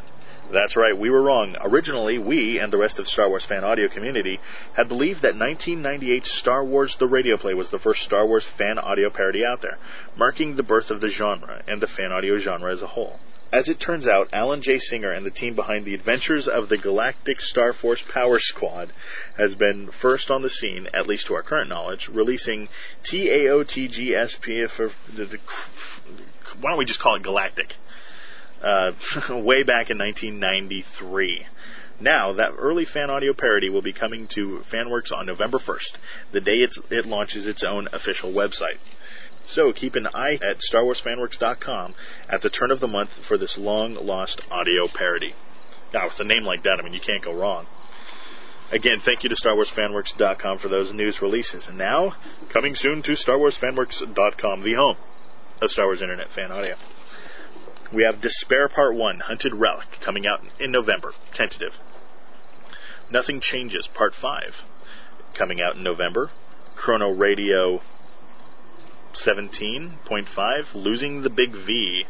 That's right, we were wrong. Originally, we and the rest of the Star Wars fan audio community had believed that 1998 Star Wars The Radio Play was the first Star Wars fan audio parody out there, marking the birth of the genre and the fan audio genre as a whole. As it turns out, Alan J. Singer and the team behind the Adventures of the Galactic Star Force Power Squad has been first on the scene, at least to our current knowledge, releasing TAOTGSP why don't we just call it Galactic? Uh, way back in 1993. Now, that early fan audio parody will be coming to FanWorks on November 1st, the day it launches its own official website. So keep an eye at StarWarsFanWorks.com at the turn of the month for this long lost audio parody. Now, with a name like that, I mean, you can't go wrong. Again, thank you to StarWarsFanWorks.com for those news releases. And now, coming soon to StarWarsFanWorks.com, the home of Star Wars Internet fan audio. We have Despair Part 1, Hunted Relic, coming out in November, tentative. Nothing Changes, Part 5, coming out in November. Chrono Radio 17.5, Losing the Big V.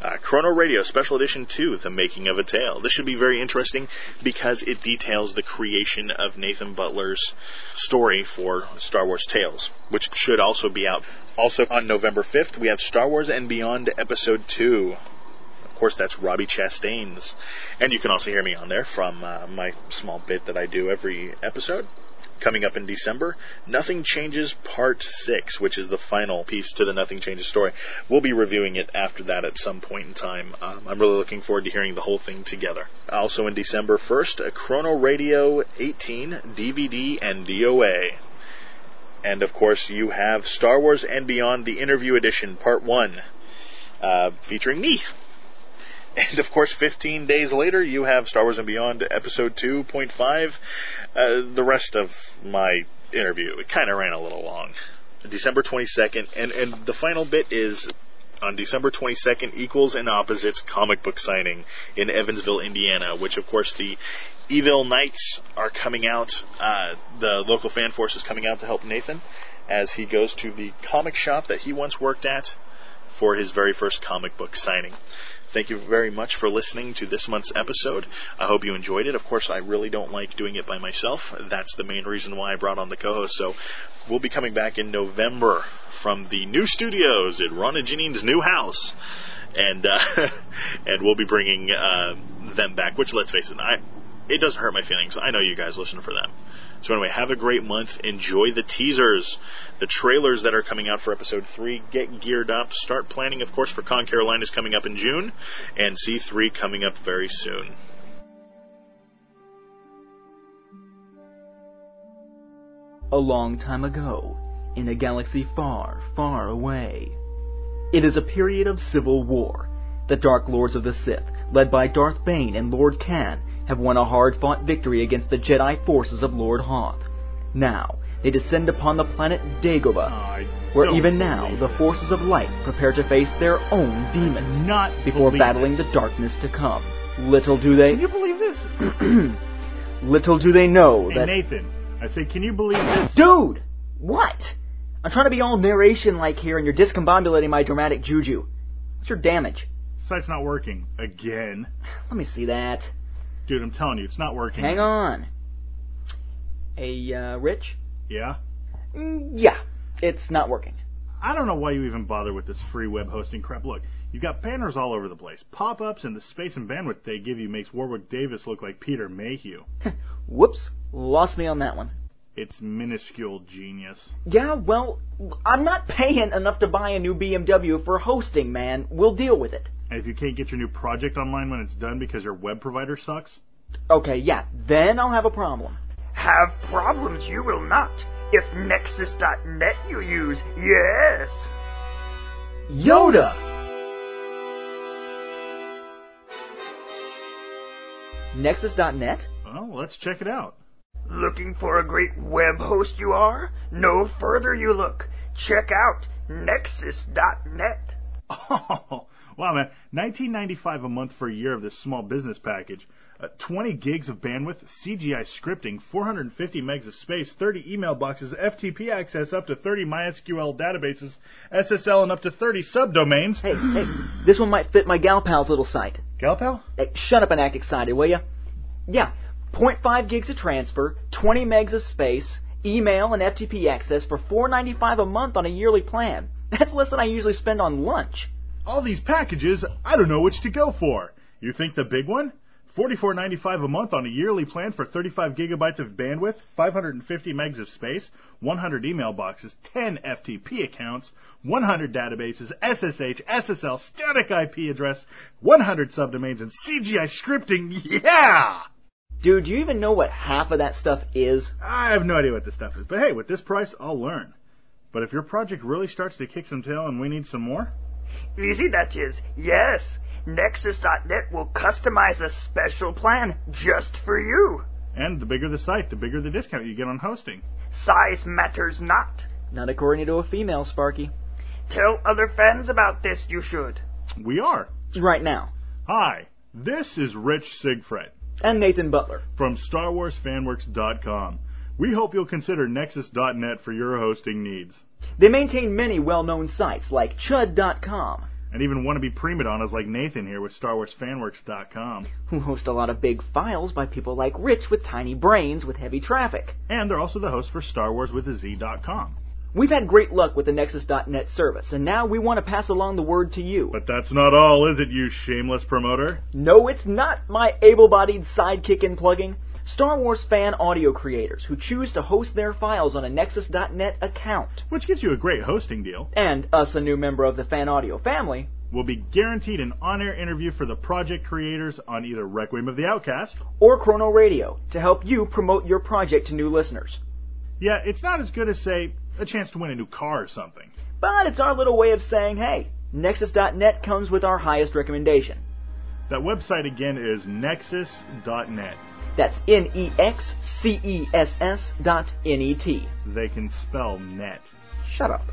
Uh, Chrono Radio Special Edition 2, The Making of a Tale. This should be very interesting because it details the creation of Nathan Butler's story for Star Wars Tales, which should also be out. Also on November 5th, we have Star Wars and Beyond Episode 2. Of course, that's Robbie Chastain's. And you can also hear me on there from uh, my small bit that I do every episode. Coming up in December, Nothing Changes Part 6, which is the final piece to the Nothing Changes story. We'll be reviewing it after that at some point in time. Um, I'm really looking forward to hearing the whole thing together. Also in December 1st, a Chrono Radio 18 DVD and DOA. And of course, you have Star Wars and Beyond the Interview Edition, Part 1, uh, featuring me. And of course, 15 days later, you have Star Wars and Beyond Episode 2.5, uh, the rest of my interview. It kind of ran a little long. December 22nd, and, and the final bit is on December 22nd, Equals and Opposites comic book signing in Evansville, Indiana, which of course the Evil Knights are coming out. Uh, the local fan force is coming out to help Nathan as he goes to the comic shop that he once worked at for his very first comic book signing. Thank you very much for listening to this month's episode. I hope you enjoyed it. Of course, I really don't like doing it by myself. That's the main reason why I brought on the co-host. So we'll be coming back in November from the new studios at Ron and Janine's new house, and uh, and we'll be bringing uh, them back. Which, let's face it, I it doesn't hurt my feelings. I know you guys listen for them. So anyway, have a great month. Enjoy the teasers, the trailers that are coming out for episode three. Get geared up. Start planning, of course, for Con Carolina's coming up in June, and C3 coming up very soon. A long time ago, in a galaxy far, far away. It is a period of civil war. The Dark Lords of the Sith, led by Darth Bane and Lord Kaan, have won a hard-fought victory against the Jedi forces of Lord Hoth. Now, they descend upon the planet Dagobah, where even now the forces of light prepare to face their own demons Not before battling the darkness to come. Little do they Can you believe this? little do they know Hey, that Nathan, I say, can you believe this? Dude! What? I'm trying to be all narration like here and you're discombobulating my dramatic juju. What's your damage? Site's not working. Again. Let me see that. Dude, I'm telling you, it's not working. Hang on. A uh, Rich? Yeah? Mm, yeah, it's not working. I don't know why you even bother with this free web hosting crap. Look, you've got banners all over the place. Pop-ups and the space and bandwidth they give you makes Warwick Davis look like Peter Mayhew. Whoops, lost me on that one. It's minuscule genius. Yeah, well, I'm not paying enough to buy a new BMW for hosting, man. We'll deal with it. And if you can't get your new project online when it's done because your web provider sucks, Okay, yeah, then I'll have a problem. Have problems you will not if eNexcess.net you use. Yes. Yoda! eNexcess.net? Well, let's check it out. Looking for a great web host you are? No further you look. Check out eNexcess.net. Oh, wow, man. 1995 a month for a year of this small business package. Uh, 20 gigs of bandwidth, CGI scripting, 450 megs of space, 30 email boxes, FTP access up to 30 MySQL databases, SSL and up to 30 subdomains. Hey, hey, this one might fit my gal pal's little site. Gal pal? Hey, shut up and act excited, will ya? Yeah, 0.5 gigs of transfer, 20 megs of space, email and FTP access for 4.95 a month on a yearly plan. That's less than I usually spend on lunch. All these packages, I don't know which to go for. You think the big one? $44.95 a month on a yearly plan for 35 gigabytes of bandwidth, 550 megs of space, 100 email boxes, 10 FTP accounts, 100 databases, SSH, SSL, static IP address, 100 subdomains, and CGI scripting. Yeah! Dude, do you even know what half of that stuff is? I have no idea what this stuff is, but hey, with this price, I'll learn. But if your project really starts to kick some tail and we need some more, Easy that is. Yes. eNexcess.net will customize a special plan just for you. and the bigger the site, the bigger the discount you get on hosting. Size matters not. Not according to a female, Sparky. Tell other fans about this, you should. We are. Right now. Hi, this is Rich Sigfred And Nathan Butler. from StarWarsFanWorks.com. We hope you'll consider eNexcess.net for your hosting needs. They maintain many well-known sites like Chud.com, And even wannabe prima donnas like Nathan here with StarWarsFanWorks.com. who host a lot of big files by people like Rich with tiny brains with heavy traffic. And they're also the host for Star Wars with a Z.com. We've had great luck with the eNexcess.net service, and now we want to pass along the word to you. But that's not all, is it, you shameless promoter? No, it's not my able-bodied sidekick in plugging. Star Wars fan audio creators who choose to host their files on a eNexcess.net account. Which gives you a great hosting deal. And us, a new member of the fan audio family, Will be guaranteed an on-air interview for the project creators on either Requiem of the Outcast. or Chrono Radio to help you promote your project to new listeners. Yeah, it's not as good as, say, a chance to win a new car or something. But it's our little way of saying, hey, eNexcess.net comes with our highest recommendation. That website again is enexcess.net. That's E N-E-X-C-E-S-S dot N-E-T. They can spell net. Shut up.